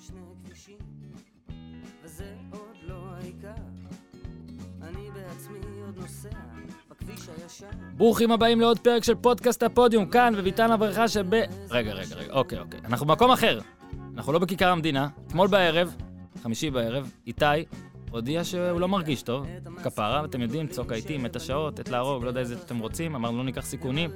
שני כבישים, וזה עוד לא העיקר. אני בעצמי עוד נוסע בכביש הישר. ברוכים הבאים לעוד פרק של פודקאסט הפודיום, כאן בביתן הברכה שב... רגע, רגע, רגע, אוקיי, אוקיי. אנחנו במקום אחר. אנחנו לא בכיכר המדינה. אתמול בערב, חמישי בערב, איתי הודיע שהוא לא מרגיש טוב. כפרה, אתם יודעים, צוק העיתים, את השעות, את להרוג, לא יודע איזה אתם רוצים, אמרנו לא ניקח סיכונים.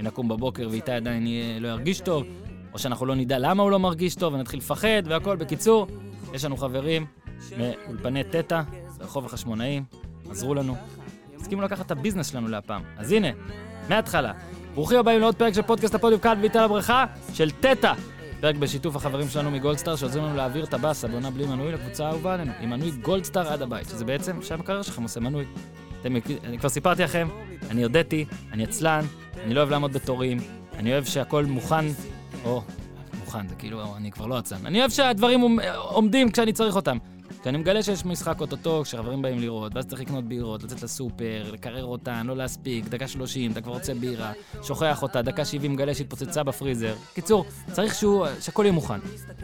אם נקום בבוקר ואיתי עדיין לא ירגיש טוב, או שאנחנו לא נדע למה הוא לא מרגיש טוב ונתחיל לפחד והכל. בקיצור, יש לנו חברים מאולפני תטא, ברחוב החשמונאים, עזרו לנו. הסכימו לקחת את ה business שלנו להפעם. אז הנה, מההתחלה. ברוכים הבאים לעוד פרק של פודקאסט הפודיום כאן בבית הברכה של תטא. פרק בשיתוף החברים שלנו מגולדסטאר שעוזרים לנו להעביר את הבאסה בעונה בלי מנוי לקבוצה האהובה עלינו, עם מנוי גולדסטאר עד הבית, שזה בעצם הקריירה שלכם עושה מנוי. אתם, אני כבר סיפרתי לכם, אני הודיתי, אני עצלן, אני לא אוהב לעמוד בתורים, אני אוהב שהכל מוכן, או, מוכן, זה כאילו, אני כבר לא עצלן. אני אוהב שהדברים עומ- עומדים כשאני צריך אותם. כשאני מגלה שיש משחק אוטוטו, כשחברים באים לראות, ואז צריך לקנות בירות, לצאת לסופר, לקרר אותן, לא להספיק, דקה 30, אתה כבר רוצה בירה, שוכח אותה, דקה 70 מגלה שהתפוצצה בפריזר. קיצור, צריך שהוא, שהכל יהיה מוכן.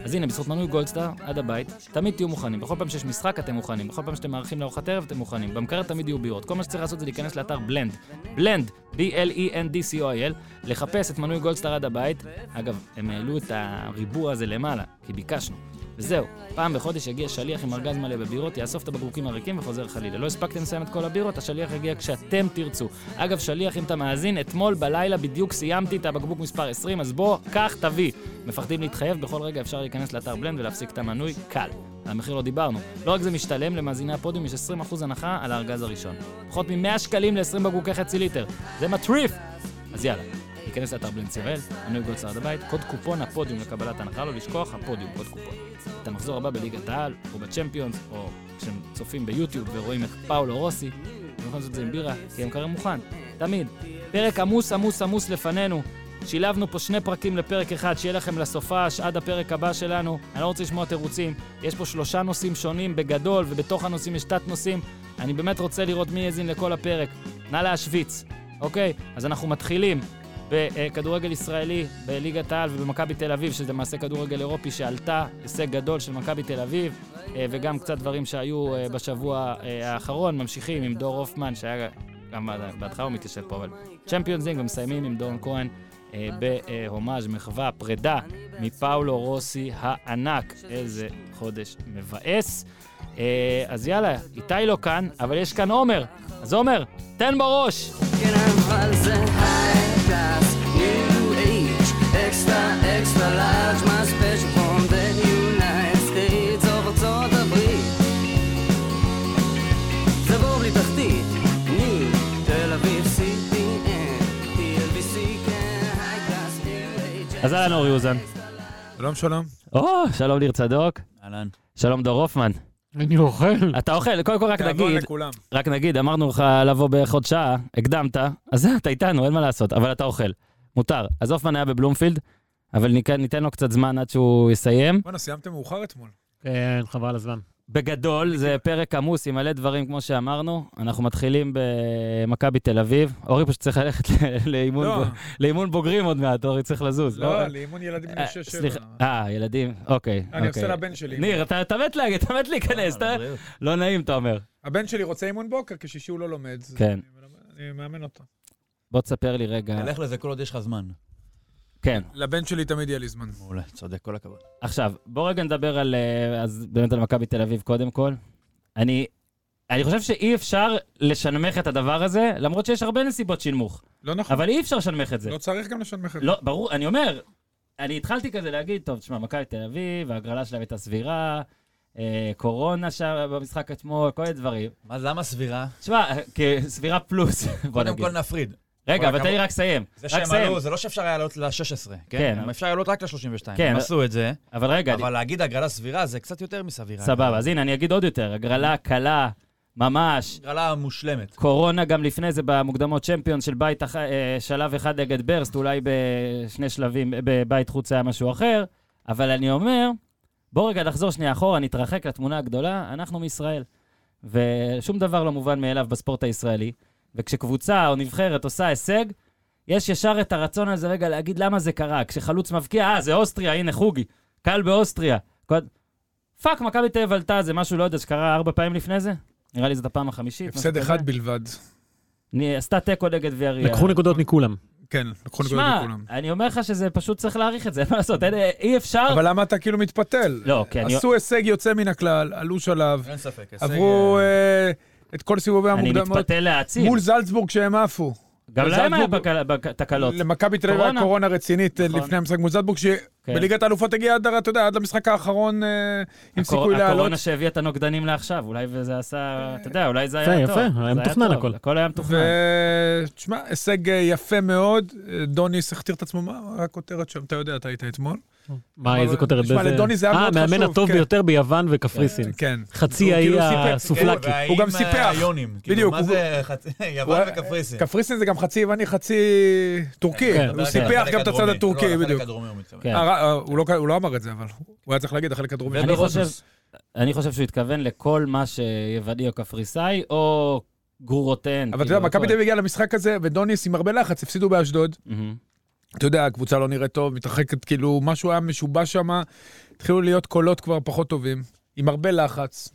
אז הנה, בזכות מנוי גולדסטאר, עד הבית, תמיד תהיו מוכנים. בכל פעם שיש משחק אתם מוכנים, בכל פעם שאתם מארחים לארוחת ערב אתם מוכנים. במקרר תמיד יהיו בירות. כל מה שצריך לעשות זה להיכנס לאתר בלנד, בלנד, B-L-E-N-D-C-O-I-L, לחפש את מנוי גולדסטאר עד הבית. אגב, הם העלו את הריבוע הזה למעלה, כי ביקשנו. וזהו, פעם בחודש יגיע שליח עם ארגז מלא בבירות, יאסוף את הבקבוקים הריקים וחוזר חלילה. לא הספקתם לסיים את כל הבירות, השליח יגיע כשאתם תרצו. אגב, שליח, אם אתה מאזין, אתמול בלילה בדיוק סיימתי את הבקבוק מספר 20, אז בוא, קח, תביא. מפחדים להתחייב, בכל רגע אפשר להיכנס לאתר בלנד ולהפסיק את המנוי, קל. על המחיר לא דיברנו. לא רק זה משתלם, למאזיני הפודיום יש 20% הנחה על הארגז הראשון. פחות מ-100 שקלים ל-20 בקבוקי חצי ליטר. זה מטריף! אז יאללה, ניכנס לאתר בלנד סירל, מנוי גולדסטאר עד הבית, קוד קופון הפודיום לקבלת הנחה, לא לשכוח, הפודיום, קוד קופון. את המחזור הבא בליגת העל, או בצ'מפיונס, או כשהם צופים ביוטיוב ורואים את פאולו רוסי, הם יכולים לעשות את זה עם בירה, כי המקרר מוכן, תמיד. פרק עמוס עמוס עמוס לפנינו. שילבנו פה שני פרקים לפרק אחד, שיהיה לכם לסופש עד הפרק הבא שלנו. אני לא רוצה לשמוע תירוצים. יש פה שלושה נושאים שונים בגדול, ובתוך הנושאים יש תת-נושאים. אני באמת רוצה לראות מי האזין לכל הפרק. נא להשוויץ, אוקיי? אז אנחנו מתחילים בכדורגל ישראלי בליגת העל ובמכבי תל אביב, שזה למעשה כדורגל אירופי שעלתה, הישג גדול של מכבי תל אביב, אה, וגם קצת דברים שהיו אה, בשבוע אה, האחרון, ממשיכים עם דור הופמן, שהיה גם בהתחלה הוא מתיישב פה, אבל צ'מפיונס לינג, ומסיימים עם דורון כהן בהומאז' מחווה, פרידה מפאולו רוסי הענק. איזה חודש מבאס. אז יאללה, איתי לא כאן, אבל יש כאן עומר. אז עומר, תן בראש! כן, אבל זה high class, new age, extra, extra large, my special from the United States of ארצות הברית. זה בור בלי תחתית, new, תל אביב, CPN, TLBC, כן, high class, new age. אז אהלן אורי אוזן. שלום שלום. או, שלום ניר צדוק. אהלן. שלום דור הופמן. אני אוכל. אתה אוכל, קודם כל רק תיאבון נגיד, לכולם. רק נגיד, אמרנו לך לבוא בערך עוד שעה, הקדמת, אז זה, אתה איתנו, אין מה לעשות, אבל אתה אוכל. מותר. אז הופמן היה בבלומפילד, אבל ניתן, ניתן לו קצת זמן עד שהוא יסיים. בואנה, סיימתם מאוחר אתמול. כן, חבל הזמן. בגדול, זה פרק עמוס עם מלא דברים, כמו שאמרנו. אנחנו מתחילים במכבי תל אביב. אורי פשוט צריך ללכת לאימון, לא, ב- לאימון בוגרים עוד מעט, אורי צריך לזוז. לא, לאימון ילדים בני אה, 6-7. סליחה, אה, ילדים, אוקיי. אני אוקיי. עושה לבן שלי. ניר, אתה אתה מת להגיד, אתה מת להיכנס, אתה... לבריאות. לא נעים, אתה אומר. הבן שלי רוצה אימון בוקר, כשישי הוא לא לומד. כן. אני מאמן אותו. בוא תספר לי רגע. תלך לזה כל עוד יש לך זמן. כן. לבן שלי תמיד יהיה לי זמן. מעולה, צודק, כל הכבוד. עכשיו, בוא רגע נדבר על, אה, אז באמת על מכבי תל אביב קודם כל. אני, אני חושב שאי אפשר לשנמך את הדבר הזה, למרות שיש הרבה נסיבות שינמוך. לא נכון. אבל אי אפשר לשנמך את זה. לא צריך גם לשנמך את זה. לא, ברור, אני אומר, אני התחלתי כזה להגיד, טוב, תשמע, מכבי תל אביב, ההגרלה שלהם הייתה סבירה, אה, קורונה שם במשחק אתמול, כל מיני דברים. מה, למה סבירה? תשמע, כסבירה פלוס, בוא קודם נגיד. כל נפריד. רגע, אבל תן לי. רק לסיים. זה רק שהם. עלו, זה לא שאפשר היה לעלות ל-16, כן, כן? אפשר לעלות רק ל-32. כן, הם עשו את זה, אבל רגע, אבל להגיד הגרלה סבירה זה קצת יותר מסבירה. סבבה, אז הנה, אני אגיד עוד יותר, הגרלה קלה, ממש. הגרלה מושלמת. קורונה גם לפני זה במוקדמות צ'מפיון של בית. אה, שלב אחד נגד ברסט, אולי בשני שלבים, בבית חוץ היה משהו אחר, אבל אני אומר, בוא רגע נחזור שנייה אחורה, נתרחק לתמונה הגדולה, אנחנו מישראל. ושום דבר לא מובן מאליו בספורט הישראלי, וכשקבוצה או נבחרת עושה הישג, יש ישר את הרצון הזה רגע להגיד למה זה קרה. כשחלוץ מבקיע, אה, זה אוסטריה, הנה חוגי, קל באוסטריה. כל- fuck, מכבי תל אביב עלתה, זה משהו, לא יודע, שקרה ארבע פעמים לפני זה? נראה לי זאת הפעם החמישית. הפסד כזה. אחד בלבד. אני- עשתה תיקו נגד ויאריאל. לקחו נקודות מכולם. כן, לקחו נקודות שמע, מכולם. אני אומר לך שזה פשוט צריך להעריך את זה, אין מה לעשות, אין- אי אפשר... אבל למה אתה כאילו מתפתל? לא, אני- עשו הישג יוצא מן הכלל, עלו שלב, אין ספק. הישג, עברו אה, אה, את כל סיבובי אני המוקדמות מתפתה להציל. מול זלצבורג שהם עפו. גם להם היה תקלות. למכבי תל אביב קורונה. היה קורונה רצינית אה, נכון. לפני המשחק מול זלצבורג, כן. שבליגת האלופות הגיע עד, אתה יודע, עד למשחק האחרון אה, עם סיכוי לעלות. הקורונה שהביאה את הנוגדנים לעכשיו, אולי זה עשה, אתה יודע, אולי זה יפה, היה יפה, טוב. היה זה מתוכנן הכל. הכל היה מתוכנן. ותשמע, הישג אה, יפה מאוד. דוניס הכתיר את עצמו, מה הכותרת שם? אתה יודע, אתה היית אתמול. מה, איזה כותרת? תשמע, לדוני זה היה אה, מאוד המאמן חשוב, הטוב כן. ביותר ביוון וקפריסין. כן. חצי האי כאילו הסופלקי. הוא גם אה, סיפח. היונים. כאילו, בדיוק, מה זה חצי- יוון וקפריסין? קפריסין זה גם חצי יווני, חצי טורקי. כן, הוא סיפח החלק גם את הצד. הטורקי, לא, החלק בדיוק. הדרומי הוא מתכוון. כן. אה, אה, הוא לא- הוא לא אמר את זה, אבל הוא היה צריך להגיד החלק הדרומי. אני. חושב, אני חושב שהוא התכוון לכל מה שיווני או קפריסאי, או גרורותיהן. אבל אתה כאילו, יודע, מכבי. תל אביב הגיעה למשחק הזה, ודוניס עם הרבה לחץ, הפסידו באשדוד. אתה יודע, הקבוצה לא נראית טוב, מתרחקת, כאילו, משהו היה משובש שם, התחילו להיות קולות כבר פחות טובים, עם הרבה לחץ,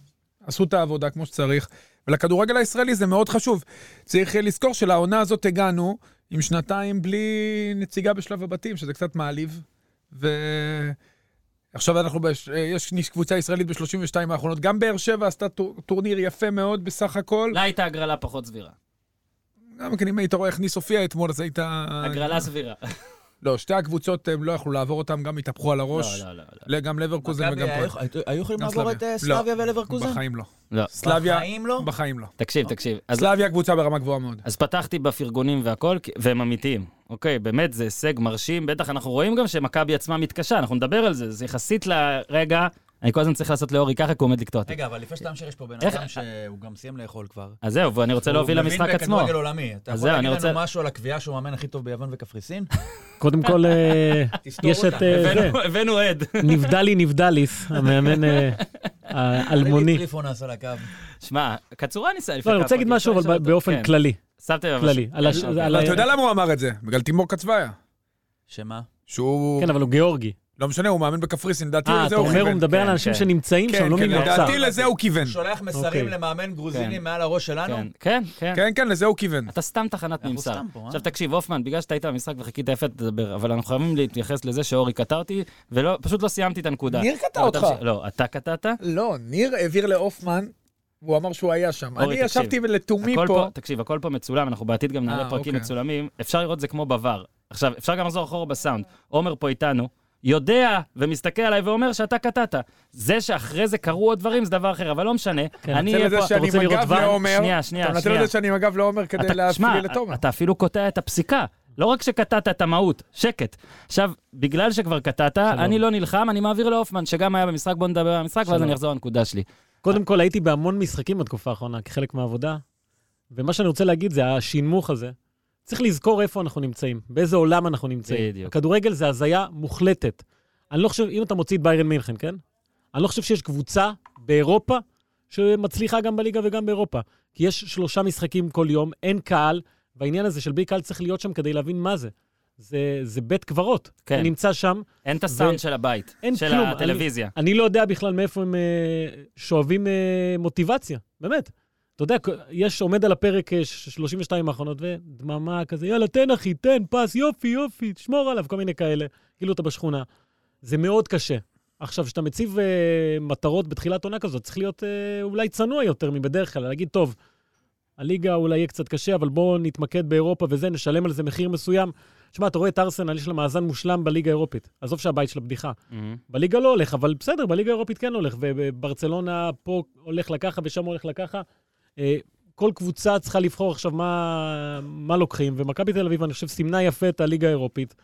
עשו את העבודה כמו שצריך, ולכדורגל הישראלי זה מאוד חשוב. צריך לזכור שלעונה הזאת הגענו עם שנתיים בלי נציגה בשלב הבתים, שזה קצת מעליב, ועכשיו אנחנו, בש... יש קבוצה ישראלית ב-32 האחרונות, גם באר שבע עשתה טור- טורניר יפה מאוד בסך הכל. לה הייתה הגרלה פחות סבירה. גם כן, אם היית רואה איך ניס הופיע אתמול, אז היית... הגרלה סבירה. לא, שתי הקבוצות, הם לא יכלו לעבור אותם, גם התהפכו על הראש. לא, לא, לא. לא. לא, גם לברקוזן וגם פה. היו- יכולים לעבור את סלאביה. אה, סלאביה לא, ולברקוזן? בחיים לא. לא. סלאביה, בחיים לא? בחיים לא. תקשיב, תקשיב. סלאביה קבוצה ברמה גבוהה מאוד. אז פתחתי בפרגונים והכל, כי- והם אמיתיים. אוקיי, באמת, זה הישג מרשים. בטח אנחנו רואים גם שמכבי עצמה מתקשה, אנחנו נדבר על זה. זה יחסית לרגע, אני כל הזמן צריך לעשות לאורי ככה, כי הוא עומד לקטוע אותי. רגע, אבל לפני שאתה ממשיך, יש פה בן אדם שהוא גם סיים לאכול כבר. אז זהו, ואני רוצה להוביל למשחק הוא עצמו. מבין בכדורגל עולמי. אתה יכול להגיד לנו משהו על הקביעה שהוא המאמן הכי טוב ביוון וקפריסין? קודם כל, אה, יש. את אה, זה, הבאנו- עד. נבדלי נבדליס, המאמן אה, האלמוני. שמע, קצורה ניסה לפני לא, אני כמה רוצה להגיד משהו, אבל אותו. באופן כן. כללי. שמתם לב, כללי. הש- אוקיי. אתה יודע למה הוא אמר את זה? בגלל תימור קצביה. שמה? שהוא... כן, אבל הוא גיאורגי. לא משנה, הוא מאמן בקפריסין, לדעתי אה, לזה אתה הוא אומר, הוא כיוון. מדבר על כן, אנשים כן. שנמצאים שם, כן, לא ממוצע. לדעתי לזה הוא כיוון. שולח מסרים אוקיי. למאמן גרוזיני. מעל הראש שלנו? כן, כן, כן. כן, לזה הוא כיוון. אתה סתם תחנת ממסר. אה? עכשיו תקשיב, הופמן, בגלל שאתה היית במשחק וחיכית יפה, תדבר, אבל אנחנו חייבים להתייחס לזה שאורי קטע אותי, ופשוט לא סיימתי את הנקודה. ניר קטע אותך. לא, אתה קטעת, לא, ניר העביר להופמן, הוא אמר שהוא היה שם. אורי, אני תקשיב. ישבתי לתומי פה. פה, תקשיב, הכל פה מצולם, אנחנו בעתיד גם נעלה אה, פרקים אוקיי. מצולמים, אפשר לראות זה כמו בVAR. עכשיו, אפשר גם לחזור אחורה בסאונד. עומר פה איתנו, יודע ומסתכל עליי ואומר שאתה קטעת. זה שאחרי זה קרו עוד דברים זה דבר אחר, אבל לא משנה. כן, אני אתה אהיה פה... שאני רוצה לראות ואן? לעומר. שנייה, שנייה, אתה מנצל שנייה. את זה שאני עם הגב לעומר כדי אתה- להפריע שמע, לתומר. אתה אפילו קוטע את הפסיקה. לא רק שקטעת את המהות, שקט. עכשיו, בגלל שכבר קטעת, אני לא נלחם, אני מעביר להופמן, שגם היה במשחק, בוא נדבר על המשחק, ואז. אני אחזור לנקודה שלי. קודם כל, הייתי בהמון משחקים בתקופה האחרונה, כחלק מהעבודה, ומה שאני רוצה להגיד זה השינמוך הזה. צריך לזכור איפה אנחנו נמצאים, באיזה עולם אנחנו נמצאים. בדיוק. הכדורגל זה הזיה מוחלטת. אני לא חושב, אם אתה מוציא את ביירן מינכן, כן? אני לא חושב שיש קבוצה באירופה שמצליחה גם בליגה וגם באירופה. כי יש שלושה משחקים כל יום, אין קהל, והעניין הזה של בלי קהל צריך להיות שם כדי להבין מה זה. זה, זה בית קברות. כן. אתה נמצא שם, אין את הסאונד של הבית, אין של כלום. הטלוויזיה. אני לא יודע בכלל מאיפה הם אה, שואבים אה, מוטיבציה, באמת. אתה יודע, יש, עומד על הפרק אה, ש- 32 האחרונות, ודממה כזה, יאללה, תן אחי, תן, פס, יופי, יופי, תשמור עליו, כל מיני כאלה. כאילו אתה בשכונה. זה מאוד קשה. עכשיו, כשאתה מציב אה, מטרות בתחילת עונה כזאת, צריך להיות אה, אולי צנוע יותר מבדרך כלל, להגיד, טוב, הליגה אולי יהיה קצת קשה, אבל בואו נתמקד באירופה וזה, נשלם על זה מחיר מסוים. שמע, אתה רואה את ארסנל, יש לה מאזן מושלם בליגה האירופית. עזוב שהבית שלה בדיחה. מהמם. בליגה לא הולך, אבל בסדר, בליגה האירופית כן הולך, וברצלונה פה הולך לקחה ושם הולך. אה, כל קבוצה צריכה לבחור עכשיו מה, מה לוקחים, ומכבי תל אביב, אני חושב, סימנה יפה את הליגה האירופית,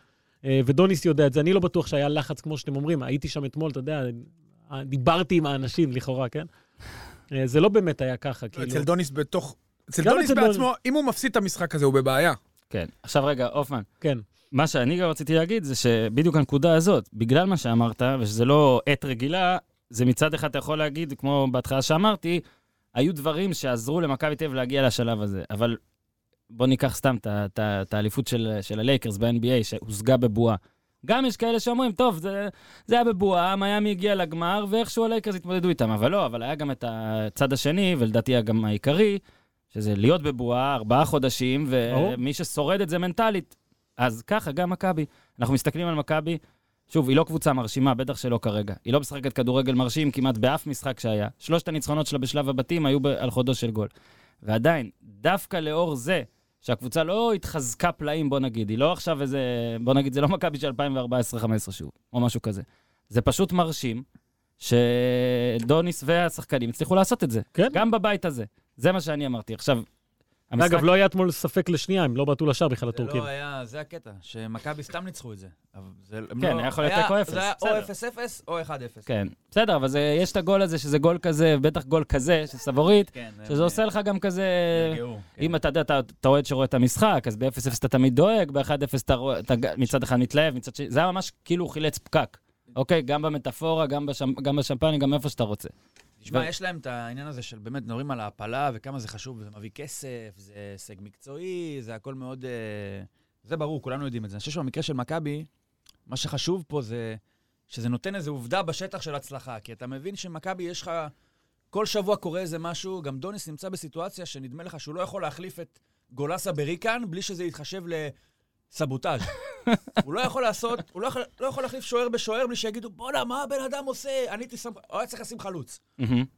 אה, ודוניס יודע את זה. אני לא בטוח שהיה לחץ, כמו שאתם אומרים, הייתי שם אתמול, אתה יודע, דיברתי עם האנשים, לכאורה, כן? אה, זה לא באמת היה ככה, כאילו... אצל דוניס בתוך... אצל דוניס אצל דוניס. בעצמו, אם הוא מפסיד את המשחק הזה, הוא בבעיה. כן. עכשיו רגע, הופמן, כן. מה שאני גם רציתי להגיד זה שבדיוק הנקודה הזאת, בגלל מה שאמרת, ושזה לא עת רגילה, זה מצד אחד אתה יכול להגיד, כמו בהתחלה שאמרתי, היו דברים שעזרו למכבי תל אביב להגיע לשלב הזה, אבל בוא ניקח סתם את האליפות של, של הלייקרס ב-NBA, שהושגה בבועה. גם יש כאלה שאומרים, טוב, זה, זה היה בבועה, מיאמי הגיע לגמר, ואיכשהו הלייקרס התמודדו איתם. אבל לא, אבל היה גם את הצד השני, ולדעתי גם העיקרי, שזה להיות בבועה ארבעה חודשים. ומי ששורד את זה מנטלית. אז ככה, גם מכבי. אנחנו מסתכלים על מכבי, שוב, היא לא קבוצה מרשימה, בטח שלא כרגע. היא לא משחקת כדורגל מרשים כמעט באף משחק שהיה. שלושת הניצחונות שלה בשלב הבתים היו על חודו של גול. ועדיין, דווקא לאור זה, שהקבוצה לא התחזקה פלאים, בוא נגיד, היא לא עכשיו איזה, בוא נגיד, זה לא מכבי של 2014-2015 שוב, או משהו כזה. זה פשוט מרשים שדוניס והשחקנים הצליחו לעשות את זה, כן. גם בבית הזה. זה מה שאני אמרתי. עכשיו, המשחק... אגב, לא היה אתמול ספק לשנייה, הם לא בעטו לשער בכלל זה הטורקים. לא היה, זה הקטע, שמכבי סתם ניצחו את זה. זה כן, לא- היה יכול להיות תיקו אפס, זה היה. או 0-0 או 1-0. כן, בסדר, אבל זה, יש את הגול הזה, שזה גול כזה, בטח גול כזה, של סבורית, כן, שזה עושה לך גם כזה... נרגעו, כן. אם אתה יודע, אתה אוהד שרואה את המשחק, אז ב-0-0 אתה תמיד דואג, ב-1-0 אתה רואה- אתה מצד אחד מתלהב, מצד שני, זה היה ממש כאילו חילץ פקק. אוקיי? גם במטאפורה, גם בשמ- גם בשמפניה, גם איפה שאתה רוצה. תשמע, יש להם את העניין הזה של באמת, מדברים על ההעפלה וכמה זה חשוב, זה מביא כסף, זה הישג מקצועי, זה הכל מאוד... אה, זה ברור, כולנו יודעים את זה. אני חושב שבמקרה של מכבי, מה שחשוב פה זה שזה נותן איזו עובדה בשטח של הצלחה. כי אתה מבין שמכבי יש לך... כל שבוע קורה איזה משהו, גם דוניס נמצא בסיטואציה שנדמה לך שהוא לא יכול להחליף את גולסה בריקן בלי שזה יתחשב לסבוטאז'. הוא לא יכול לעשות, הוא לא יכול, לא יכול להחליף שוער בשוער בלי שיגידו, בואנה, מה הבן אדם עושה? אני הייתי שם... הוא היה צריך לשים חלוץ.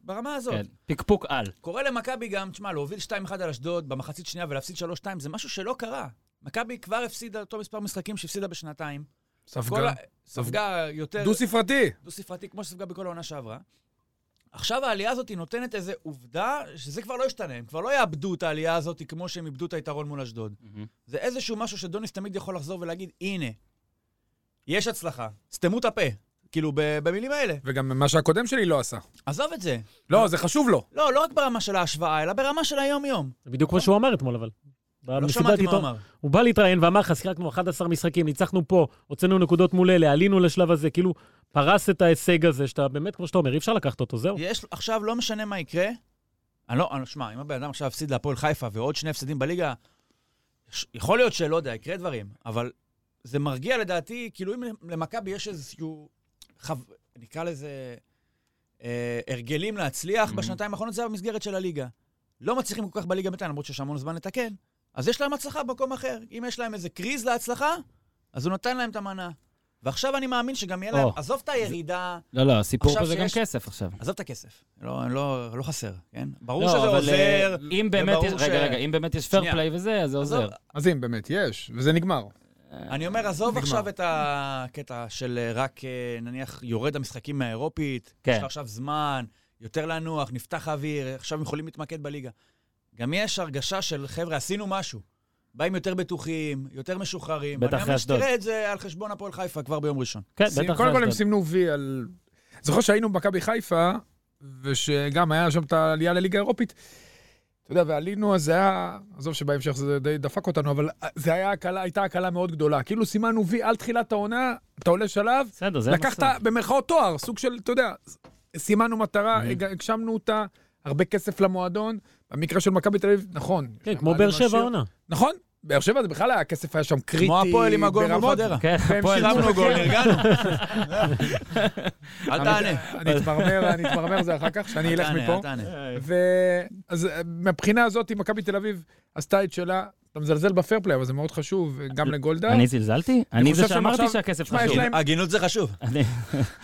ברמה הזאת. כן, פקפוק על. קורה למכבי גם, תשמע, להוביל 2-1 על אשדוד במחצית שנייה ולהפסיד 3-2, זה משהו שלא קרה. מכבי כבר הפסידה אותו מספר משחקים שהפסידה בשנתיים. ספגה. ספגה יותר דו-ספרתי. דו-ספרתי, כמו שספגה בכל העונה שעברה. עכשיו העלייה הזאת נותנת איזו עובדה שזה כבר לא ישתנה, הם כבר לא יאבדו את העלייה הזאת כמו שהם איבדו את היתרון מול אשדוד. מהמם. זה איזשהו משהו שדוניס תמיד יכול לחזור ולהגיד, הנה, יש הצלחה, סתמו את הפה. כאילו, ב- במילים האלה. וגם מה שהקודם שלי לא עשה. עזוב את זה. לא, זה חשוב לו. לא, לא רק ברמה של ההשוואה, אלא ברמה של היום-יום. זה בדיוק מה שהוא אמר אתמול, אבל. לא שמעתי מה עיתון- אמר. הוא בא להתראיין ואמר לך, שיחקנו 11 משחקים, ניצחנו פה, הוצאנו נקודות מול אלה, עלינו לשלב הזה, כאילו, פרס את ההישג הזה, שאתה באמת, כמו שאתה אומר, אי אפשר לקחת אותו, זהו. יש, עכשיו, לא משנה מה יקרה. אני לא, אני- שמע, אם הבן אדם עכשיו הפסיד להפועל חיפה ועוד שני הפסדים בליגה, יש- יכול להיות שלא יודע, יקרה דברים, אבל זה מרגיע לדעתי, כאילו אם למכבי יש איזשהו, חו... נקרא לזה, אה, הרגלים להצליח Mhm. בשנתיים האחרונות, זה במסגרת של הליגה. לא מצליחים כל כך בליגה בינתיים, למרות שיש המון זמן לתקן, אז יש להם הצלחה במקום אחר. אם יש להם איזה קריז להצלחה, אז הוא נותן להם את המנה. ועכשיו אני מאמין שגם יהיה להם. עזוב את הירידה, לא, לא, הסיפור עכשיו פה זה גם כסף עכשיו. עזוב את הכסף, לא, לא, לא חסר, כן? ברור לא, שזה אבל, עוזר. אה, אם באמת רגע, רגע, אם באמת יש פייר. פליי וזה, אז זה עוזר. אז אם באמת יש, וזה נגמר. אני אומר, עזוב. עכשיו את הקטע של אה, רק, אה, נניח, יורד המשחקים מהאירופית, כן. יש לך עכשיו זמן, יותר לנוח, נפתח אוויר, עכשיו הם יכולים להתמקד בליגה. גם יש הרגשה של, חבר'ה, עשינו משהו. באים יותר בטוחים, יותר משוחררים. בטח ואני אחרי מאמין אשדוד. שתראה את זה על חשבון הפועל חיפה כבר ביום ראשון. כן, בטח. קודם כל הם אשדוד. סימנו וי על... זוכר שהיינו במכבי חיפה, ושגם היה שם את העלייה לליגה האירופית. אתה יודע, ועלינו, אז זה היה, עזוב שבהמשך זה די דפק אותנו, אבל זה היה הקלה, הייתה הקלה מאוד גדולה. כאילו סימנו וי על תחילת העונה, אתה עולה שלב, בסדר, זה לקחת. במרכאות תואר, סוג של, אתה יודע, סימנו מטרה. הג- הגשמנו אותה, הרבה כסף למועדון. במקרה של מכבי תל אביב, נכון. כן, כמו באר שבע העונה. נכון, באר שבע זה בכלל היה, הכסף היה שם קריטי. כמו הפועל עם הגול מול. חדרה. כן, הפועל שילמו שם. לו גול, נרגענו. אל תענה. אני אתמרמר, אני אתמרמר זה אחר כך, שאני אל אלך תענה, מפה. אל תענה. ו... אז אה, מהבחינה הזאת, מכבי תל אביב עשתה את שלה. אתה מזלזל בפייר פליי, אבל זה מאוד חשוב, אה, גם לגולדה. אני זלזלתי? אני זה שאמרתי שהכסף חשוב. הגינות זה חשוב.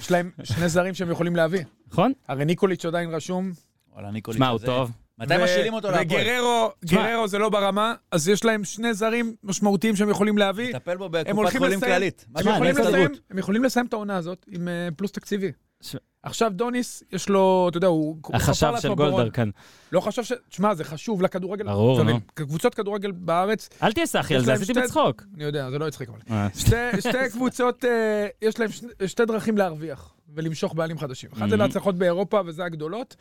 יש להם שני זרים שהם יכולים להביא. נכון? הרי ניקוליץ' עדיין רשום. וואלה, ניקוליץ' שמע, הוא הזה- טוב. מתי משאילים אותו להפועל? וגררו, גררו זה לא ברמה, אז יש להם שני זרים משמעותיים שהם יכולים להביא. טפל בו הם בקופת חולים כללית. הם יכולים לסיים- את העונה הזאת עם אה, פלוס תקציבי. עכשיו דוניס, יש לו, אתה יודע, הוא החשב של. גולדהר כאן. לא חשב ש... תשמע, זה חשוב לכדורגל. ברור, נו. קבוצות כדורגל בארץ, אל תהיה סאחי על זה, עשיתי בצחוק. אני יודע, זה לא יצחיק אבל. אה, שתי, שתי קבוצות, אה, יש להם שתי דרכים להרוויח ולמשוך בעלים חדשים. אחת זה. להצלחות באירופה, וזה הגדולות,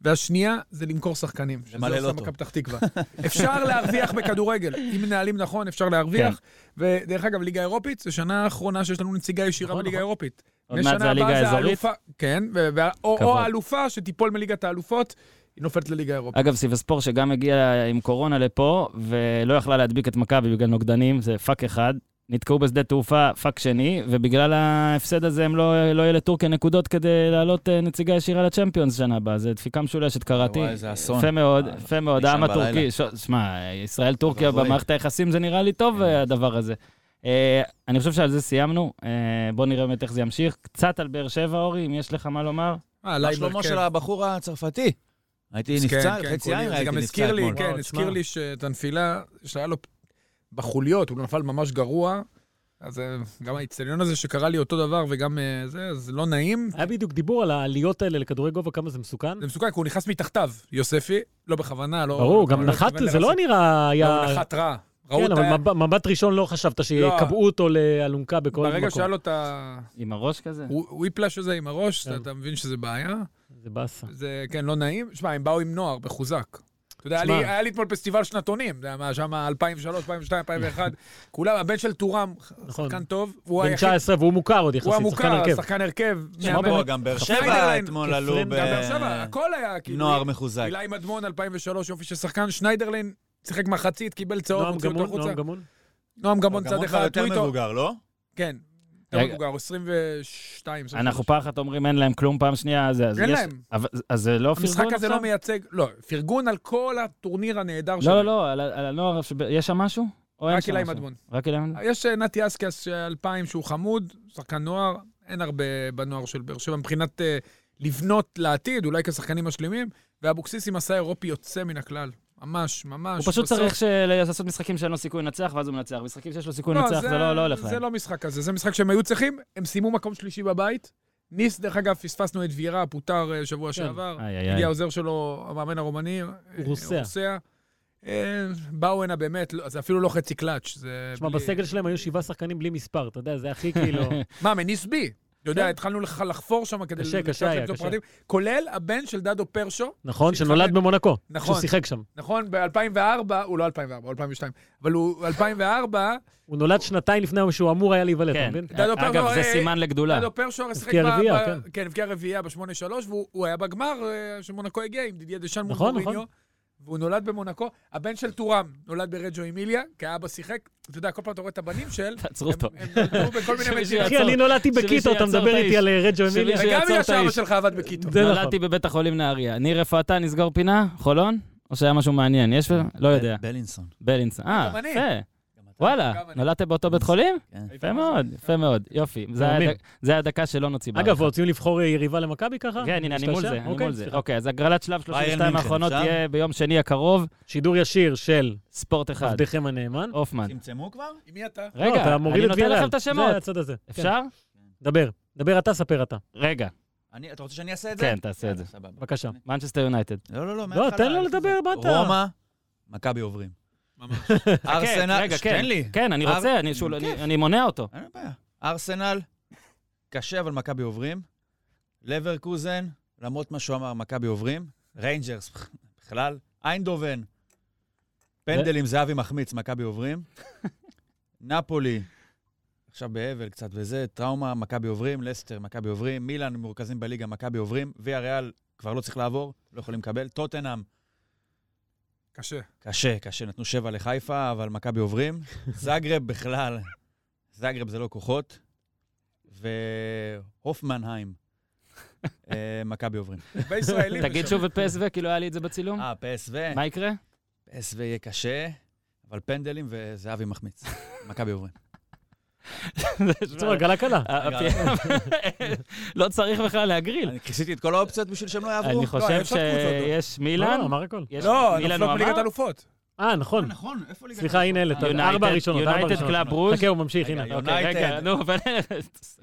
והשנייה זה למכור שחקנים. שזה מלא עושה. מכבי פתח תקווה. אפשר להרוויח בכדורגל. אם מנהלים נכון, אפשר להרוויח. ודרך אגב, ליגה אירופית, זו שנה האחרונה שיש לנו נציגה ישירה נכון, בליגה נכון. האירופית. עוד מעט זה הליגה האזורית. כן, או. או האלופה שתיפול מליגת האלופות, היא נופלת לליגה האירופית. אגב, סיבספור שגם הגיע עם קורונה לפה, ולא יכלה להדביק את מכבי בגלל נוגדנים, זה פאק אחד. נתקעו בשדה תעופה פאק שני, ובגלל ההפסד הזה הם לא, לא יהיה לטורקיה נקודות כדי לעלות אה, נציגה ישירה לצ'מפיונס שנה הבאה. זו דפיקה משולשת, קראתי. וואי, איזה אסון. יפה מאוד, אה, יפה מאוד. העם הטורקי, שמע, ישראל-טורקיה. במערכת היחסים זה נראה לי טוב. אה, הדבר הזה. אני חושב שעל זה סיימנו. אה, בוא נראה באמת איך זה ימשיך. קצת על באר שבע, אורי, אם יש לך מה לומר. אה, מה שלמה. של הבחור הצרפתי? הייתי כן, נפצע, כן, חצי עין זה ראיתי גם נפצע הזכיר לי, אתמול. כן, הזכיר. לי שאת הנפילה שהיה לו בחוליות, הוא נפל ממש גרוע. אז אה, גם האיצטדיון הזה שקרה לי אותו דבר וגם אה, זה, אז לא נעים. היה בדיוק דיבור על העליות האלה לכדורי גובה, כמה זה מסוכן. זה מסוכן, כי הוא נכנס מתחתיו, יוספי, לא בכוונה, לא... ברור, לא גם נחת, זה לא. נראה לא, היה... הוא נחת רע. ראו כן, אבל. מבט- ראשון לא חשבת שיקבעו אותו לאלונקה בכל מקום. ברגע שהיה לו את ה... עם הראש כזה? וויפלאש הזה עם הראש, כן. אתה- אתה מבין שזה בעיה. זה באסה. זה, כן, לא נעים. שמע, הם באו עם נוער, מחוזק. אתה יודע, היה. לי- היה לי אתמול פסטיבל שנתונים, אתה יודע מה, שם 2003, 2002, 2001. כולם, הבן של טורם, נכון. שחקן טוב, הוא בן היחיד, 19 והוא מוכר עוד הוא יחסית, שחקן המוכר, הרכב. שחקן הרכב. שמע, גם באר שבע אתמול עלו ב... גם באר שבע, הכל היה כאילו. נוער מחוזק. אילי מדמון 2003, יופי של שחקן, שניידרלין שיחק מחצית, קיבל צהוב, נועם הוציאו אותו גמון, החוצה. נועם גמון. נועם גמון צד הוא כבר אחד, יותר טוויטו. מבוגר, לא? כן, יותר. מבוגר, 22. 23. אנחנו פעם אחת אומרים אין להם כלום, פעם שנייה, אז אין להם. אז זה לא המשחק פרגון הזה לא עכשיו? מייצג, לא, פרגון על כל הטורניר הנהדר לא, שלהם. לא, לא, על ה- על הנוער, יש שם משהו? רק אילי? מדמון. רק אילי מדמון? יש נתי אסקס 2000 שהוא חמוד, שחקן נוער, אין הרבה בנוער של באר שבע מבחינת אה, לבנות לעתיד, אולי כשחקנים משלימים, ואבוקסיס עם מסע אירופי יוצא מן הכלל. ממש, ממש. הוא פשוט בסוף- צריך של- לעשות משחקים שאין לו סיכוי לנצח, ואז הוא מנצח. משחקים שיש לו סיכוי לא, לנצח, זה לא לא הולך זה להם. לא משחק כזה, זה משחק שהם היו צריכים, הם סיימו מקום שלישי בבית. ניס, דרך אגב, פספסנו את וירה, פוטר אה, שבוע שעבר. איי, איי. הגיע העוזר שלו, המאמן הרומני. אה, רוסיה. רוסיה. אה, באו הנה באמת, לא- זה אפילו לא חצי קלאץ'. זה תשמע, בלי- בסגל שלהם היו שבעה שחקנים בלי מספר, אתה יודע, זה הכי כאילו... מה, מניס בי? אתה יודע. התחלנו לח- לחפור שם כדי... קשה, קשה היה, קשה. כולל הבן של דדו פרשו, נכון, שנולד במונקו. נכון. שהוא שיחק שם. נכון, ב-2004, הוא לא 2004, הוא 2002, אבל הוא 2004, הוא נולד שנתיים לפני היום שהוא אמור היה להיוולד, אתה כן, מבין? דדו פרשו, אגב, זה אה, סימן לגדולה. דדו פרשו הרי שיחק כן. כן, הבקיע רביעייה ב-8-3, והוא היה בגמר אה, שמונקו הגיע עם דידיה דשן מול נכון, מוריניו. נכון. והוא נולד במונקו, הבן של טורם נולד ברג'ו אמיליה, כי האבא שיחק, אתה יודע, כל פעם אתה רואה את הבנים של, תעצרו אותו. הם נולדו בכל מיני מדינות. אחי. אני נולדתי בקיטו, אתה מדבר איתי. על רג'ו אמיליה? וגם בגלל שאבא. שלך עבד בקיטו. זה נכון. נולדתי בבית החולים נהריה. ניר, איפה אתה? נסגור פינה? חולון? או שהיה משהו מעניין? יש? לא יודע. בלינסון. בלינסון. אה. יפה. וואלה. נולדת באותו בית חולים? כן. יפה מאוד, יפה מאוד. יופי. זה. היה- הדקה שלא נוציא בערכה. אגב, רוצים לבחור יריבה למכבי ככה? כן, הנה, אני מול? זה, אני אוקיי, מול זה. אוקיי, אז הגרלת שלב 32 מינכן, האחרונות? תהיה ביום שני הקרוב, שידור ישיר של ספורט אחד. עבדכם הנאמן. הופמן. צמצמו כבר? עם מי אתה? לא, רגע, אתה מוריד אני נותן. לכם את השמות. זה הצד הזה. כן. אפשר? דבר. דבר אתה, ספר אתה. רגע, אני- אתה רוצה שאני אעשה את זה? כן, תעשה את זה. בבקשה. מנצ'סטר יונייטד. לא, לא, לא, לא, תן לו לדבר, מה. אתה? רומא, מכבי עוברים. ממש. ארסנל, רגע, כן. תן לי. כן, אני אר- רוצה, אני שוב, אני-. אני מונע אותו. אין בעיה. ארסנל, קשה, אבל מכבי עוברים. לברקוזן, למרות מה שהוא אמר, מכבי עוברים. ריינג'רס, בכלל. איינדובן, פנדלים, זהבי מחמיץ, מכבי עוברים. נפולי, עכשיו באבל קצת וזה, טראומה, מכבי עוברים. לסטר, מכבי עוברים. מילאן, מורכזים בליגה, מכבי עוברים. ויה ריאל, כבר לא צריך לעבור, לא יכולים לקבל. טוטנאם, קשה. קשה, קשה, נתנו שבע לחיפה, אבל מכבי עוברים. זאגרב בכלל, זאגרב זה לא כוחות. והופמנהיים, אה, מכבי עוברים. בישראלים. תגיד שוב את פסו, כאילו היה לי את זה בצילום. אה, פסו, מה יקרה? פסו יהיה קשה, אבל פנדלים וזהבי מחמיץ. מכבי עוברים. בצורה קלה קלה. לא צריך בכלל להגריל. אני כיסיתי את כל האופציות בשביל שהם לא יעברו. אני חושב יש עוד קבוצות, לא. שיש מילאן. לא, אמר הכל. לא, מליגת אמר? אלופות. אה, נכון. נכון, איפה ליגת סליחה, הנה, אלה, ארבע הראשונות, ארבע יונייטד. קלאב רוז'. חכה, הוא ממשיך, הנה. יונייטד. רגע, נו.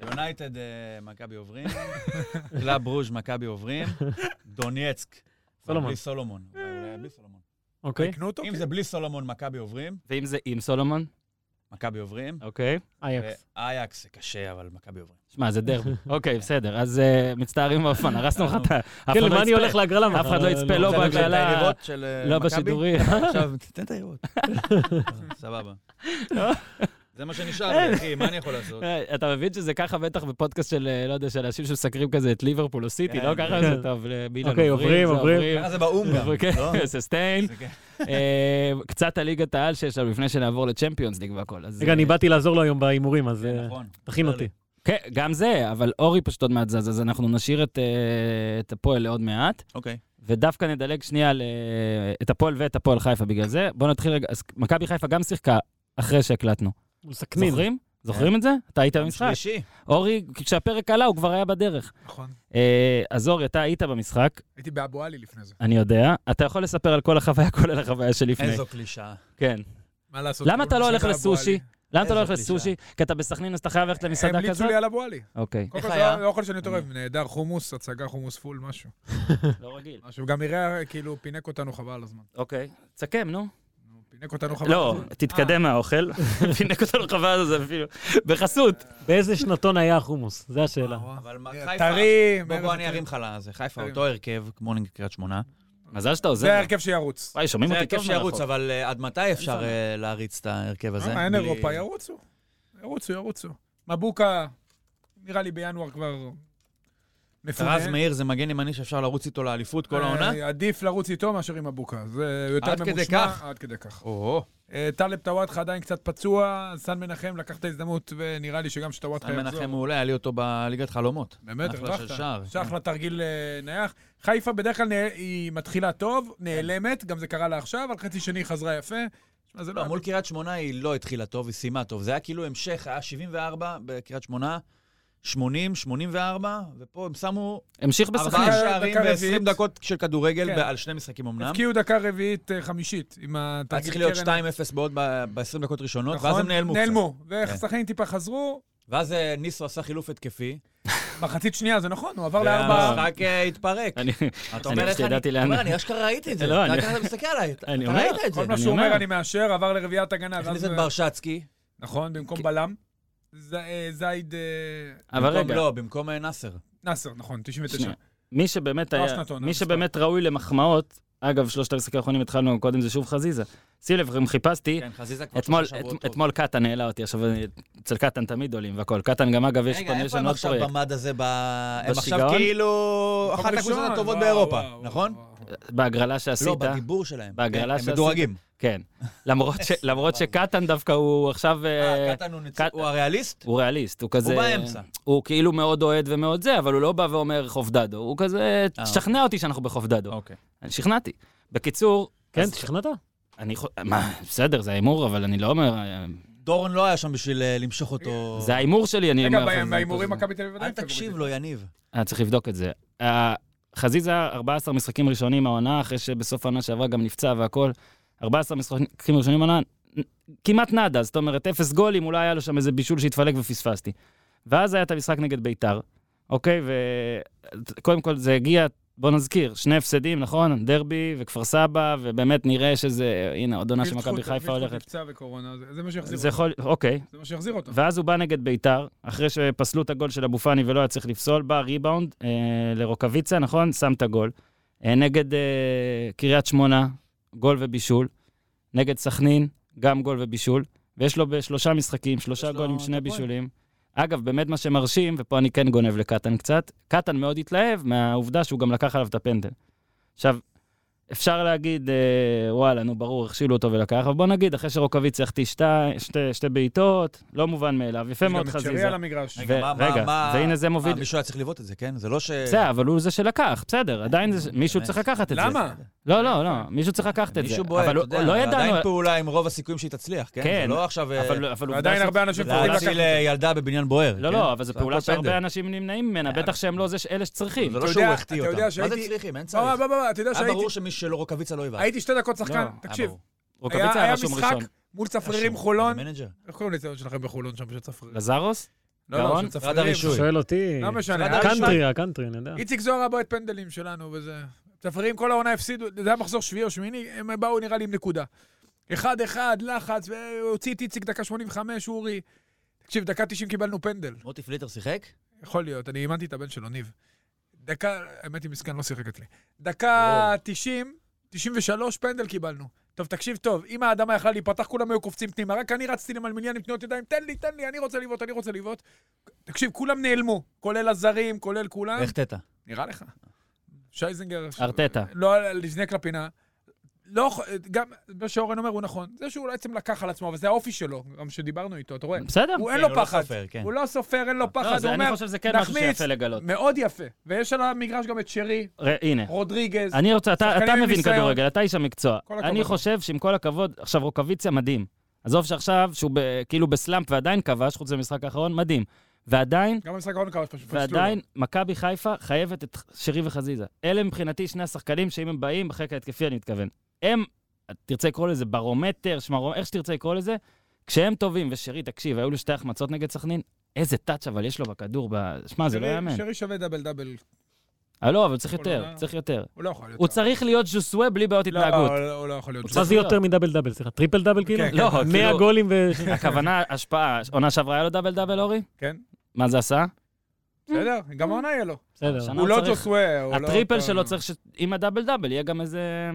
יונייטד, אה, מכבי עוברים. קלאב רוז', מכבי עוברים. דונייצק, סולומון. בלי סולומון. בלי סולומון. אוקיי. אם זה בלי סולומון, מכבי עוברים. ואם זה עם סולומון? מכבי עוברים. אוקיי. אייקס. ואייקס זה קשה, אבל מכבי עוברים. שמע, זה דרבי. אוקיי, בסדר. אז אה, מצטערים באופן, הרסנו לך את ה... כן, לא למה אני. הולך להגרלה מחר? אף אחד לא יצפה, לא רוצה לתת בהגרלה, של אה, לא? בשידורים. עכשיו, תתן את היריבות. סבבה. זה מה שנשאר לי, אחי, מה אני יכול לעשות? אה, אתה מבין שזה ככה בטח בפודקאסט של, אה, לא יודע, של אנשים שמסקרים כזה את ליברפול או סיטי, לא ככה כן. זה טוב, למילן אוקיי, עוברים, זה עוברים. ככה זה באו"ם גם, עוברים, כן, לא? ססטיין. כן. אה, קצת הליגת העל שיש לנו לפני שנעבור לצ'מפיונס ליג והכל. אז, רגע, אני אה, באתי לעזור לו היום בהימורים, אז כן, אה, נכון. תכין אותי. כן, גם זה, אבל אורי פשוט עוד מעט זז, אז אנחנו נשאיר את, אה, הפועל לעוד מעט, אוקיי. ודווקא נדלג שנייה אה, את הפועל ואת הפועל חיפה בגלל זה. בואו נתחיל רגע, אז מכבי חיפה גם שיחקה אחרי שהקלטנו. מול סכנין. זוכרים? זוכרים את זה? אתה היית במשחק. שלישי. אורי, כשהפרק עלה, הוא כבר היה בדרך. נכון. אה, אז אורי, אתה היית במשחק, הייתי באבו עלי לפני זה. אני יודע. אתה יכול לספר על כל החוויה, כולל החוויה שלפני. איזו קלישאה. כן. מה לעשות? למה אתה לא הולך לסושי? למה אתה לא הולך לסושי? כי אתה בסכנין, אז אתה חייב ללכת למסעדה המליצו כזאת? לי על אבו עלי. אוקיי. איך היה? זה לא אוכל שאני יותר אוהב, נהדר, חומוס, הצגה חומוס פול, משהו. לא רגיל. משהו, גם יראה כאילו פינק אותנו חבל הזמן. אוקיי. תסכם, נו. פינק אותנו חבל לא. תתקדם מהאוכל. פינק אותנו חבל על זה אפילו. בחסות. באיזה שנתון היה החומוס? זו השאלה. אה, אבל מה, אה, חיפה... טרי, בוא, אני. ארים לך לזה. חיפה. אותו הרכב, כמו נגד קריית שמונה. מזל שאתה עוזר. זה ההרכב שירוץ. וואי, שומעים זה אותי טוב שירוץ, מרחוק. אבל אה, עד מתי אפשר. אה, להריץ את ההרכב הזה? אה, אין אירופה, ירוצו. ירוצו, ירוצו. מבוקה, נראה לי בינואר כבר מפונה. רז מאיר זה מגן ימני שאפשר לרוץ איתו לאליפות כל העונה? אה, עדיף לרוץ איתו מאשר עם מבוקה. זה יותר עד כדי ממושמע. כך? עד כדי כך. אה, טלב טוואטחה עדיין קצת פצוע, סן מנחם לקח את ההזדמנות, ונראה לי שגם שטוואטחה סן יחזור. מנחם מעולה, היה לי אותו בליגת חלומות. באמת, אחלה הרווחת. שער כן. אחלה תרגיל אה, נייח. חיפה בדרך כלל היא מתחילה טוב, נעלמת, גם זה קרה לה עכשיו, על חצי שני חזרה יפה. זה לא... לא, מול קריית שמונה היא לא התחילה טוב, היא סיימה טוב. זה היה כאילו המשך, היה 74 בקריית שמונה, 80, 84, ופה הם שמו המשיך בסכנין. ארבעה שערים רביעית. ב-20 דקות של כדורגל, כן. על שני משחקים אמנם. הבקיעו דקה רביעית אה, חמישית, עם היה התרגיל צריך להיות קרן. 2-0 בעוד ב-20 דקות ראשונות, נכון, ואז הם נעלמו קצת. נעלמו, כן. וסכנין טיפה חזרו. ואז אה, ניסו עשה חילוף התקפי, מחצית שנייה, זה נכון, הוא עבר לארבע... והמשחק אה, התפרק. אני אתה אומר פשוט איך ידעתי אני... אתה אני אשכרה ראיתי את זה. לא, אתה אני- ככה מסתכל עליי, אתה אני אתה אומר. ראית את זה. כל מה אני שהוא אומר. אני מאשר, עבר לרביעיית הגנה. הכניס את ברשצקי. נכון, במקום בלם. ז- אה, זייד אה, אבל במקום- רגע, לא, במקום אה, נאסר. נאסר, נכון, 99. שנייה. מי שבאמת לא היה, שנתון, מי המספר. שבאמת ראוי למחמאות, אגב, שלושת המשחקים האחרונים התחלנו, קודם זה שוב חזיזה. שים לב, אם חיפשתי, כן, חזיזה כבר אתמול, שלושה שבועות את, טוב. אתמול קטן העלה אותי, עכשיו אצל קטן תמיד עולים והכל. קטן גם אגב, יש רגע, פה, יש איפה הם לנו עוד עכשיו פרויקט. במד הזה? ב- הם עכשיו בשיגעון? כאילו מקום אחת ראשון, הקבוצות הטובות וואו, באירופה, וואו, נכון? וואו. בהגרלה שעשית, לא, בדיבור שלהם. בהגרלה כן, שעשית. הם מדורגים. כן. למרות, ש, למרות שקטן דווקא הוא עכשיו, אה, אה, קטן הוא נצ- קט- הוא הריאליסט? הוא ריאליסט, הוא כזה... הוא באמצע. הוא כאילו מאוד אוהד ומאוד זה, אבל הוא לא בא ואומר חופדדו, הוא כזה, אה, תשכנע אותי שאנחנו בחופדדו. אוקיי. אני שכנעתי. בקיצור, כן, שכנעת? אני חו... מה, בסדר, זה ההימור, אבל אני לא אומר... אה, דורון לא היה שם בשביל אה, למשוך אותו. זה ההימור שלי, אני רגע, אומר... זה- בהימורים מכבי תל אביב אל עדיין תקשיב פייבוריטית. לו, יניב. היה צריך לבדוק את זה. חזיזה, 14 משחקים ראשונים העונה, אחרי שבסוף העונה שעברה גם נפצע והכל. 14 משחקים ראשונים העונה, כמעט נאדה, זאת אומרת, אפס גולים, אולי היה לו שם איזה בישול שהתפלק ופספסתי. ואז היה את המשחק נגד ביתר, אוקיי? וקודם כל זה הגיע, בוא נזכיר, שני הפסדים, נכון? דרבי וכפר סבא, ובאמת נראה שזה, הנה, עוד עונה שמכבי חיפה הולכת. נפצע וקורונה, זה- זה מה שיחזיר זה אותו. יכול, אוקיי. זה מה שיחזיר אותו. ואז הוא בא נגד ביתר, אחרי שפסלו את הגול של אבו פאני ולא היה צריך לפסול, בא ריבאונד אה, לרוקאביצה, נכון? שם את הגול. אה, נגד אה, קריית שמונה, גול ובישול. נגד סכנין, גם גול ובישול. ויש לו בשלושה משחקים, שלושה גולים, שני. בישולים. אגב, באמת מה שמרשים, ופה אני כן גונב לקטן קצת, קטן מאוד התלהב מהעובדה שהוא גם לקח עליו את הפנדל. עכשיו, אפשר להגיד, אה, וואלה, נו ברור, הכשילו אותו ולקח, אבל בוא נגיד, אחרי שרוקאביצה החטיא שתי, שתי, שתי בעיטות, לא מובן מאליו, יפה יש מאוד גם את שרי חזיזה. על המגרש. רגע, ו- מה- מה- רגע, מה- והנה זה מוביל- מה, מישהו היה צריך לבעוט את זה, כן? זה לא ש... בסדר, אבל הוא זה שלקח, בסדר, עדיין זה- מישהו. צריך לקחת את זה. למה? לא, לא, לא, מישהו צריך לקחת את זה. מישהו בועט, אתה יודע, לא ידענו, עדיין פעולה עם רוב הסיכויים שהיא תצליח, כן? כן, זה לא עכשיו אה, אבל ש- הרבה אנשים יכולים לקחת את זה. ילדה בבניין בוער. לא, כן? לא, אבל זו פעולה שהרבה. אנשים נמנעים ממנה, כן. בטח שהם לא זה- אלה שצריכים. זה אתה לא שהוא החטיא אותם. מה זה צריכים? אין צריך. היה שלא רוקאביצה לא יבעט. הייתי שתי דקות שחקן, לא, תקשיב. רוקאביצה היה היה רשום משחק ראשון. מול צפרירים חולון. איך קוראים לציון שלכם בחולון שם של צפרירים? לזרוס? לא, לא? של צפרירים. הרישוי. שואל אותי. לא משנה. היה. משחק- הקאנטרי, הקאנטרי, אני יודע. איציק זוהר היה בועט פנדלים שלנו וזה. צפרירים כל העונה הפסידו, זה היה מחזור שביעי או שמיני, הם באו נראה לי עם נקודה. אחד אחד, לחץ, והוציא את איציק דקה 85, אורי. תקשיב, דקה 90 קיבלנו פנדל. מוטי פליטר שיחק? יכול להיות, אני אימנתי את הבן שלו, ניב. דקה, האמת היא מסכן, לא שיחק אצלי. דקה 90, 93 פנדל קיבלנו. טוב, תקשיב טוב, אם האדמה יכלה להיפתח, כולם היו קופצים פנימה, רק אני רצתי למלמיליאן עם תנועות ידיים, תן לי, תן לי, אני רוצה לבעוט, אני רוצה לבעוט. תקשיב, כולם נעלמו, כולל הזרים, כולל כולם. איך תטא? נראה לך. שייזנגר... ארטטה. לא לזנק לפינה. לא, גם מה שאורן אומר הוא נכון. זה שהוא בעצם לקח על עצמו, אבל זה האופי שלו, גם שדיברנו איתו, אתה רואה? בסדר. הוא אין כן, לו הוא לא פחד. כן. הוא לא סופר, אין לו לא, פחד, הוא אני אומר, חושב שזה כן משהו נחמיץ. שיפה לגלות. מאוד יפה. ויש על המגרש גם את שרי. רודריגז. אני רוצה, אתה, מבין. כדורגל, אתה איש המקצוע. אני חושב שעם כל הכבוד, עכשיו רוקוויציה מדהים. עזוב שעכשיו, שהוא כאילו בסלאמפ ועדיין כבש, חוץ מהמשחק האחרון, מדהים. ועדיין, גם במשחק האחרון כבש פשוט. ועדיין, מכבי חיפה חייבת את שרי וחזיזה. אלה מבחינתי שני השחקנים שאם הם באים, בחלק ההתקפי אני מתכוון. הם, תרצה לקרוא לזה ברומטר, שמרו, איך שתרצה לקרוא לזה, כשהם טובים, ושרי, תקשיב, היו לו שתי החמצות נגד סכנין, איזה touch אבל יש לו בכדור, ב... שמע, זה לא יאמן. שרי שווה double double. אה, לא, אבל צריך כל יותר. צריך יותר. הוא לא יכול להיות. הוא צריך להיות ז'וזואה בלי בעיות לא, התנהגות. הוא לא- הוא לא יכול להיות. הוא. צריך מה זה. יותר מ double double? סליחה, triple double כאילו? כן, לא, 100 כאילו- גולים ו... הכוונה, השפעה. עונה שעברה היה לו double double, אורי? כן. מה זה עשה? בסדר, גם העונה יהיה לו. בסדר. הוא לא ז'וזואה. הוא לא ה triple שלו צריך שעם הדאבל דאבל יהיה גם איזה...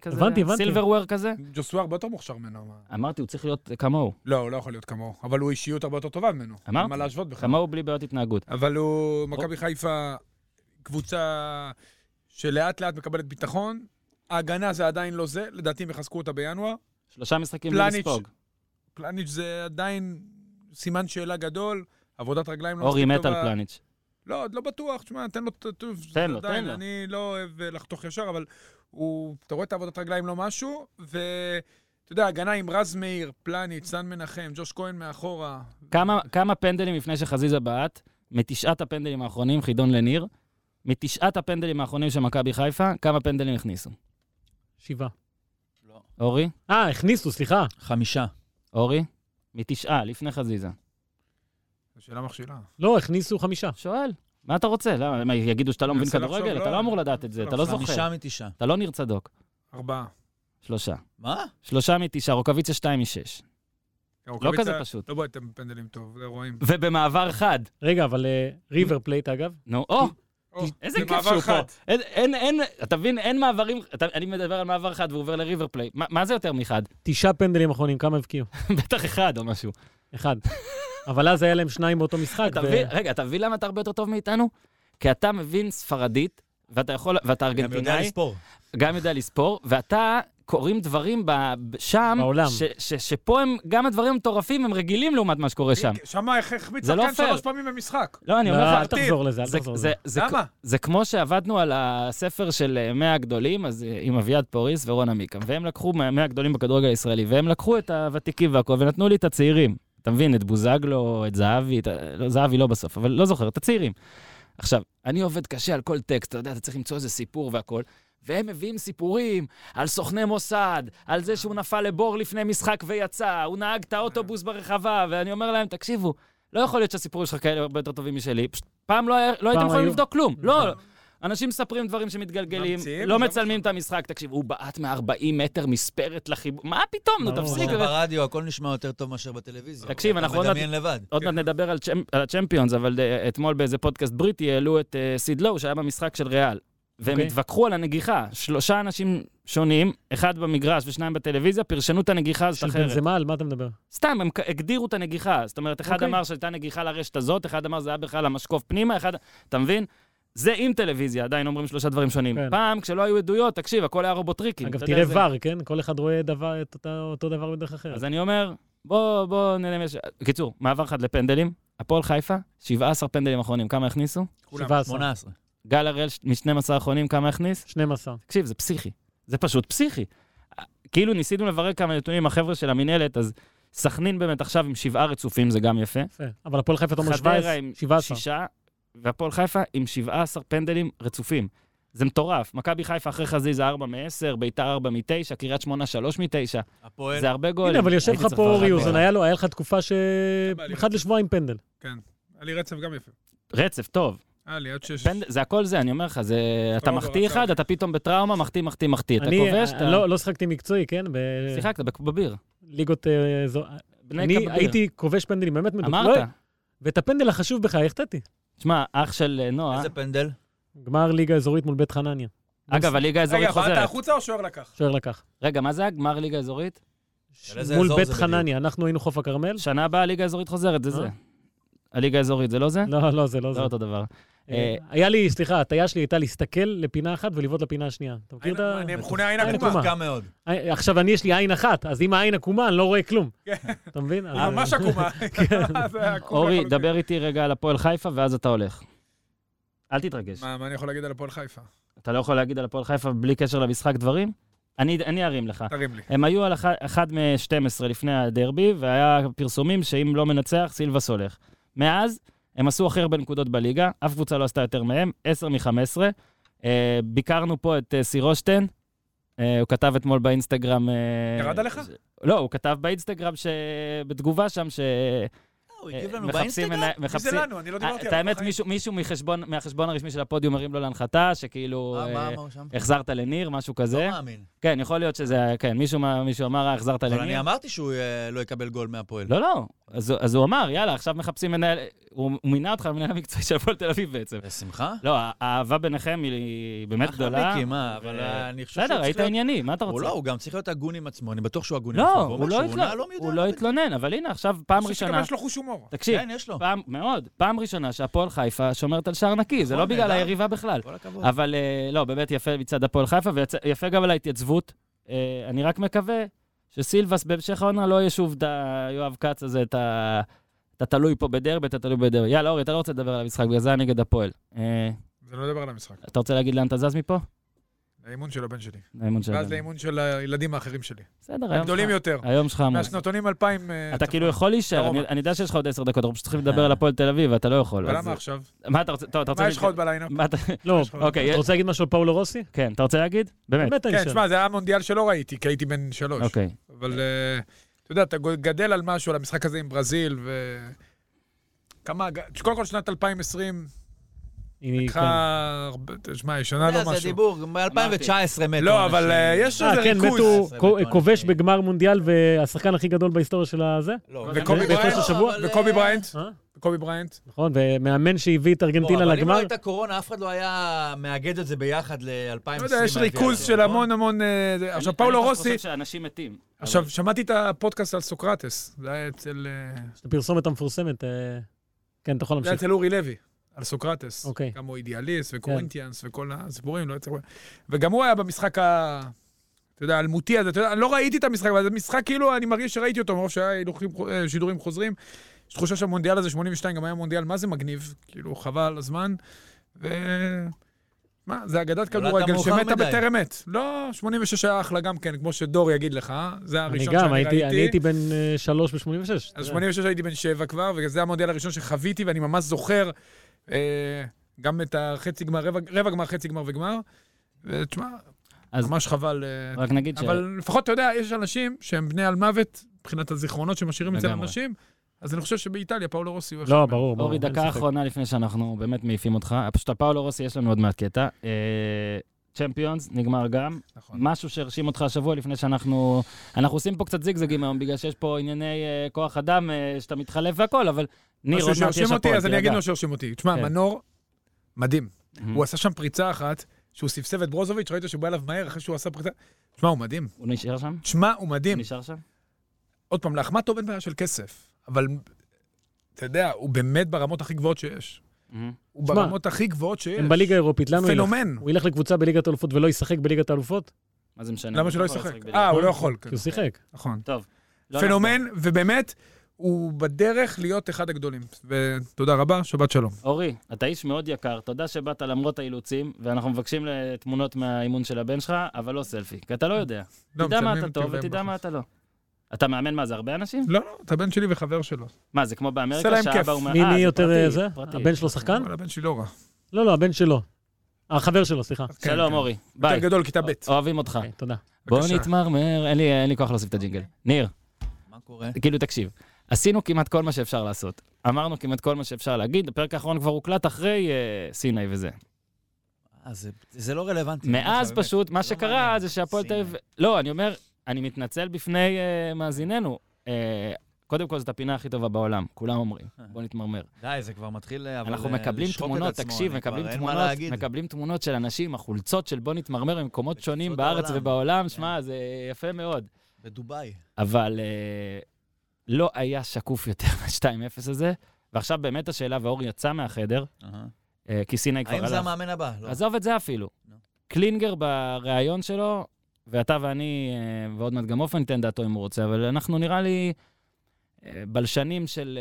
כזה הבנתי, הבנתי. סילברוויר כזה. ג'וסווה הרבה יותר מוכשר ממנו. אמרתי, הוא צריך להיות כמוהו. לא, הוא לא יכול להיות כמוהו. אבל הוא אישיות הרבה יותר טובה ממנו. אמרתי. מה להשוות בכלל. כמוהו בלי בעיות התנהגות. אבל הוא, מכבי חיפה, קבוצה שלאט לאט מקבלת ביטחון. ההגנה זה עדיין לא זה, לדעתי הם יחזקו אותה בינואר. שלושה משחקים לספוג. פלניץ' זה עדיין סימן שאלה גדול, עבודת רגליים לא אורי מספיק מת על טובה. פלניץ'. לא, עוד לא בטוח, תשמע, תן לו, תן לו, תן לו. אני לא אוהב אה, לחתוך ישר, אבל הוא, אתה רואה את העבודת רגליים לא משהו, ואתה יודע, הגנה עם רז מאיר, פלניץ', סן מנחם, ג'וש כהן מאחורה. כמה- כמה פנדלים לפני שחזיזה בעט, מתשעת הפנדלים האחרונים, חידון לניר, מתשעת הפנדלים האחרונים של מכבי חיפה, כמה פנדלים הכניסו? שבעה. לא. אורי? אה, הכניסו, סליחה. חמישה. אורי? מתשעה, לפני חזיזה. זו שאלה מכשילה. לא, הכניסו חמישה. שואל, מה אתה רוצה? למה, מה, יגידו שאתה לא מבין כדורגל? לא, אתה לא אמור לדעת את זה, אתה לא זוכר. חמישה מתשעה. אתה לא ניר צדוק. ארבעה. שלושה. מה? שלושה מתשעה, רוקוויציה שתיים משש. לא כזה פשוט. לא בועט פנדלים טוב, זה רואים. ובמעבר חד. רגע, אבל ריבר פלייט, אגב, נו, או, איזה זה כיף שהוא פה. אין, אין, אתה מבין, אין מעברים, אני מדבר על מעבר חד והוא עובר לריבר פלייט. מה, זה יותר מאחד? תשעה פנדלים אחרונים, כמה הבקיעו? בטח אחד או משהו. אחד. אבל אז היה להם שניים באותו משחק. אתה ו- מבין, רגע, אתה מבין למה אתה הרבה יותר טוב מאיתנו? כי אתה מבין ספרדית, ואתה יכול, ואתה גם יודע ארגנטינאי, לספור. גם יודע לספור, ואתה קוראים דברים ב, ב- שם, בעולם. ש, ש, שפה הם, גם הדברים המטורפים הם רגילים לעומת מה שקורה שם. שם איך החמיץ זה לא שחקן פייר. שלוש פעמים במשחק. לא, אני לא, אומר לך, אל תחזור לזה, אל זה, תחזור זה, לזה. זה, למה? זה כמו שעבדנו על הספר של אה, 100 הגדולים, אז אה, עם אביעד פוריס ורון עמיקם, והם לקחו 100 הגדולים בכדורגל הישראלי, והם לקחו את הוותיקים והכול, ונתנו לי את הצעירים. אתה מבין, את בוזגלו, את זהבי, את, לא, זהבי לא בסוף, אבל לא זוכר, את הצעירים. עכשיו, אני עובד קשה על כל טקסט, אתה יודע, אתה צריך למצוא איזה סיפור והכול, והם מביאים סיפורים על סוכני מוסד, על זה שהוא נפל לבור לפני משחק ויצא, הוא נהג את האוטובוס ברחבה, ואני אומר להם, תקשיבו, לא יכול להיות שהסיפורים שלך כאלה הרבה יותר טובים משלי. פשוט פעם לא, היה- לא הייתם יכולים היו- לבדוק כלום. לא, אנשים מספרים דברים שמתגלגלים, ממציאים, לא מצלמים את המשחק. תקשיב, הוא בעט מ-40 מטר מספרת לחיבור, מה פתאום, נו. תפסיק. ברדיו, הכל נשמע יותר טוב מאשר בטלוויזיה. תקשיב, אנחנו עוד מעט- מעט נדבר על צ'מפ- על הצ'מפיונס, אבל אה, אתמול באיזה פודקאסט בריטי העלו את אה, סיד לואו, שהיה במשחק של ריאל. והם אוקיי. התווכחו על הנגיחה. שלושה אנשים שונים, אחד במגרש ושניים בטלוויזיה, פרשנו את הנגיחה הזאת של אחרת. בנזמה, על מה אתה מדבר? סתם, הם הגדירו את הנגיחה. זאת אומרת, אחד אוקיי. אמר שהייתה נגיחה לרשת הזאת, אחד אמר זה היה בכלל המשקוף פנימה, אחד... אתה מבין? זה עם טלוויזיה, עדיין אומרים שלושה דברים שונים. כן. פעם, כשלא היו עדויות, תקשיב, הכל היה רובוטריקים. אגב, תראה זה- ור, כן? כל אחד רואה דבר- את אותה- אותו דבר בדרך אחרת. אז אני אומר, בוא, בוא נלמש... קיצור, מעבר אחד לפנדלים, הפועל חיפה, 17 פנדלים אחרונים, כמה הכניסו? כולם. 17, 18. גל הראל, מ-12 האחרונים, כמה הכניס? 12. תקשיב, זה פסיכי. זה פשוט פסיכי. כאילו ניסינו לברר כמה נתונים עם החבר'ה של המינהלת, אז סכנין באמת עכשיו עם שבעה רצופים, זה גם יפה. יפה. אבל הפועל חיפה אתה אומר חדרה 17, עם 17. שישה, והפועל חיפה עם 17 פנדלים רצופים. זה מטורף. מכבי חיפה אחרי חזיזה 4 מ-10, ביתר 4 מ-9, קריית שמונה 3 מ-9. הפועל. זה הרבה גולים. הנה, אבל יושב לך פה. אורי אוזן, היה לך תקופה ש... לי אחד. לשבועיים פנדל. כן. היה לי רצף גם יפה. רצף, טוב. היה לי עד שש. זה הכל זה, אני אומר לך, זה... אתה מחטיא. אחד, אתה פתאום בטראומה, מחטיא, מחטיא, מחטיא. אתה אני כובש, אה, אתה... לא לא שיחקתי מקצועי, כן? ב- שיחקת בביר. ליגות... אה, זו- אני. הייתי כובש פנדלים, באמת מדוק. אמרת. לא- ואת הפנדל החשוב בך, החטאתי. שמע, אח של אה, נועה, איזה פנדל? גמר ליגה אזורית מול בית חנניה. אגב, הליגה האזורית רגע, באת חוזרת. החוצה או שוער לקח? שוער לקח. רגע, מה זה הגמר ליגה אזורית? מול בית? חנניה, אנחנו היינו חוף הכרמל. שנה הבאה הליגה האזורית חוזרת, זה אה? זה. הליגה האזורית, זה לא זה? לא, לא, זה לא זה. זה אותו דבר. אה, היה לי, סליחה, הטעיה שלי הייתה להסתכל לפינה אחת ולבעוט לפינה השנייה. אתה מכיר את ה... אני מכונה עין עקומה. עקומה. מאוד. אה, עכשיו, אני, יש לי עין אחת, אז אם העין עקומה, אני לא רואה כלום. אתה מבין? אז- ממש עקומה. זה עקום אורי. דבר איתי רגע על הפועל חיפה, ואז אתה הולך. אל תתרגש. מה אני יכול להגיד על הפועל חיפה? אתה לא יכול להגיד על הפועל חיפה בלי קשר למשחק דברים? אני אני ארים לך. תרים לי. הם היו על אחד- אחד מ-12 לפני הדרבי, והיה פרסומים שאם לא מנצח, סילבס הולך. מאז, הם עשו הכי הרבה נקודות בליגה, אף קבוצה לא עשתה יותר מהם, 10 מ-15. אה, ביקרנו פה את אה, סירושטיין, אה, הוא כתב אתמול באינסטגרם... אה, ירד עליך? ש- לא, הוא כתב באינסטגרם בתגובה שם ש... הוא הגיב לנו אה, מחפשים... באינסטגרם? מי זה. לנו? אני לא דיברתי את עליו האמת, בחיים. מישהו- מישהו מחשבון- מהחשבון הרשמי של הפודיום הרים לו להנחתה, שכאילו... מה, מה, אה, מה הוא שם? החזרת לניר, משהו כזה. לא מאמין. כן, יכול להיות שזה... כן, מישהו מה- מישהו אמר, "אה, החזרת אבל לניר. אני אמרתי שהוא אה, לא יקבל גול מהפועל. לא, לא. אז, אז הוא אמר, יאללה, עכשיו מחפשים מנהל... הוא, הוא מינה אותך למנהל המקצועי של הפועל תל אביב בעצם. בשמחה? לא, האהבה ביניכם היא באמת אחלה גדולה. מיקי, מה, אבל אני חושב בסדר, שהוא היית צריך להיות- ענייני, מה אתה הוא רוצה? לא, הוא גם צריך להיות הגון עם עצמו, אני בטוח שהוא הגון עם לא, עצמו. הוא לא לא הוא לא. התלונן, אבל הנה, עכשיו פעם אני חושב ראשונה... שיש לו חוש הומור. תקשיב, כן, יש מאוד, פעם ראשונה שהפועל חיפה שומרת על שער נקי, זה נכון, לא בגלל נהדר. היריבה בכלל. כל הכבוד. אבל אה, לא, באמת יפה מצד הפועל חיפה, ויפה גם על ההתייצבות. אה, אני רק מקווה שסילבס בהמשך העונה לא יהיה שוב את היואב כץ הזה, את ה... אתה תלוי פה בדרבי, אתה תלוי בדרבי. יאללה, אורי, אתה לא רוצה לדבר על המשחק, בגלל זה אני נגד הפועל. אה, זה לא לדבר על המשחק. אתה רוצה להגיד לאן אתה זז מפה? לאימון של הבן שלי. לאימון שלנו. ואז לאימון של הילדים האחרים שלי. בסדר, היום הגדולים שלך- יותר. היום שלך עמוס. מהשנתונים 2000... אה, אתה. כאילו יכול להישאר. אני יודע שיש לך עוד עשר דקות, אנחנו פשוט צריכים לדבר על הפועל תל אביב, ואתה לא יכול. אבל למה עכשיו? מה אתה רוצה? טוב, אתה רוצה... מה יש לך עוד בליינאפ? אתה- לא, אוקיי, אתה רוצה להגיד משהו על פאולו רוסי? כן, אתה רוצה להגיד? באמת. כן. תשמע, זה היה מונדיאל שלא ראיתי, כי הייתי בן שלוש. אוקיי. אבל אה, אתה יודע, אתה גדל על משהו, על המשחק הזה עם ברזיל, ו... כמה... קודם כל, שנת 2020 היא- לקחה... כן. הרבה- תשמע, היא שונה לא יודע, זה משהו. דיבור, ב-2019 מתו לא, אבל אה. יש אה, איזה כן, ריכוז. כו- מתו כובש. בגמר מונדיאל והשחקן הכי גדול בהיסטוריה של הזה. לא, וקובי בריינט? לא? קובי בריינט. נכון, ומאמן שהביא את ארגנטינה אבל אם לא לגמר. הייתה קורונה, אף אחד לא היה מאגד את זה ביחד ל-2020. לא יודע, יש ריכוז של המון המון... אה, עכשיו, פאולו אני רוסי... חושב שאנשים מתים. עכשיו, שמעתי את הפודקאסט על סוקרטס. זה היה אצל... אה, את הפרסומת המפורסמת. אה, כן, אתה יכול זה היה להמשיך. אצל אורי לוי, על סוקרטס. אוקיי. גם הוא אידיאליסט וקורינטיאנס וכל הסיפורים, לא יצא... וגם הוא היה במשחק ה... אתה יודע, האלמותי הזה, אתה יודע, אני לא ראיתי את המשחק, אבל זה משחק כאילו, אני מרגיש שראיתי אותו, מרוב שהיה שידורים חוזרים. יש תחושה שהמונדיאל הזה, 82, גם היה מונדיאל, מה זה מגניב? כאילו, חבל הזמן. ו... מה, זה אגדת כדורגל שמתה. בטרם עת. לא, 86 היה אחלה גם כן, כמו שדור יגיד לך, אה? זה אני הראשון גם, שאני הייתי- אני ראיתי. הייתי בן אה, שלוש ב-86. אז 86 הייתי בן שבע כבר, וזה המונדיאל הראשון שחוויתי, ואני ממש זוכר אה, גם את החצי גמר, רבע, רבע גמר, חצי גמר וגמר. ותשמע, אז- ממש חבל. אה, רק נגיד ש... אבל לפחות, אתה יודע, יש אנשים שהם בני על מוות, מבחינת הזיכרונות שמשאירים אצל לגמרי. אז אני חושב שבאיטליה פאולו רוסי הוא אחד לא. ברור, ברור. אורי, דקה. אחרונה לפני שאנחנו באמת מעיפים אותך. פשוט הפאולו רוסי, יש לנו עוד מעט קטע. אה, צ'מפיונס, נגמר גם. נכון. משהו שהרשים אותך השבוע לפני שאנחנו... אנחנו עושים פה קצת זיגזגים היום, בגלל שיש פה ענייני אה, כוח אדם, אה, שאתה מתחלף והכל, אבל ניר, עוד מעט יש שהרשים אותי, הפועל, אז אני אגיד. לו שהרשים אותי. תשמע, כן. מנור, מדהים. הוא עשה שם פריצה אחת, שהוא ספסב את ברוזוביץ', ראית שהוא בא אליו מהר אחרי שהוא עשה פריצה. תשמע, הוא מדהים. הוא נשאר שם? תשמע, הוא הוא מדהים. נשאר שם? עוד פעם, לאחמטוב אין בעיה של כסף, אבל אתה יודע, הוא באמת ברמות הכי גבוהות שיש. מהמם. הוא ברמות הכי גבוהות שיש. הם בליגה האירופית, לאן הוא ילך? פנומן. הוא ילך לקבוצה בליגת האלופות ולא ישחק בליגת האלופות? מה זה משנה? למה שלא יכול ישחק? אה, הוא. לא יכול. כי הוא שיחק. נכון. טוב. לא פנומן, ובאמת, הוא בדרך להיות אחד הגדולים. ותודה רבה, שבת שלום. אורי, אתה איש מאוד יקר, תודה שבאת למרות האילוצים, ואנחנו מבקשים תמונות מהאימון של הבן שלך, אבל לא סלפי, כי אתה לא יודע. לא, תדע מה אתה טוב ותדע. מה אתה לא. אתה מאמן מה זה, הרבה אנשים? לא, לא, אתה בן שלי וחבר שלו. מה, זה כמו באמריקה. שהאבא הוא... מי אה, מי יותר פרטי, אה, זה? פרטי. הבן שלו שחקן? אבל הבן שלי לא רע. לא, לא, הבן שלו. החבר שלו, סליחה. כן, שלום, כן. אורי. ביי. יותר גדול, כיתה ב'. אוהבים אותך. אוקיי, תודה. בוא. נתמרמר, אין לי- אין לי כוח להוסיף את הג'ינגל. ניר, מה קורה? כאילו, תקשיב. עשינו כמעט כל מה שאפשר לעשות. אמרנו כמעט כל מה שאפשר להגיד, הפרק האחרון כבר הוקלט אחרי אה, סיני וזה. אה, זה- זה לא רלוונטי. מאז. פשוט, מה לא שקרה מעניין. זה שהפועל תל אביב... לא, אני אומר, אני מתנצל בפני אה, מאזיננו. אה, קודם כל, זאת הפינה הכי טובה בעולם, כולם אומרים. בוא נתמרמר. די, זה כבר מתחיל אבל, אנחנו אה, מקבלים תמונות, תקשיב, מקבלים תמונות. מקבלים תמונות של אנשים, החולצות של בוא נתמרמר במקומות שונים בארץ. ובעולם, שמע, זה יפה מאוד. בדובאי. אבל אה, לא היה שקוף יותר מה-2-0 הזה, ועכשיו באמת השאלה, ואור יצא מהחדר. אה, כי סיני כבר האם זה הלך. המאמן הבא? לא. עזוב את זה אפילו. נו. קלינגר בריאיון שלו, ואתה ואני, אה, ועוד מעט גם אופן ייתן דעתו אם הוא רוצה, אבל אנחנו נראה לי אה, בלשנים של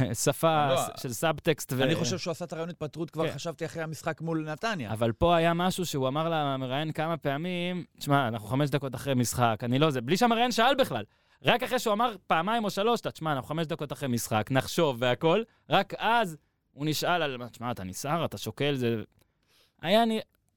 אה, שפה, לא, של סאבטקסט. ו- אני חושב שהוא עשה את הריאיון התפטרות כבר, כן. חשבתי אחרי המשחק מול נתניה. אבל פה היה משהו שהוא אמר למראיין כמה פעמים, תשמע, אנחנו חמש דקות אחרי משחק, אני לא זה, בלי שהמראיין שאל בכלל. רק אחרי שהוא אמר פעמיים או שלוש, תשמע, אנחנו חמש דקות אחרי משחק, נחשוב והכל, רק אז הוא נשאל על, תשמע, אתה נסער, אתה שוקל, זה... היה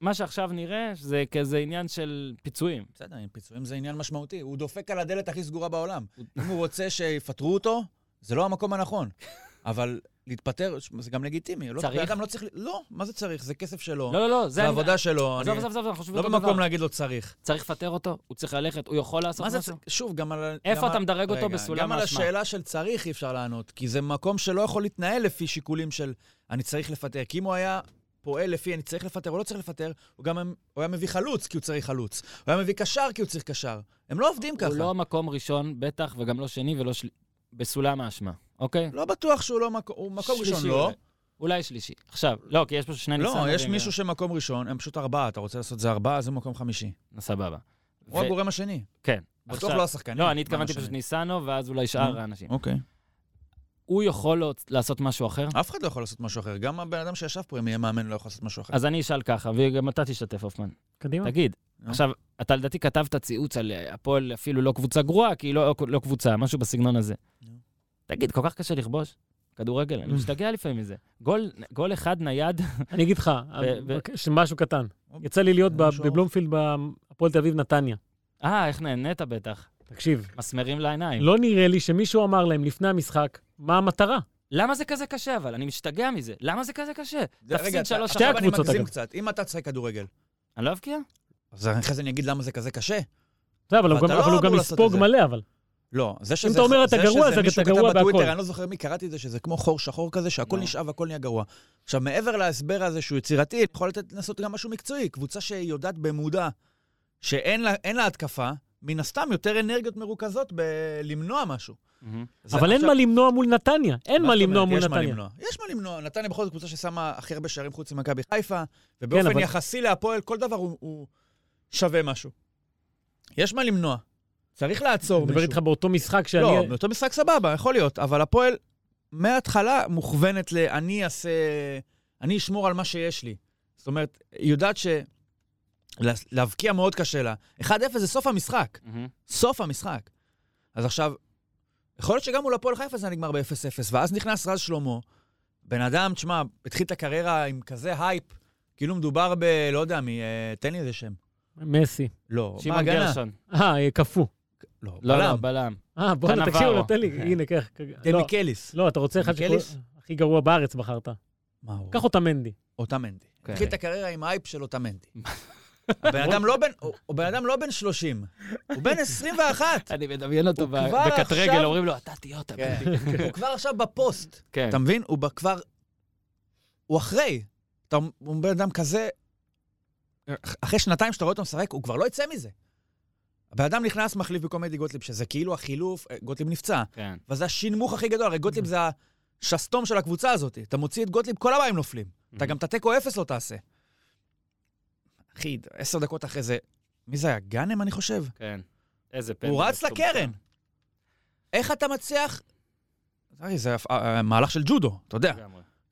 מה שעכשיו נראה, זה כזה עניין של פיצויים. בסדר, פיצויים זה עניין משמעותי. הוא דופק על הדלת הכי סגורה בעולם. אם הוא רוצה שיפטרו אותו, זה לא המקום הנכון. אבל להתפטר, זה גם לגיטימי. לא- צריך? אדם לא צריך... לא, מה זה צריך? זה כסף שלו. לא, לא, לא, זה... זה אני- שלו. עזוב, עזוב, עזוב, אנחנו חושבים לא אותו במקום דבר. להגיד לו צריך. צריך לפטר אותו, הוא צריך ללכת, הוא יכול לעשות משהו. שוב, גם על... איפה גם אתה מדרג אותו רגע, בסולם גם על האשמה? השאלה של צריך אי אפשר לענות, כי זה מקום שלא יכול להתנהל לפי שיקולים של אני צריך לפטר. כי אם הוא היה פועל לפי אני צריך לפטר או לא צריך לפטר, הוא גם הוא היה מביא חלוץ כי הוא צריך חלוץ. הוא היה מביא קשר כי הוא צריך קשר. הם לא עובדים ככה. הוא לא מקום ראשון, בטח, וגם לא שני ולא של... בסולם האשמה, אוקיי? לא בטוח שהוא לא מקום, הוא מקום ראשון, לא. אולי. אולי שלישי. עכשיו, לא, כי יש פה שני לא, ניסנובים. יש מישהו שמקום ראשון, הם פשוט ארבעה, אתה רוצה לעשות זה ארבעה, זה מקום חמישי. סבבה. הוא ו- הגורם השני. כן. בטוח עכשיו- לא השחקנים. לא, אני התכוונתי פשוט? ניסנו, ואז אולי שאר נו. האנשים. אוקיי. הוא יכול לעשות משהו אחר? אף אחד לא יכול לעשות משהו אחר. גם הבן אדם שישב פה, אם יהיה מאמן, לא יכול לעשות משהו אחר. אז אני אשאל ככה, וגם אתה תשתתף, הופמן. קדימה. תגיד. עכשיו, אתה לדעתי כתבת ציוץ על אה, הפועל אפילו לא קבוצה גרועה, כי היא לא, לא קבוצה, משהו בסגנון הזה. תגיד, כל כך קשה לכבוש? כדורגל, אני משתגע לפעמים מזה. גול, גול אחד נייד, אני אגיד לך, משהו קטן. יצא לי להיות בבלומפילד בהפועל תל אביב נתניה. אה, איך נהנית בטח. תקשיב, מסמרים לעיניים. לא נראה לי שמישהו אמר להם לפני המשחק, מה המטרה? למה זה כזה קשה אבל? אני משתגע מזה. למה זה כזה קשה? זה- תפסיד שלוש שתי הקבוצות, אגב. קצת. אם אתה תשחק כדורגל, אני לא אבקיע? אז אחרי זה אני אגיד למה זה כזה קשה. זה, אבל הוא גם- לא יספוג זה. מלא, אבל. לא, זה שזה... אתה אומר אתה זה גרוע, אז מישהו אתה גרוע בהכל. אני לא זוכר מי קראתי את זה, שזה כמו חור שחור כזה, שהכל. נשאב והכל נהיה גרוע. עכשיו, מעבר להסבר הזה שהוא יצירתי, יכול לתת לנסות גם משהו מקצועי. קבוצה שיודעת במודע שאין לה, אין לה התקפה, מן הסתם יותר אנרגיות מרוכזות בלמנוע משהו. אבל אין מה למנוע מול נתניה. אין מה למנוע? מול יש מה נתניה. למנוע. יש מה למנוע. נתניה בכל זאת קבוצה ששמה הכי הרבה שערים חוץ ממכבי חיפה, ובאופן אבל- יחסי להפועל, כל דבר הוא, הוא שווה משהו. יש מה למנוע. צריך לעצור אני מדבר מישהו. איתך באותו משחק שאני... לא, באותו משחק סבבה, יכול להיות, אבל הפועל מההתחלה מוכוונת ל... אני אעשה... אני אשמור על מה שיש לי. זאת אומרת, היא יודעת ש... לה- להבקיע מאוד קשה לה. 1-0 זה סוף המשחק. מהמם. סוף המשחק. אז עכשיו, יכול להיות שגם מול הפועל חיפה זה נגמר ב-0-0, ואז נכנס רז שלמה, בן אדם, תשמע, התחיל את הקריירה עם כזה הייפ, כאילו מדובר ב... לא יודע מי, אה, תן לי איזה שם. מסי. לא, בהגנה. גרשון. אה, אה, קפוא. לא, לא, לא, בלם. בלם. פאביו קנבארו. תקשיב, לו, תן לי, הנה, קח. תן לא, לי קליס. לא, אתה רוצה אחד? שכל- הכי גרוע בארץ בחרת. מה הוא? קח אותה מנדי. אותה מנדי. כן. התחיל את הקריירה עם הייפ של אותה מנדי. הבן אדם לא בן, הוא הוא בן אדם לא בן 30, הוא בן 21. אני מדמיין אותו בקט רגל, אומרים לו, אתה תהיה אותה. כן. הוא כבר עכשיו בפוסט, כן. אתה מבין? הוא כבר... הוא אחרי. הוא בן אדם כזה... אחרי שנתיים שאתה רואה אותו משחק, הוא כבר לא יצא מזה. הבן אדם נכנס, מחליף במקום אדי גוטליב, שזה כאילו החילוף, אה, גוטליב נפצע. כן. וזה השנמוך הכי גדול, הרי גוטליב זה השסתום של הקבוצה הזאת. אתה מוציא את גוטליב, כל המים נופלים. אתה גם את התיקו אפס לא תעשה. אחי, עשר דקות אחרי זה, מי זה היה? גאנם, אני חושב? כן. איזה פנדל. הוא רץ. לקרן. איך אתה מצליח... זה אה, מהלך של ג'ודו, אתה יודע.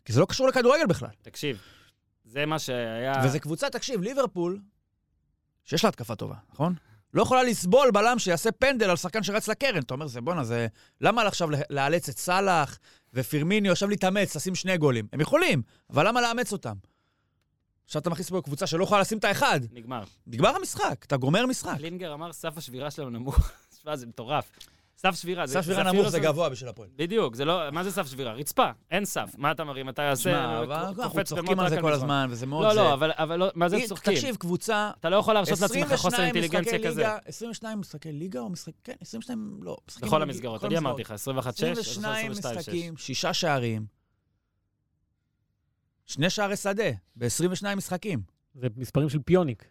כי זה לא קשור לכדורגל בכלל. תקשיב, זה מה שהיה... וזו קבוצה, תקשיב, ליברפול, שיש לה התקפה טובה, נכון? לא יכולה לסבול בלם שיעשה פנדל על שחקן שרץ לקרן. אתה אומר, זה בואנה, זה... למה עכשיו לאלץ את סאלח ופירמיניו עכשיו להתאמץ, לשים שני גולים? הם יכולים, אבל למה לאמץ אותם? עכשיו אתה מכניס פה קבוצה שלא יכולה לשים את האחד. נגמר. נגמר המשחק, אתה גומר משחק. קלינגר אמר, סף השבירה שלנו נמוך. תשמע, זה מטורף. סף שבירה. סף שבירה נמוך לא זה גבוה בשביל הפועל. בדיוק, זה לא, מה זה סף שבירה? רצפה, אין סף. מה אתה מרים? אתה אבל אנחנו צוחקים על זה כל. הזמן, וזה מאוד... לא, לא, אבל, לא, מה זה צוחקים? תקשיב, קבוצה, אתה לא יכול להרשות לעצמך חוסר 22 אינטליגנציה כזה. ליגה, 22 משחקי ליגה או משחק... כן, 22, לא. בכל המסגרות, אני. אמרתי לך, 21-6, 22 22-6. משחקים, שישה שערים. שני שערי שדה, ב-22 משחקים. זה מספרים של פיוניק.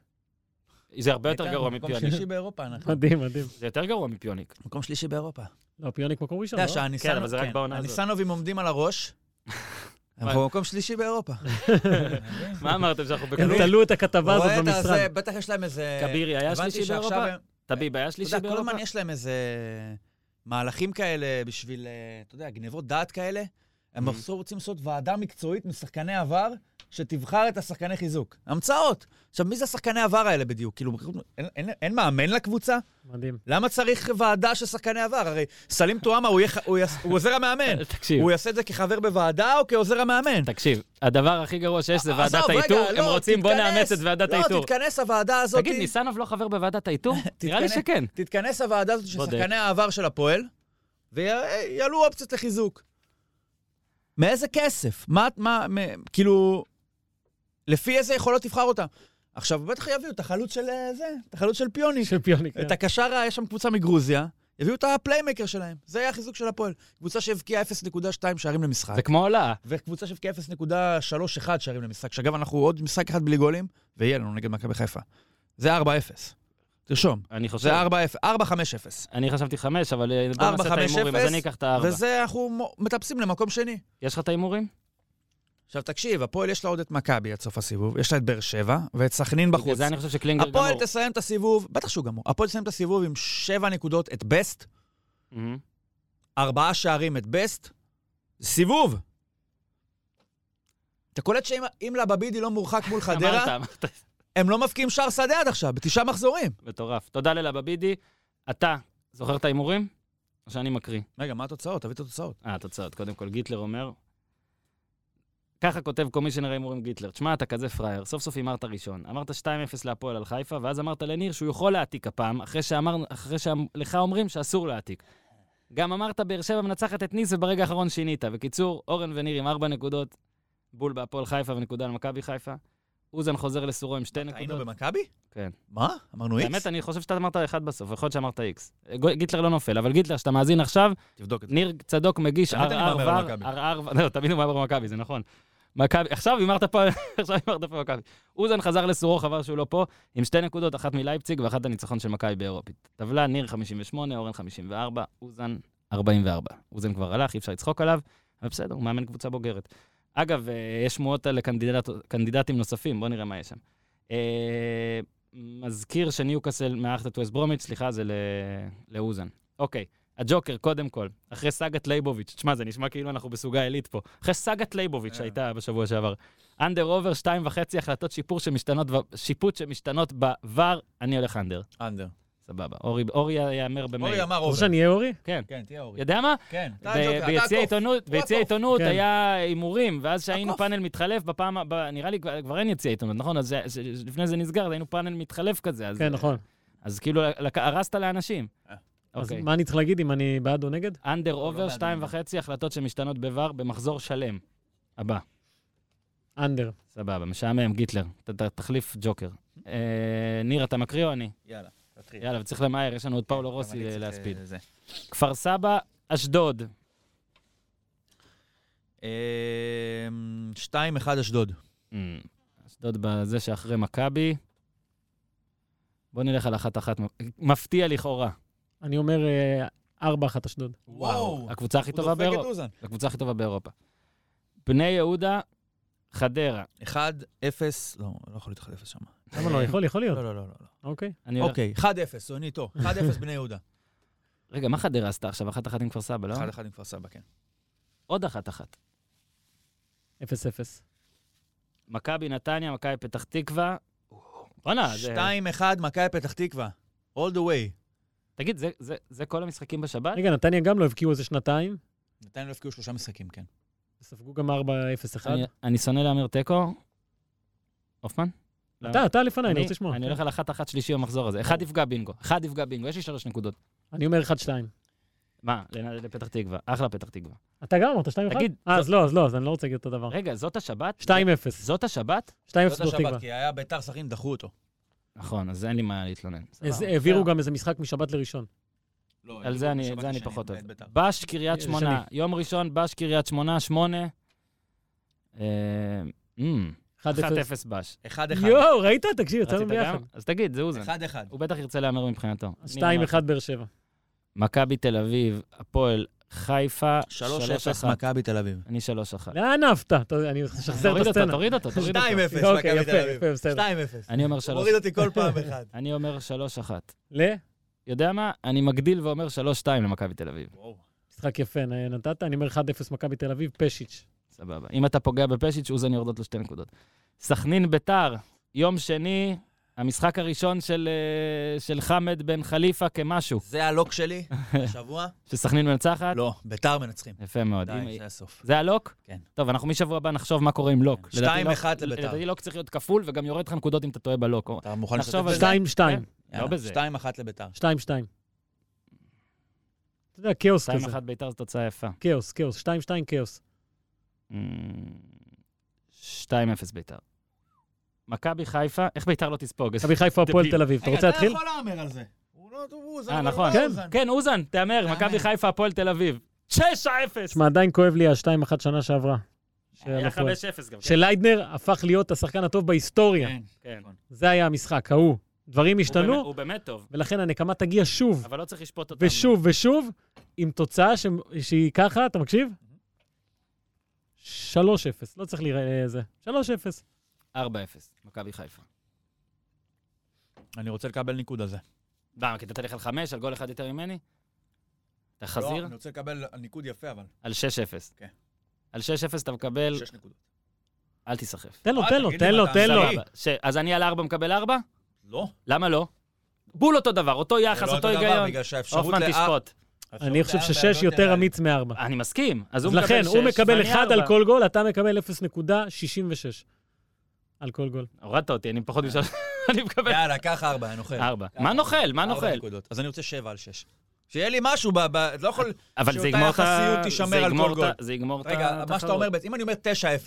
זה הרבה יותר גרוע מקום מפיוניק. שלישי באירופה, אנחנו. מדהים, מדהים. זה יותר גרוע מפיוניק. מקום שלישי באירופה. לא, פיוניק מקום ראשון, אתה לא? כן, אבל זה רק כן, בעונה הזאת. הניסנובים עומדים על הראש. אנחנו במקום שלישי באירופה. מה אמרתם שאנחנו הם בקלות? תלו את הכתבה הזאת במשרד. בטח יש להם איזה... כבירי היה שלישי באירופה? הם- טביב היה אתה שלישי יודע, כל באירופה? הזמן יש להם איזה מהלכים כאלה בשביל, אה, אתה יודע, גנבות דעת כאלה. הם. בסוף רוצים לעשות ועדה מקצועית משחקני עבר, שתבחר את השחקני חיזוק. המצאות. עכשיו, מי זה השחקני עבר האלה בדיוק? כאילו, אין, אין, אין מאמן לקבוצה? מדהים. למה צריך ועדה של שחקני עבר? הרי סלים טועמה הוא, יהיה ח- הוא, יעש- הוא עוזר המאמן. תקשיב, הוא יעשה את זה כחבר בוועדה או כעוזר המאמן? תקשיב, הדבר הכי גרוע שיש זה ועדת האיתור, הם לא, רוצים בוא תתכנס. נאמץ את ועדת לא, האיתור. תתכנס הוועדה הזאת. תגיד, ניסנוב לא חבר בוועדת האיתור? נראה לי שכן. תתכנס הוועדה הזאת של. שחקני העבר של הפועל, ויעלו אופציות לחיזוק. מאיזה כסף? מה, מה, מ- כאילו, לפי איזה יכולות תבחר אותם? עכשיו, בטח יביאו את החלוץ של אה, זה, את החלוץ של פיוניק. של פיוניק. את הקשר, ה- יש שם קבוצה מגרוזיה, יביאו את ה playmaker שלהם. זה היה החיזוק של הפועל. קבוצה שהבקיעה 0.2 שערים למשחק. זה כמו עולה. וקבוצה שהבקיעה 0.31 שערים למשחק, שאגב, אנחנו עוד משחק אחד בלי גולים, ויהיה לנו נגד מכבי חיפה. זה 4-0. תרשום. אני חושב... זה 4-0, 4-5-0. אני חשבתי חמש, אבל אה, בוא נעשה את ההימורים, אז אני אקח את הארבע. וזה, אנחנו מטפסים למקום שני. יש לך את ההימורים? עכשיו תקשיב, הפועל יש לה עוד את מכבי עד סוף הסיבוב, יש לה את באר שבע ואת סכנין בגלל בחוץ. זה אני חושב שקלינגר הפועל גמור. תסיים את הסיבוב, בטח שהוא גמור. הפועל תסיים את הסיבוב עם שבע נקודות את בסט, מהמם. ארבעה שערים את בסט, סיבוב. אתה קולט שאם אם לבבידי לא מורחק מול חדרה. הם לא מבקיעים שער שדה עד עכשיו, בתשעה מחזורים. מטורף. תודה ללבבידי. אתה זוכר את ההימורים? או שאני מקריא? רגע, מה התוצאות? תביא את התוצאות. אה, התוצאות. קודם כל, גיטלר אומר... ככה כותב קומישיונר ההימורים גיטלר. תשמע, אתה כזה פראייר, סוף סוף הימרת ראשון. אמרת 2-0 להפועל על חיפה, ואז אמרת לניר שהוא יכול להעתיק הפעם, אחרי, שאמר, אחרי שלך אומרים שאסור להעתיק. גם אמרת באר שבע מנצחת את ניס, וברגע האחרון שינית. בקיצור, אורן וניר עם 4 נקודות, בול בהפועל חיפה ונקודה למכבי חיפה. אוזן חוזר לסורו עם שתי היינו נקודות. במכבי? כן. מה? אמרנו איקס? האמת, אני חושב שאתה אמרת אחד בסוף, יכול להיות שאמרת איקס. גיטלר לא נופל, אבל גיטלר, שאתה מאזין עכשיו, תבדוק את זה. ניר צדוק מגיש ערער ור. ערער, לא, תמיד הוא מהמר במכבי, זה נכון. מכבי, עכשיו הימרת פה, עכשיו הימרת פה במכבי. אוזן חזר לסורו, חבל שהוא לא פה, עם שתי נקודות, אחת מלייפציג ואחת הניצחון של מכבי באירופית. טבלה, ניר 58, אורן 54, אוזן 44. אוזן כבר הלך, אי אפשר לצחוק עליו, אבל בסדר, הוא מאמן קבוצה בוגרת. אגב, אה, יש שמועות על קנדידט, קנדידטים נוספים, בואו נראה מה יש שם. אה, מזכיר שניוקאסל מארחת את ווסט ברומיץ', סליחה, זה לאוזן. אוקיי, הג'וקר, קודם כל, אחרי סאגת לייבוביץ', תשמע, זה נשמע כאילו אנחנו בסוגה עילית פה. אחרי סאגת לייבוביץ' אה. שהייתה בשבוע שעבר. under over, שתיים וחצי החלטות שיפור שמשתנות, שיפוט שמשתנות ב VAR, אני הולך under. under. סבבה. אורי, אורי יאמר במייל. אורי אמר רוצה over. שאני אהיה אורי? כן. כן, תהיה אורי. יודע מה? כן. ביציע הוא ביציע הקוף. העיתונות כן. היה הימורים, ואז שהיינו. פאנל מתחלף בפעם, הבאה, נראה לי כבר אין יציע עיתונות, נכון? אז זה- זה- לפני זה נסגר, אז היינו פאנל מתחלף כזה. אז- כן, נכון. אז כאילו הרסת לאנשים. אה. אז אוקיי. מה אני צריך להגיד אם אני בעד או נגד? under לא over, בעד שתיים. וחצי החלטות שמשתנות ב VAR במחזור שלם. הבא. under. סבבה, משעמם, גיטלר. תחליף ג'וקר. אה, ניר, אתה מקריא או אני? יאללה, תתחיל. יאללה, וצריך למהר, יש לנו עוד פאולו גם רוסי אה, להספיד. אה, זה. כפר סבא, אשדוד. אה, 2-1 אשדוד. אמ, אשדוד בזה שאחרי מכבי. בוא נלך על אחת-אחת. מפתיע לכאורה. אני אומר אה, ארבע אחת אשדוד. וואו. הקבוצה הכי טובה באירופה. הקבוצה הכי טובה באירופה. בני יהודה, חדרה. 1-0, לא, לא יכול להיות 1-0 שם. למה לא? יכול, יכול להיות. לא, לא, לא. לא. אוקיי. אוקיי, 1-0, אני איתו. 1-0 בני יהודה. רגע, מה חדרה עשתה עכשיו? אחת-אחת עם כפר סבא, לא? 1-1 עם כפר סבא, כן. עוד אחת-אחת. אפס אפס. מכבי נתניה, מכבי פתח תקווה. בואנה, זה... 2-1 מכבי פתח תקווה. All the way. תגיד, זה- זה- זה כל המשחקים בשבת? רגע, נתניה גם לא הבקיעו איזה שנתיים, נתניה לא הפקיעו שלושה משחקים, כן. ספגו גם ארבע אפס אחד. אני- אני שונא להמר תיקו. הופמן? אתה, אתה לפניי, אני אני- רוצה לשמוע. אני הולך על אחת-אחת שלישי במחזור הזה. אחד יפגע בינגו. אחד יפגע בינגו. יש לי שלוש נקודות. אני אומר אחד שתיים. מה, לנ- לפתח תקווה. אחלה פתח תקווה. אתה גם אמרת 2-1? תגיד, אה, אז לא, אז לא, אז אני לא רוצה להגיד אותו דבר. רגע, זאת השבת? 2-0. זאת השבת? 2-0 זאת פתח תקווה. השבת, כי היה ביתר סכנין, דחו אותו. נכון, אז אין לי מה להתלונן. העבירו גם איזה משחק משבת לראשון. לא, על זה אני, זה אני פחות אוהב. בש קריית שני. שמונה, יום ראשון, בש קריית שמונה, שמונה. אה, אמ, 1-0. 1-0 בש. אחד אחד. יואו, ראית? תקשיב, יצאנו ביחד. אז תגיד, זה אוזן. אחד אחד. הוא בטח ירצה להמר מבחינתו. אז אני אומר 2-1 באר שבע. מכבי תל אביב, הפועל חיפה, 3-0 3-1. מכבי תל אביב. אני 3-1. לאן עפת? אני אשחזר את הסצנה. תוריד אותו, תוריד אותו. 2-0 אוקיי, מכבי תל אביב. יפה, בסדר. 2-0. אני אומר הוא 3 מוריד אותי כל פעם אחד. אני אומר 3-1. ל? יודע מה? אני מגדיל ואומר 3-2 למכבי תל אביב. משחק יפה, נתת. אני אומר 1-0 מכבי תל אביב, פשיץ'. סבבה. אם אתה פוגע בפשיץ', אוזן יורדות לו שתי נקודות. סכנין ביתר, יום שני, המשחק הראשון של, אה, של חמד בן חליפה כמשהו. זה הלוק שלי, השבוע? שסכנין מנצחת? לא, ביתר מנצחים. יפה מאוד. אם- די, זה הסוף. זה הלוק? כן. טוב, אנחנו משבוע הבא נחשוב מה קורה עם לוק. כן. לדעתי 2-1 לוק- לביתר. לדעתי לוק צריך להיות כפול, וגם יורד לך נקודות אם אתה טועה בלוק. אתה מוכן לשתף על בזה? זה. 2-2. לא בזה. 2-1 לביתר. 2-2. אתה יודע, כאוס כזה. 2-1 ביתר זו תוצאה יפה. כאוס, כאוס. 2-2 כאוס. אמ, 2-0 ביתר. מכבי חיפה, איך ביתר לא תספוג? מכבי חיפה, הפועל. תל אביב. אתה רוצה להתחיל? אתה יכול להמר על זה. הוא לא, הוא, זה אה, לא- נכון. לא כן, אוזן. כן, אוזן, תהמר. מכבי חיפה, הפועל תל אביב. 6-0! תשמע, עדיין כואב לי ה-2-1 שנה שעברה. של היה הפועל. 5-0 גם. כן. שליידנר הפך להיות השחקן הטוב בהיסטוריה. כן. כן. זה היה המשחק, ההוא. דברים השתנו, הוא באמת טוב, ולכן הנקמה תגיע שוב, אבל לא צריך לשפוט אותם. ושוב ושוב, עם תוצאה ש- שהיא ככה, אתה מקשיב? 3-0, לא צריך לראות זה. 3-0. 4-0, מכבי חיפה. אני רוצה לקבל ניקוד על זה. למה, כי נתתי לך על 5, על גול אחד יותר ממני? אתה לא, חזיר? אני רוצה לקבל ניקוד יפה, אבל. על 6-0. כן. על 6-0 אתה מקבל, 6 נקודות. אל תיסחף. תן לו, תן לו, תן לו, אתה תן לו. אז אני על 4 מקבל 4? לא. למה לא? בול אותו דבר, אותו זה יחס, לא אותו אותו דבר, היגיון. בגלל שהאפשרות לאר- תשפוט. אני חושב ששש יותר. אמיץ מארבע. אני מסכים. אז הוא מקבל 6, לכן, הוא מקבל 1 על ארבע. כל גול, אתה מקבל 0.66 על כל גול. הורדת אותי, אני פחות משלוש... אני מקבל יאללה, קח ארבע, אני נוכל. 4. ככה. מה נוכל? מה ארבע נוכל? נקודות. אז אני רוצה שבע על שש. שיהיה לי משהו, ב- ב- לא יכול... אבל זה שאותה יגמור את ה... יחסיות תישמר זה על יגמור כל גול. ה- זה יגמור את רגע, התחרות. מה שאתה אומר אם אני אומר 9-0,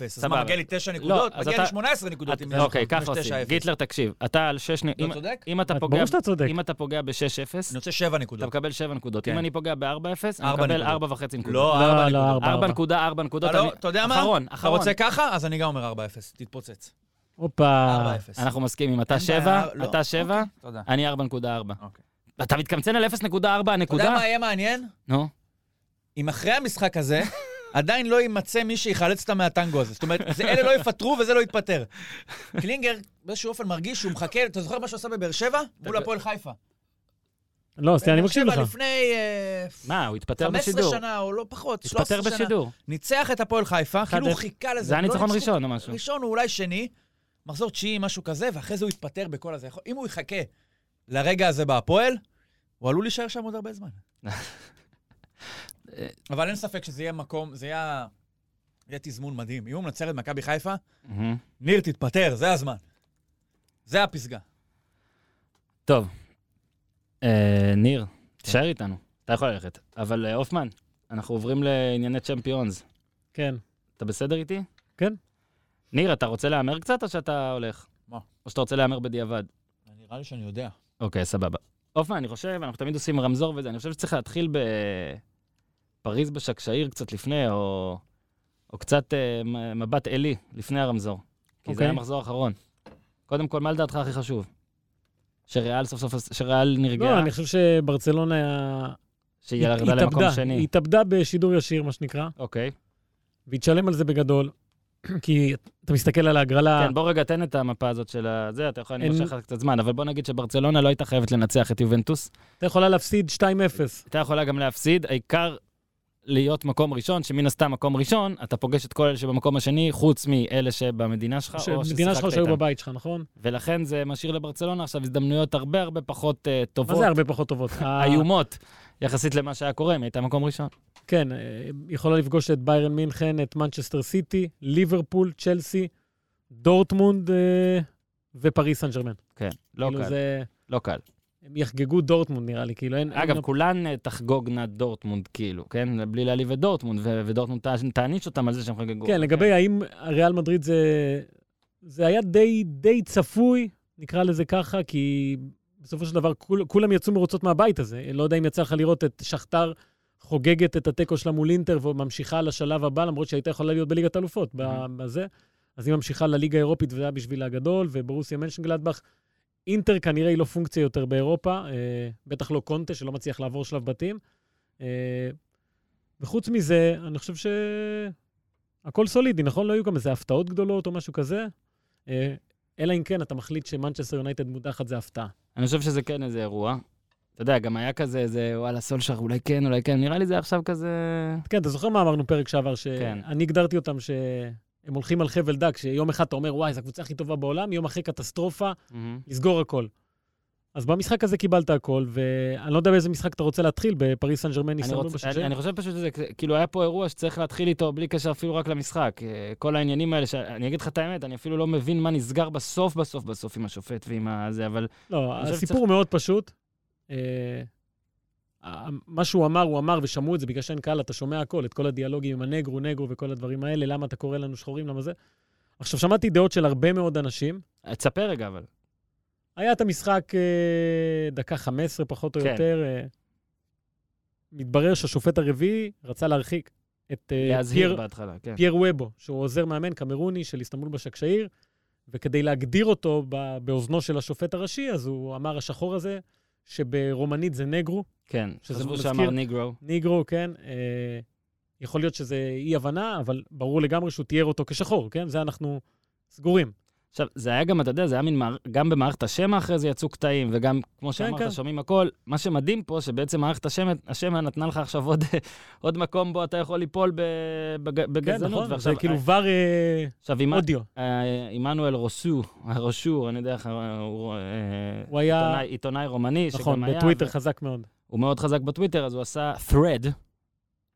אז. מה, מגיע לי 9 נקודות? אז מגיע לי אתה- 18 נקודות. אם את- יש- אוקיי, אם ככה עושים. 9-0. גיטלר, תקשיב, אתה על 6... לא צודק? אם אתה פוגע... ברור שאתה צודק. אם אתה פוגע ב-6-0, אני רוצה 7 אתה נקודות. מקבל 7 נקודות. כן. אם אני פוגע ב-4-0, אני מקבל נקודות. 4.5 נקודות. לא, לא, 4 לא, נקודות. ארבע. 4 נקודה, 4 נקודות. אתה לא- אתה יודע מה? אחרון, אתה אחרון. רוצה ככה? אז אני גם אומר 4-0. תתפוצץ. הופה. 4-0. אנחנו מסכימים. אתה אין 7, בעיה, לא. אתה 7, תודה. אני 4.4. אתה מתקמצן על 0.4 אתה יודע הנקודה? מה יהיה מעניין? נו. אם אחרי המשחק הזה, עדיין לא יימצא מי שיחלץ אותם מהטנגו הזה. זאת אומרת, זה- אלה לא יפטרו וזה לא יתפטר. קלינגר באיזשהו אופן מרגיש שהוא מחכה, אתה זוכר מה שהוא עשה בבאר שבע? מול הפועל חיפה. לא, תראה, אני מקשיב לך. לפני אה, מה, הוא התפטר 15 בשידור. שנה, או לא פחות, 13 התפטר שנה. בשידור. ניצח את הפועל חיפה, כאילו הוא 1-0. חיכה לזה. זה היה לא ניצחון ניצחו- ראשון או משהו. ראשון הוא אולי שני, מחזור תשיעי, משהו כזה, ואחרי זה הוא יתפטר בכל הזה. אם הוא יחכה לרגע הזה בהפועל, הוא עלול להישאר שם עוד הרבה זמן. אבל אין ספק שזה יהיה מקום, זה יהיה... יהיה תזמון מדהים. אם הוא מנצח את מכבי חיפה. ניר, תתפטר, זה הזמן. זה הפסגה. טוב. אה, ניר, תישאר איתנו. אתה יכול ללכת. אבל אה, הופמן, אנחנו עוברים לענייני צ'מפיונס. כן. אתה בסדר איתי? כן. ניר, אתה רוצה להמר קצת או שאתה הולך? מה? או שאתה רוצה להמר בדיעבד? נראה לי שאני יודע. אוקיי, סבבה. הופמן, אני חושב, אנחנו תמיד עושים רמזור וזה, אני חושב שצריך להתחיל בפריז בשקשאיר קצת לפני, או, או קצת אה, מבט אלי לפני הרמזור. כי זה אוקיי. היה המחזור האחרון. קודם כל, מה לדעתך הכי חשוב? שריאל סוף סוף, שריאל נרגעה, לא, אני חושב שברצלונה היה- שהיא ירדה למקום. שני. היא התאבדה בשידור ישיר, מה שנקרא, אוקיי. והיא תשלם על זה בגדול. כי אתה מסתכל על ההגרלה, כן, בוא רגע, תן את המפה הזאת של הזה, אתה יכול, אני מושך לך קצת זמן, אבל בוא נגיד שברצלונה לא הייתה חייבת לנצח את יובנטוס. אתה יכולה להפסיד 2-0. הייתה יכולה גם להפסיד, העיקר להיות מקום ראשון, שמן הסתם מקום ראשון, אתה פוגש את כל אלה שבמקום השני, חוץ מאלה שבמדינה שלך, או מדינה שלך ששיחקת שהיו איתם. בבית שלך, נכון? ולכן זה משאיר לברצלונה עכשיו הזדמנויות הרבה הרבה פחות uh, מה טובות, זה הרבה פחות טובות? ה- איומות, יחסית למה שהיה קורה, אם הייתה מקום ראשון. כן, אה, יכולה לפגוש את ביירן מינכן, את מנצ'סטר סיטי, ליברפול, צ'לסי, דורטמונד אה, ופריס סן ג'רמן. כן, לא כאילו קל, זה... לא קל. הם יחגגו דורטמונד, נראה לי, כאילו, אין... אגב, אין... כולן אה, תחגוגנה דורטמונד, כאילו, כן? בלי להעליב את דורטמונד, ו- ודורטמונד תע- תעניש אותם על זה שהם חגגו. כן, לגבי האם ריאל מדריד זה... זה היה די, די צפוי, נקרא לזה ככה, כי בסופו של דבר כול, כולם יצאו מרוצות מהבית הזה. לא יודע אם יצא לך לראות את שכתר חוגגת את התיקו שלה מול אינטר וממשיכה לשלב הבא, למרות שהייתה יכולה להיות בליגת אלופות ב- בזה. אז היא ממשיכה לליגה האירופית, וזה היה בשביל הגדול, וברוסיה מנשנגלדבך. אינטר כנראה היא לא פונקציה יותר באירופה, אה, בטח לא קונטה, שלא מצליח לעבור שלב בתים. אה, וחוץ מזה, אני חושב שהכל סולידי, נכון? לא היו גם איזה הפתעות גדולות או משהו כזה. אה, אלא אם כן, אתה מחליט שמנצ'סטר יונייטד מודחת זה הפתעה. אני חושב שזה כן איזה אירוע. אתה יודע, גם היה כזה איזה, וואלה, סולשר, אולי כן, אולי כן. נראה לי זה עכשיו כזה... כן, אתה זוכר מה אמרנו פרק שעבר? כן. שאני הגדרתי אותם שהם הולכים על חבל דק, שיום אחד אתה אומר, וואי, זו הקבוצה הכי טובה בעולם, יום אחרי קטסטרופה, מהמם. לסגור הכל. אז במשחק הזה קיבלת הכל, ואני לא יודע באיזה משחק אתה רוצה להתחיל, בפריס סן ג'רמן רוצ... בשקשי? אני, אני חושב פשוט שזה, כאילו היה פה אירוע שצריך להתחיל איתו בלי קשר אפילו רק למשחק. אה, כל העניינים האלה, ש... אני אגיד לך את האמת, אני אפילו לא מבין מה נסגר בסוף, בסוף, בסוף עם השופט ועם הזה, אבל לא, הסיפור מאוד פשוט. אה, ה- מה שהוא אמר, הוא אמר, ושמעו את זה בגלל שאין קהל, אתה שומע הכל, את כל הדיאלוגים עם הנגרו, נגרו וכל הדברים האלה, למה אתה קורא לנו שחורים, למה זה. עכשיו, שמעתי דעות של הרבה מאוד אנשים. אה, תספר רגע, אבל. היה את המשחק אה, דקה 15, פחות או כן. יותר. אה, מתברר שהשופט הרביעי רצה להרחיק את אה, להזהיר פייר, בהתחלה, כן. פייר וובו, שהוא עוזר מאמן קמרוני של איסטנבול בשקשאיר, וכדי להגדיר אותו באוזנו של השופט הראשי, אז הוא אמר השחור הזה, שברומנית זה נגרו, כן, חשבו שאמר ניגרו. ניגרו, כן? אה, יכול להיות שזה אי-הבנה, אבל ברור לגמרי שהוא תיאר אותו כשחור, כן? זה אנחנו סגורים. עכשיו, זה היה גם, אתה יודע, זה היה מין, גם במערכת השמע אחרי זה יצאו קטעים, וגם, כמו כן, שאמרת, כן. שומעים הכל. מה שמדהים פה, שבעצם מערכת השמע, השמע נתנה לך עכשיו עוד, עוד מקום בו אתה יכול ליפול בג, כן, בגזענות. נכון? זה כאילו ור אה, עכשיו, אודיו. אה, עמנואל רוסו, רושור, אני יודע איך, אה, הוא אה, הוא היה, עיתונאי, עיתונאי רומני, נכון, שגם היה, בטוויטר ו- חזק מאוד. הוא מאוד חזק בטוויטר, אז הוא עשה thread,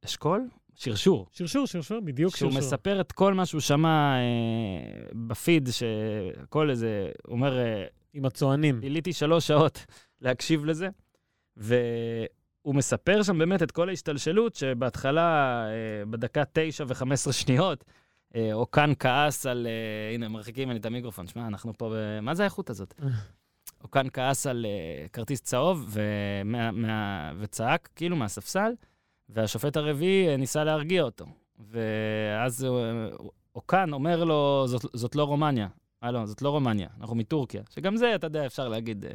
אשכול? שרשור. שרשור, שרשור, בדיוק שהוא שרשור. מספר את כל מה שהוא שמע אה, בפיד, שכל איזה, אומר, אה, עם הצוענים. ביליתי שלוש שעות להקשיב לזה, והוא מספר שם באמת את כל ההשתלשלות, שבהתחלה, אה, בדקה תשע וחמש שניות, אה, אוקן כעס על, אה, הנה, מרחיקים ממני את המיקרופון, שמע, אנחנו פה, ב... מה זה האיכות הזאת? אוקן כעס על אה, כרטיס צהוב ומה, מה, וצעק, כאילו, מהספסל, והשופט הרביעי אה, ניסה להרגיע אותו. ואז אה, אוקן אומר לו, זאת, זאת לא רומניה. אה, לא, זאת לא רומניה, אנחנו מטורקיה. שגם זה, אתה יודע, אפשר להגיד. אה.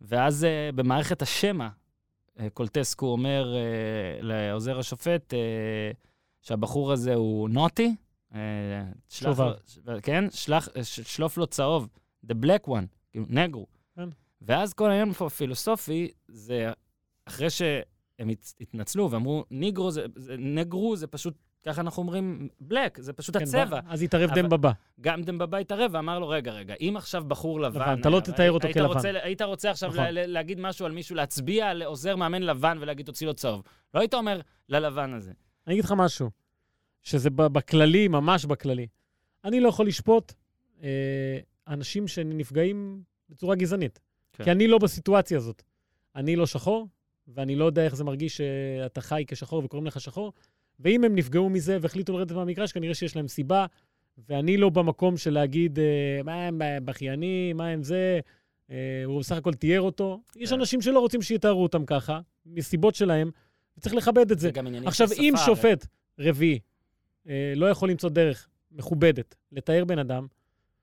ואז במערכת השמע, קולטסקו אומר לעוזר השופט שהבחור הזה הוא נוטי. אה, שלח לו, שובב. ש- כן, שלח, ש- שלוף לו צהוב, the black one, כאילו, נגרו. כן. ואז כל העניין פה הפילוסופי, זה אחרי שהם הת- התנצלו ואמרו, ניגרו זה, זה, נגרו זה פשוט, ככה אנחנו אומרים, בלק, זה פשוט כן, הצבע. אז התערב דמבבה. גם דמבבה התערב ואמר לו, רגע, רגע, אם עכשיו בחור לבן... לבן, אתה לא היה- תתאר אותו היית כלבן. רוצה, היית רוצה עכשיו נכון. ל- ל- להגיד משהו על מישהו, להצביע על עוזר מאמן לבן ולהגיד, תוציא לו צהוב. לא היית אומר ללבן הזה. אני אגיד לך משהו, שזה בכללי, ממש בכללי. אני לא יכול לשפוט אה, אנשים שנפגעים בצורה גזענית. כן. כי אני לא בסיטואציה הזאת. אני לא שחור, ואני לא יודע איך זה מרגיש שאתה חי כשחור וקוראים לך שחור, ואם הם נפגעו מזה והחליטו לרדת מהמגרש, כנראה שיש להם סיבה, ואני לא במקום של להגיד, אה, מה הם בכיינים, מה הם זה, אה, הוא בסך הכל תיאר אותו. יש כן. אנשים שלא רוצים שיתארו אותם ככה, מסיבות שלהם, וצריך לכבד את זה. עניינים עכשיו, אם שפה, שופט רביעי אה, לא יכול למצוא דרך מכובדת לתאר בן אדם,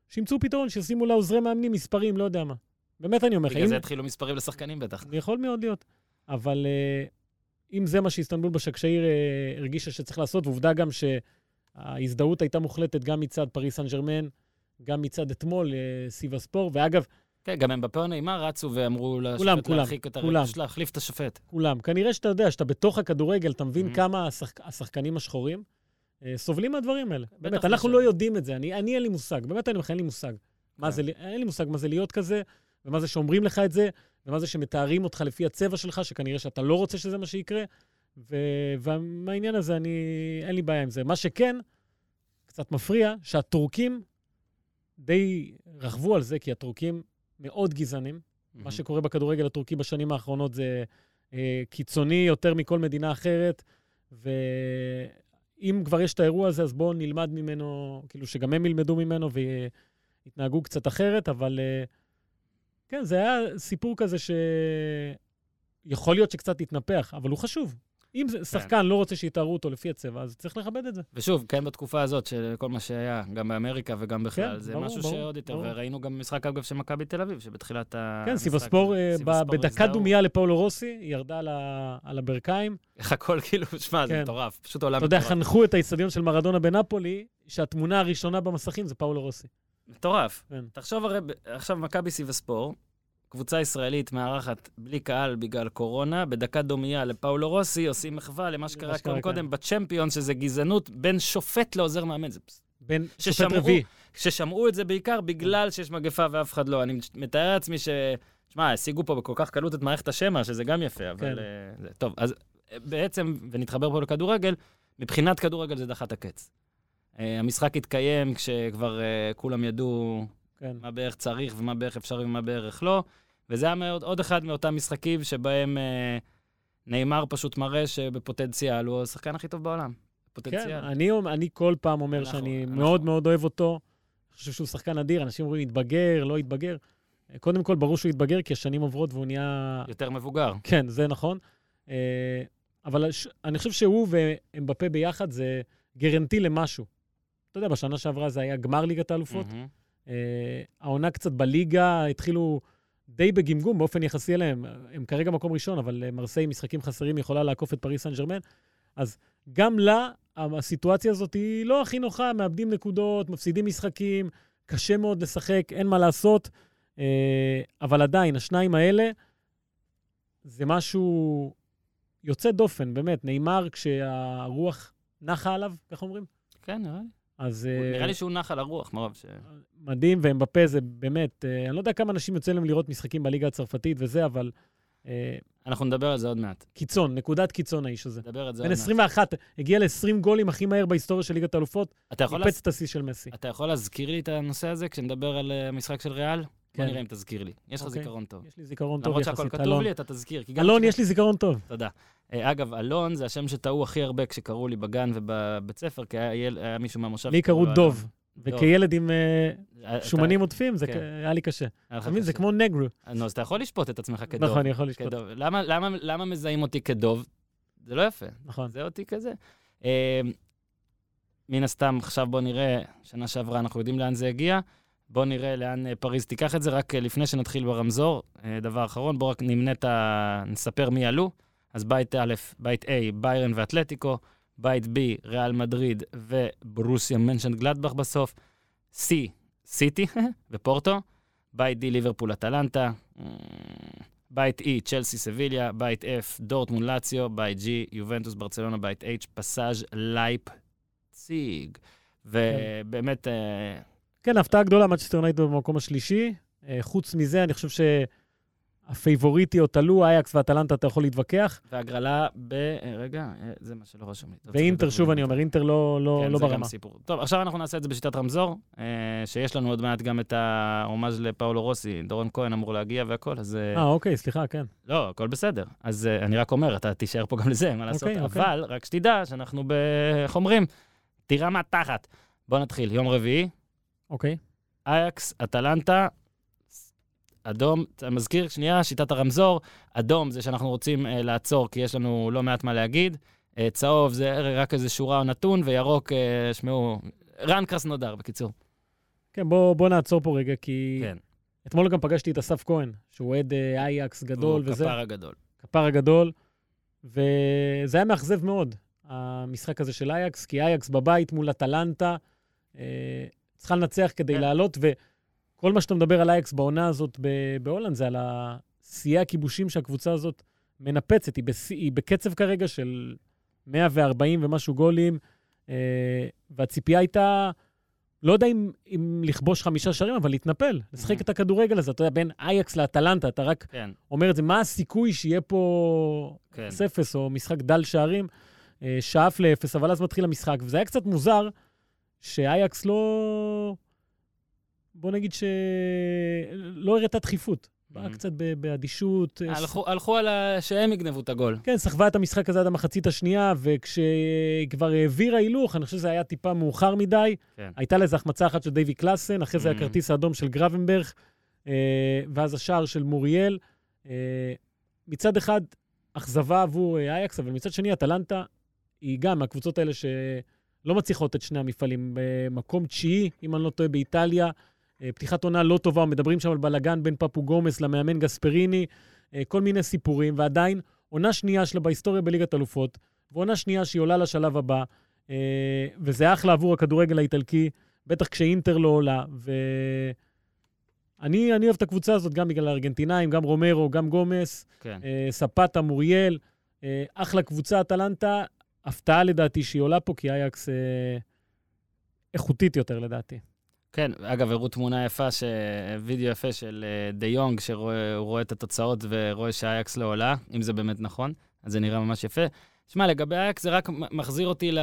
שימצאו פתרון, שישימו לעוזרי מאמנים מספרים, לא יודע מה. באמת אני אומר לך, בגלל. זה התחילו מספרים לשחקנים בטח. יכול מאוד להיות. אבל אה, אם זה מה שאיסטנבול בשקשאיר אה, הרגישה שצריך לעשות, ועובדה גם שההזדהות הייתה מוחלטת גם מצד פריס סן ג'רמן, גם מצד אתמול, אה, סיבה ספור, ואגב, כן, גם הם בפאון נעימה רצו ואמרו לשופט להרחיק את. פשוט להחליף את השופט. כולם. כנראה שאתה יודע, שאתה בתוך הכדורגל, אתה מבין Mhm. כמה השחק... השחקנים השחורים סובלים מהדברים האלה. באמת, אנחנו לא יודעים את זה. אני, אני אין לי מושג, באמת אני אומר לך, אין לי מושג. מה כן. זה, אין לי מושג מה זה להיות כזה, ומה זה שאומרים לך את זה, ומה זה שמתארים אותך לפי הצבע שלך, שכנראה שאתה לא רוצה שזה מה שיקרה. ו... ומהעניין הזה, אני, אין לי בעיה עם זה. מה שכן, קצת מפריע, שהטורקים די רכבו על זה, כי הטורקים מאוד גזענים. מה שקורה בכדורגל הטורקי בשנים האחרונות זה אה, קיצוני יותר מכל מדינה אחרת, ואם כבר יש את האירוע הזה, אז בואו נלמד ממנו, כאילו שגם הם ילמדו ממנו ויתנהגו קצת אחרת, אבל אה, כן, זה היה סיפור כזה שיכול להיות שקצת יתנפח, אבל הוא חשוב. אם זה- שחקן לא רוצה שיתארו אותו לפי הצבע, אז צריך לכבד את זה. ושוב, כן בתקופה הזאת של כל מה שהיה, גם באמריקה וגם בכלל, כן, זה ברור, משהו ברור, שעוד יותר, ברור. וראינו גם במשחק, אגב, של מכבי תל אביב, שבתחילת. כן, המשחק, סיבספור, אה, סיבספור בדקה. דומייה לפאולו רוסי, ירדה על ה- על הברכיים. איך הכל כאילו, שמע, זה כן. מטורף, פשוט עולם אתה יודע, מטורף. חנכו את האיצטדיון של מרדונה בנפולי, שהתמונה הראשונה במסכים זה פאולו רוסי. מטורף. כן. תחשוב הרי, עכשיו מכבי סיבספור, קבוצה ישראלית מארחת בלי קהל בגלל קורונה, בדקה דומייה לפאולו רוסי, עושים מחווה למה שקרה כאן כן. קודם בצ'מפיון, שזה גזענות בין שופט לעוזר מאמן. זה בין שופט ששמעו- רביעי. ששמעו את זה בעיקר בגלל שיש מגפה ואף אחד לא. אני מתאר לעצמי ש... שמע, השיגו פה בכל כך קלות את מערכת השמע, שזה גם יפה, אבל... כן. אה, זה, טוב, אז אה, בעצם, ונתחבר פה לכדורגל, מבחינת כדורגל זה דחה את הקץ. אה, המשחק התקיים כשכבר אה, כולם ידעו כן. מה בערך צריך ומה בערך אפשרי ומה בערך לא, וזה היה מאוד, עוד אחד מאותם משחקים שבהם אה, נאמר פשוט מראה שבפוטנציאל הוא השחקן הכי טוב בעולם. כן, פוטנציאל. אני, אני כל פעם אומר אנחנו- שאני אנחנו- מאוד מאוד אוהב אותו. אני חושב שהוא שחקן אדיר, אנשים אומרים התבגר, לא התבגר. קודם כל, ברור שהוא התבגר, כי השנים עוברות והוא נהיה... יותר מבוגר. כן, זה נכון. אבל אני חושב שהוא ואמבפה ביחד זה גרנטי למשהו. אתה יודע, בשנה שעברה זה היה גמר ליגת האלופות. מהמם. אה, העונה קצת בליגה, התחילו די בגמגום באופן יחסי אליהם. הם כרגע מקום ראשון, אבל אה, מרסיי עם משחקים חסרים יכולה לעקוף את פריס סן ג'רמן. אז גם לה, הסיטואציה הזאת היא לא הכי נוחה, מאבדים נקודות, מפסידים משחקים, קשה מאוד לשחק, אין מה לעשות. אה, אבל עדיין, השניים האלה, זה משהו יוצא דופן, באמת. נאמר כשהרוח נחה עליו, כך אומרים? כן, נראה לי. אז... הוא- אה, נראה לי שהוא נח על הרוח, מרוב ש... מדהים, ואמבפה זה באמת, אה, אני לא יודע כמה אנשים יוצא להם לראות משחקים בליגה הצרפתית וזה, אבל אה, אנחנו נדבר על זה עוד מעט. קיצון, נקודת קיצון האיש הזה. נדבר על זה בן עוד מעט. 21, הגיע ל-20 גולים הכי מהר בהיסטוריה של ליגת האלופות, ניפץ להז... את השיא של מסי. אתה יכול להזכיר לי את הנושא הזה כשנדבר על המשחק של ריאל? בוא כן. נראה אם תזכיר לי. יש לך אוקיי. זיכרון טוב. יש לי זיכרון טוב למרות שהכל יחסית, כתוב אלון. לי, אתה תזכיר. אלון, יש לי זיכרון טוב. תודה. אה, אגב, אלון זה השם שטעו הכי הרבה כשקראו לי בגן ובבית ספר, כי היה, מישהו מהמושב... לי קראו דוב. וכילד עם אה, אה, שומנים עוטפים, זה כן. היה לי קשה. אתה מבין? זה. כמו נגרו. נו, אז אתה יכול לשפוט את עצמך כדוב. נכון, אני יכול לשפוט. למה, מזהים אותי כדוב? זה לא יפה. נכון. זה אותי כזה. מן הסתם, עכשיו בוא נראה, שנה שעברה אנחנו יודעים לאן זה הגיע. בוא נראה לאן אה, פריז תיקח את זה, רק אה, לפני שנתחיל ברמזור. אה, דבר אחרון, בואו רק נמנה את ה... נספר מי עלו. אז בית א', בית A, ביירן ואתלטיקו, בית B, ריאל מדריד וברוסיה מנשנגלדבך בסוף, C, סיטי ופורטו, בית D, ליברפול אטלנטה, בית E, צ'לסי סביליה, בית F, דורטמון לאציו, בית G, יובנטוס ברצלונה, בית H, פ.ס.ז' לייפציג. ובאמת, אה, כן, הפתעה גדולה, מנצ'סטר יונייטד במקום השלישי. אה, חוץ מזה, אני חושב שהפייבוריטיות עלו, אייקס ואטלנטה, אתה יכול להתווכח. והגרלה ב... אה, רגע, אה, זה מה שלא רשום לי. ואינטר, שוב אני. אומר, אינטר לא, לא, כן, לא ברמה. טוב, עכשיו אנחנו נעשה את זה בשיטת רמזור, שיש לנו עוד מעט גם את ההומאז' לפאולו רוסי, דורון כהן אמור להגיע והכל, אז... אה, אוקיי, סליחה, כן. לא, הכל בסדר. אז אני רק אומר, אתה תישאר פה גם לזה, מה לעשות. אוקיי, אוקיי. אבל, רק שתדע שאנחנו. איך אומרים? תירה מהתחת. בוא נתחיל, יום רביעי, אוקיי. אייקס, אטלנטה, אדום, אתה מזכיר, שנייה, שיטת הרמזור, אדום זה שאנחנו רוצים uh, לעצור כי יש לנו לא מעט מה להגיד, uh, צהוב זה רק איזה שורה או נתון, וירוק, uh, שמעו, רן קרסנודר, בקיצור. כן, בוא, בוא נעצור פה רגע, כי כן, אתמול גם פגשתי את אסף כהן, שהוא אוהד אייקס גדול הוא וזה, כפר הגדול. כפר הגדול, וזה היה מאכזב מאוד, המשחק הזה של אייקס, כי אייקס בבית מול אטלנטה, צריכה לנצח כדי כן. לעלות, וכל מה שאתה מדבר על אייקס בעונה הזאת בהולנד, זה על שיאי הכיבושים שהקבוצה הזאת מנפצת. היא, בשיא- היא בקצב כרגע של 140 ומשהו גולים, אה, והציפייה הייתה, לא יודע אם, אם לכבוש חמישה שערים, אבל להתנפל, לשחק. את הכדורגל הזה. אתה יודע, בין אייקס לאטלנטה, אתה רק כן, אומר את זה, מה הסיכוי שיהיה פה כן. 0 או משחק דל שערים, אה, שאף לאפס, אבל אז מתחיל המשחק, וזה היה קצת מוזר שאייקס לא... בוא נגיד שלא הראתה דחיפות באה Mhm. קצת באדישות. אה, הלכו- על. שהם יגנבו את הגול. כן, סחבה את המשחק הזה עד המחצית השנייה, וכשהיא כבר העבירה הילוך, אני חושב שזה היה טיפה מאוחר מדי. כן. הייתה לזה החמצה אחת של דייווי קלאסן, אחרי זה Mhm. הכרטיס האדום של גרבנברג, אה, ואז השער של מוריאל. אה, מצד אחד, אכזבה עבור אייקס, אבל מצד שני, אטלנטה היא גם מהקבוצות האלה שלא מצליחות את שני המפעלים. במקום תשיעי, אם אני לא טועה, באיטליה. אה, פתיחת עונה לא טובה, מדברים שם על בלאגן בין פפו גומס למאמן גספריני, אה, כל מיני סיפורים, ועדיין עונה שנייה שלה בהיסטוריה בליגת אלופות, ועונה שנייה שהיא עולה לשלב הבא, אה, וזה אחלה עבור הכדורגל האיטלקי, בטח כשאינטר לא עולה, ואני אני אוהב את הקבוצה הזאת גם בגלל הארגנטינאים, גם רומרו, גם גומס, כן. אה, ספטה, מוריאל, אה, אחלה קבוצה, אטלנטה, הפתעה לדעתי שהיא עולה פה, כי אייקס אה, איכותית יותר לדעתי. כן, אגב, הראו תמונה יפה, ש... וידאו יפה של אה, די יונג, שהוא רואה את התוצאות ורואה שאייקס לא עולה, אם זה באמת נכון, אז זה נראה ממש יפה. שמע, לגבי אייקס זה רק מחזיר אותי ל...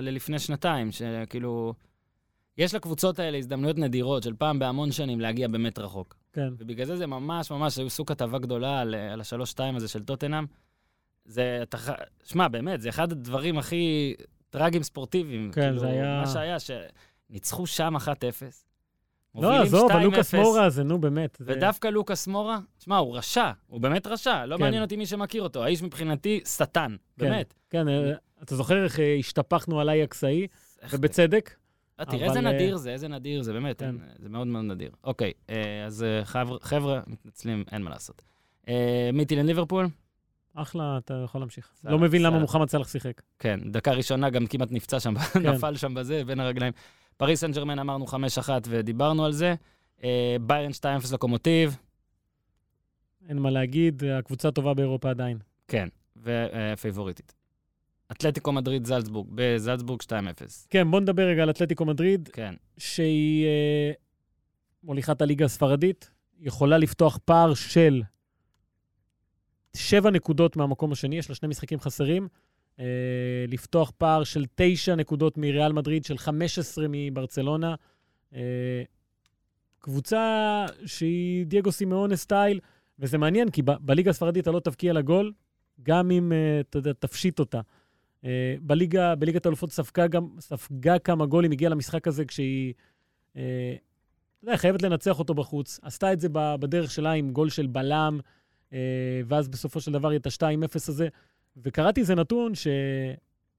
ללפני שנתיים, שכאילו, יש לקבוצות האלה הזדמנויות נדירות של פעם בהמון שנים להגיע באמת רחוק. כן. ובגלל זה זה ממש ממש, סוג כתבה גדולה על, על השלוש-שתיים הזה של טוטנאם. זה, אתה, שמע, באמת, זה אחד הדברים הכי טרגיים ספורטיביים. כן, כאילו, זה היה- מה שהיה, שניצחו שם 1-0. לא, עזוב, 2-0, אבל לוקאס מורה זה, נו, באמת. זה- ודווקא לוקאס מורה, שמע, הוא רשע, הוא באמת רשע, לא כן. מעניין אותי מי שמכיר אותו. האיש מבחינתי שטן, כן. באמת. כן, אה, אתה זוכר איך אה, השתפכנו על אייקס ההיא, ובצדק? אה, תראה איזה נדיר זה, איזה נדיר זה, באמת, כן. אין- זה מאוד מאוד נדיר. אוקיי, אז חבר'ה- חבר'ה, מתנצלים, אין מה לעשות. מיטילן ליברפול? אחלה, אתה יכול להמשיך. סלאח, לא מבין למה סלאח. מוחמד סאלח שיחק. כן, דקה ראשונה גם כמעט נפצע שם, כן. נפל שם בזה, בין הרגליים. פריס סן ג'רמן אמרנו 5-1 ודיברנו על זה. אה, ביירן 2-0 לקומוטיב, אין מה להגיד, הקבוצה הטובה באירופה עדיין. כן, ופייבוריטית. אתלטיקו מדריד זלצבורג, בזלצבורג 2-0. כן, בוא נדבר רגע על אתלטיקו מדריד, כן, שהיא אה, מוליכת הליגה הספרדית, יכולה לפתוח פער של שבע נקודות מהמקום השני, יש לה שני משחקים חסרים. אה, לפתוח פער של תשע נקודות מריאל מדריד, של 15 מברצלונה. אה, קבוצה שהיא דייגו סימאונה סטייל, וזה מעניין, כי ב- בליגה הספרדית אתה לא תבקיע לה גול, גם אם אה, אתה יודע, תפשיט אותה. אה, בליגה, בליגת האלופות ספגה גם, ספגה כמה גולים, הגיעה למשחק הזה כשהיא, אתה יודע, חייבת לנצח אותו בחוץ. עשתה את זה בדרך שלה עם גול של בלם, ואז בסופו של דבר את ה-2-0 הזה. וקראתי איזה נתון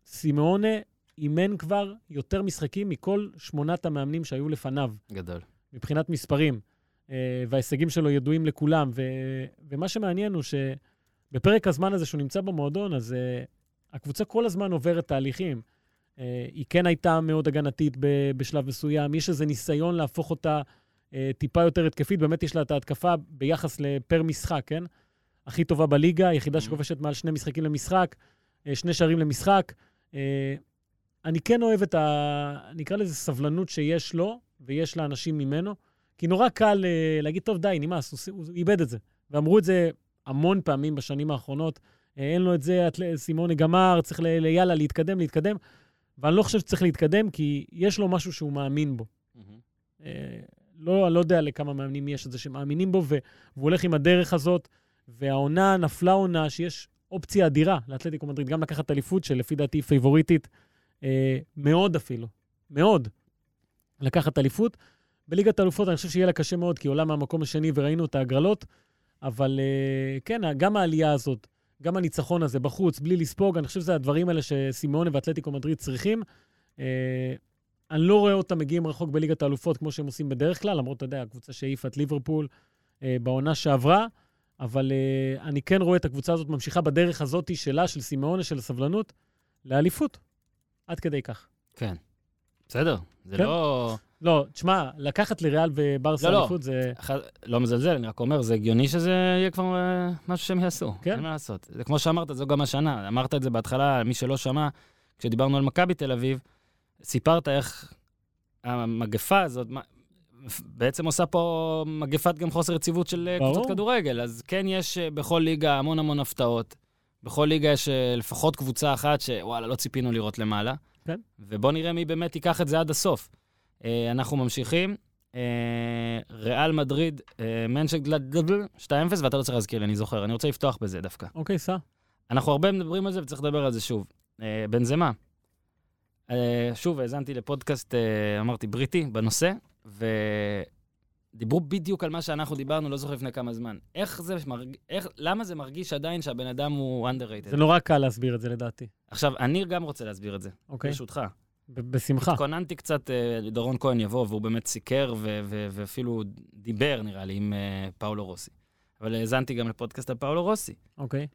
שסימאונה אימן כבר יותר משחקים מכל שמונת המאמנים שהיו לפניו. גדול. מבחינת מספרים, אה, וההישגים שלו ידועים לכולם. ו, ומה שמעניין הוא שבפרק הזמן הזה שהוא נמצא במועדון, אז אה, הקבוצה כל הזמן עוברת תהליכים. אה, היא כן הייתה מאוד הגנתית בשלב מסוים, יש איזה ניסיון להפוך אותה אה, טיפה יותר התקפית, באמת יש לה את ההתקפה ביחס לפר משחק, כן? הכי טובה בליגה, היחידה Mhm. שכובשת מעל שני משחקים למשחק, אה, שני שערים למשחק. אה, אני כן אוהב את ה... נקרא לזה סבלנות שיש לו, ויש לאנשים ממנו, כי נורא קל אה, להגיד, טוב, די, נמאס, הוא, איבד את זה. ואמרו את זה המון פעמים בשנים האחרונות, אין לו את זה, סימונה גמר, צריך ל... ל- יאללה, להתקדם, להתקדם. ואני לא חושב שצריך להתקדם, כי יש לו משהו שהוא מאמין בו. אה, לא, אני לא יודע לכמה מאמנים יש את זה שמאמינים בו, והוא הולך עם הדרך הזאת, והעונה נפלה עונה שיש אופציה אדירה לאתלטיקו מדריד, גם לקחת אליפות, שלפי דעתי היא פייבוריטית אה, מאוד אפילו, מאוד, לקחת אליפות. בליגת האלופות אני חושב שיהיה לה קשה מאוד, כי היא עולה מהמקום השני וראינו את ההגרלות, אבל אה, כן, גם העלייה הזאת, גם הניצחון הזה בחוץ, בלי לספוג, אני חושב שזה הדברים האלה שסימאונה ואתלטיקו מדריד צריכים. אה, אני לא רואה אותם מגיעים רחוק בליגת האלופות כמו שהם עושים בדרך כלל, למרות, אתה יודע, הקבוצה שהעיפה את ליברפול אה, בעונה שעברה, אבל אה, אני כן רואה את הקבוצה הזאת ממשיכה בדרך הזאת שלה, של סימאונה, של הסבלנות, לאליפות. עד כדי כך. כן. בסדר, זה כן. לא... לא, תשמע, לקחת לריאל וברסה לא, לא. אליפות זה... אחד- לא מזלזל, אני רק אומר, זה הגיוני שזה יהיה כבר אה, משהו שהם יעשו. כן. אין מה לעשות. זה כמו שאמרת, זו גם השנה. אמרת את זה בהתחלה, מי שלא שמע, כשדיברנו על מכבי תל אביב, סיפרת איך המגפה הזאת, בעצם עושה פה מגפת גם חוסר יציבות של אה, ברור. קבוצות כדורגל. אז כן, יש אה, בכל ליגה המון המון הפתעות. בכל ליגה יש אה, לפחות קבוצה אחת שוואלה, לא ציפינו לראות למעלה. כן. ובואו נראה מי באמת ייקח את זה עד הסוף. אנחנו ממשיכים. ריאל מדריד, מנשגלדבל, 2-0, ואתה לא צריך להזכיר לי, אני זוכר. אני רוצה לפתוח בזה דווקא. אוקיי, סע. אנחנו הרבה מדברים על זה וצריך לדבר על זה שוב. בנזמה. שוב, האזנתי לפודקאסט, אמרתי, בריטי, בנושא, ודיברו בדיוק על מה שאנחנו דיברנו, לא זוכר לפני כמה זמן. איך זה מרגיש, איך, למה זה מרגיש עדיין שהבן אדם הוא underrated? זה נורא קל להסביר את זה לדעתי. עכשיו, אני גם רוצה להסביר את זה, אוקיי? ברשותך. בשמחה. התכוננתי קצת, אה, דורון כהן יבוא, והוא באמת סיקר ו- ו- ואפילו דיבר, נראה לי, עם אה, פאולו רוסי. אבל האזנתי גם לפודקאסט על פאולו רוסי. אוקיי.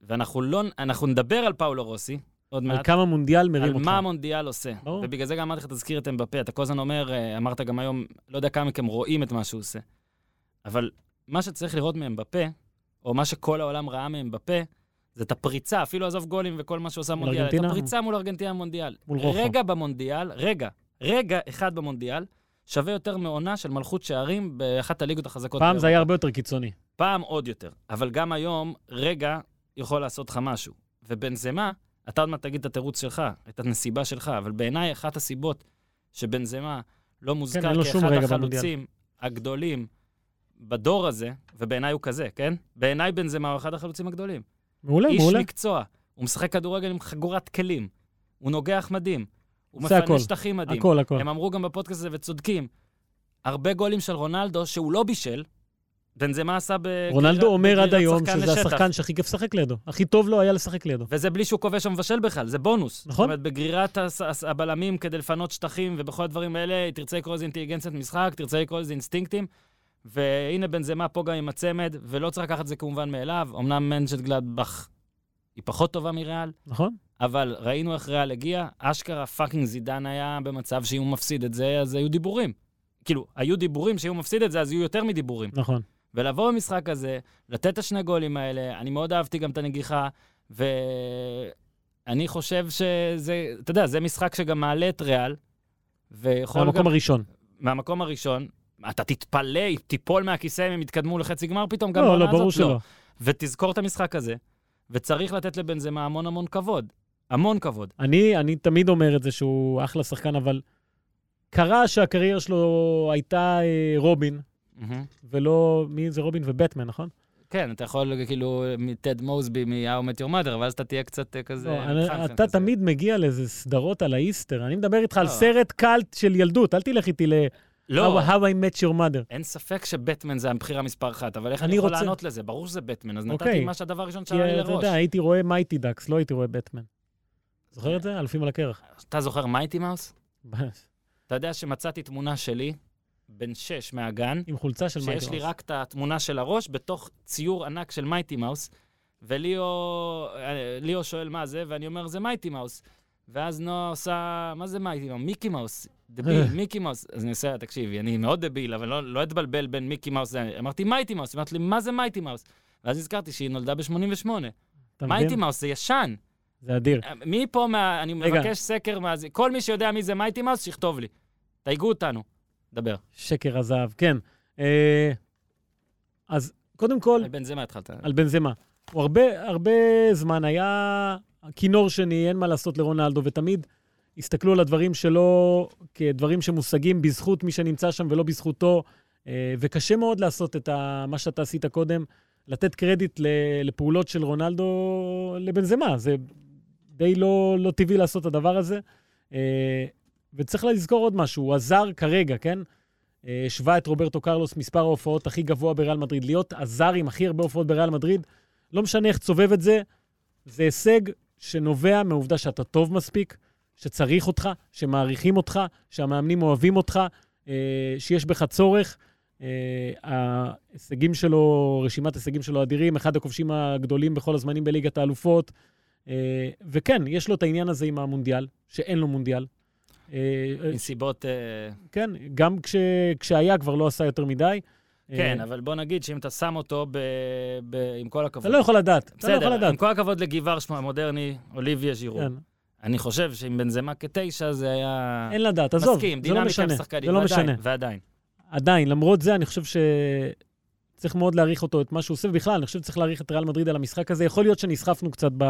ואנחנו לא, אנחנו נדבר על פאולו רוסי עוד על מעט, כמה מונדיאל מרים על אותך. מה המונדיאל עושה. ברור. ובגלל זה גם אמרתי לך, תזכיר את אמבפה. אתה כל הזמן אומר, אה, אמרת גם היום, לא יודע כמה מכם רואים את מה שהוא עושה. אבל מה שצריך לראות מאמבפה, או מה שכל העולם ראה מאמבפה, זה את הפריצה, אפילו עזוב גולים וכל מה שעושה מונדיאל, את? הפריצה מול ארגנטינה במונדיאל. מול רוחב. רגע במונדיאל, רגע, רגע אחד במונדיאל, שווה יותר מעונה של מלכות שערים באחת הליגות החזקות. פעם זה. היה הרבה יותר קיצוני. פעם עוד יותר. אבל גם היום, רגע יכול לעשות לך משהו. ובנזמה, אתה עוד מעט תגיד את התירוץ שלך, את הנסיבה שלך, אבל בעיניי אחת הסיבות שבנזמה לא כן, מוזכר שום כאחד רגע החלוצים הגדולים בדור הזה, ובעיניי הוא כזה, כן? בעיניי בנזמה הוא אחד החלוצים הגדולים. מעולה, איש מעולה. מקצוע, הוא משחק כדורגל עם חגורת כלים, הוא נוגח מדהים, הוא מפנה הכל. שטחים מדהים. הכל, הכל. הם אמרו גם בפודקאסט הזה, וצודקים, הרבה גולים של רונלדו שהוא לא בישל, בנזמה עשה בגרירת רונלדו אומר עד היום שזה לשטח. השחקן שהכי כיף לשחק לידו. הכי טוב לו היה לשחק לידו. וזה בלי שהוא כובש או מבשל בכלל, זה בונוס. נכון. זאת אומרת, בגרירת הבלמים כדי לפנות שטחים ובכל הדברים האלה, תרצה לקרוא לזה אינטליגנציית משחק, תרצה לקרוא לזה אינסטינקטים. והנה בנזמה פה גם עם הצמד, ולא צריך לקחת את זה כמובן מאליו. אמנם מנשנגלדבאך היא פחות טובה מריאל, נכון? אבל ראינו איך ריאל הגיע, אשכרה fucking זידן היה במצב שאם הוא מפסיד את זה, אז היו דיבורים. כאילו, היו דיבורים שאם הוא מפסיד את זה, אז יהיו יותר מדיבורים. נכון. ולבוא במשחק הזה, לתת את השני גולים האלה, אני מאוד אהבתי גם את הנגיחה, ואני חושב שזה, אתה יודע, זה משחק שגם מעלה את ריאל, זה ויכול המקום גם, הראשון. מהמקום הראשון, אתה תתפלא, תיפול מהכיסא אם הם יתקדמו לחצי גמר פתאום, גם לא, לא, ברור לא. שלא. ותזכור את המשחק הזה, וצריך לתת לבנזמה המון המון כבוד. המון כבוד. אני, אני תמיד אומר את זה שהוא אחלה שחקן, אבל קרה שהקריירה שלו הייתה אה, רובין, ולא... מי זה רובין ובטמן, נכון? כן, אתה יכול כאילו מטד מוסבי מ-How Met Your Mother, אבל אז אתה תהיה קצת אה, כזה... לא, אני- אתה כזה. תמיד מגיע לאיזה סדרות על האיסטר. אני מדבר איתך על לא. סרט קאלט של ילדות, אל תלך איתי ל... לא, How How I Met Your Mother. אין ספק שבטמן זה הבחירה מספר אחת, אבל איך אני אני יכול רוצה- לענות לזה? ברור שזה בטמן, אז נתתי אוקיי. מה שהדבר הראשון שעלה לי אתה לראש. יודע, הייתי רואה Mighty Ducks, לא הייתי רואה בטמן. זוכר את זה? אלפים על הקרח. אתה זוכר Mighty Mouse? אתה יודע שמצאתי תמונה שלי, בן שש מהגן, עם חולצה של Mighty שיש לי Mouse. רק את התמונה של הראש בתוך ציור ענק של Mighty Mouse, וליאו אה, שואל מה זה, ואני אומר, זה Mighty Mouse. ואז נועה עושה, מה זה Mighty Mouse? מיקי מאוס. דביל, מיקי מאוס. אז אני עושה, תקשיבי, אני מאוד דביל, אבל לא, לא אתבלבל בין מיקי מאוס, אמרתי Mighty Mouse, אמרתי לי, מה זה Mighty Mouse? ואז נזכרתי שהיא נולדה ב-88. אתה Mighty? Mouse זה ישן. זה אדיר. מי פה, מה, אני רגע. מבקש סקר, מה, כל מי שיודע מי זה Mighty Mouse, שיכתוב לי. תייגו אותנו. דבר. סקר הזהב, כן. אה, אז קודם כל, על בן זה מה התחלת? על בנזמה. הוא הרבה, הרבה זמן היה כינור שני, אין מה לעשות לרונלדו, ותמיד הסתכלו על הדברים שלו כדברים שמושגים בזכות מי שנמצא שם ולא בזכותו, אה, וקשה מאוד לעשות את ה, מה שאתה עשית קודם, לתת קרדיט ל- לפעולות של רונלדו לבנזמה. זה די לא, לא טבעי לעשות את הדבר הזה. אה, וצריך לזכור עוד משהו, הוא עזר כרגע, כן? אה, השווה את רוברטו קרלוס, מספר ההופעות הכי גבוה בריאל מדריד. להיות הזר עם הכי הרבה הופעות בריאל מדריד, לא משנה איך תסובב את זה, זה הישג שנובע מהעובדה שאתה טוב מספיק, שצריך אותך, שמעריכים אותך, שהמאמנים אוהבים אותך, אה, שיש בך צורך. אה, ההישגים שלו, רשימת הישגים שלו אדירים, אחד הכובשים הגדולים בכל הזמנים בליגת האלופות. אה, וכן, יש לו את העניין הזה עם המונדיאל, שאין לו מונדיאל. אה, אה, מסיבות... אה, כן, גם כש, כשהיה כבר לא עשה יותר מדי. כן, אבל בוא נגיד שאם אתה שם אותו ב... ב... עם כל הכבוד. אתה לא יכול לדעת, אתה לא יכול בסדר, לדעת. עם כל הכבוד לגיבר שמו המודרני, אוליביה ז'ירו. כן, אני חושב שעם בנזמה כתשע זה היה... אין לדעת, עזוב, מסכים, זה לא משנה. משחקנית, זה לא ועדיין, משנה. ועדיין. עדיין, למרות זה, אני חושב שצריך מאוד להעריך אותו, את מה שהוא עושה, ובכלל, אני חושב שצריך להעריך את ריאל מדריד על המשחק הזה. יכול להיות שנסחפנו קצת ב...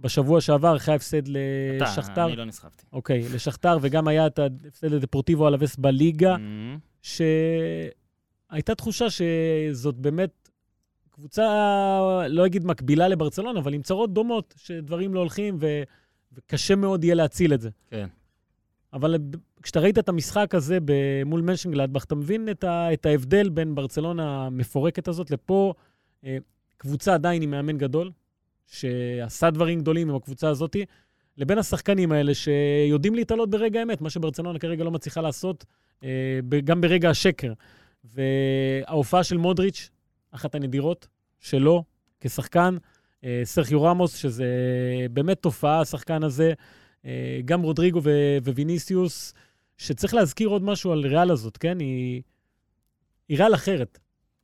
בשבוע שעבר, אחרי ההפסד לשכתר. אתה, אני לא נסחפתי. אוקיי, לשכתר, וגם היה את ההפסד לדפורטיבו אלווס בליגה, Mhm. שהייתה תחושה שזאת באמת קבוצה, לא אגיד מקבילה לברצלונה, אבל עם צרות דומות, שדברים לא הולכים, ו... וקשה מאוד יהיה להציל את זה. כן. אבל כשאתה ראית את המשחק הזה מול מנשנגלדבך, אתה מבין את, ה- את ההבדל בין ברצלונה המפורקת הזאת לפה, אה, קבוצה עדיין עם מאמן גדול, שעשה דברים גדולים עם הקבוצה הזאת, לבין השחקנים האלה שיודעים להתעלות ברגע האמת, מה שברצלונה כרגע לא מצליחה לעשות, אה, גם ברגע השקר. וההופעה של מודריץ', אחת הנדירות שלו כשחקן, אה, סרחיו רמוס, שזה באמת תופעה, השחקן הזה, אה, גם רודריגו ו- וויניסיוס, שצריך להזכיר עוד משהו על ריאל הזאת, כן? היא, היא ריאל אחרת.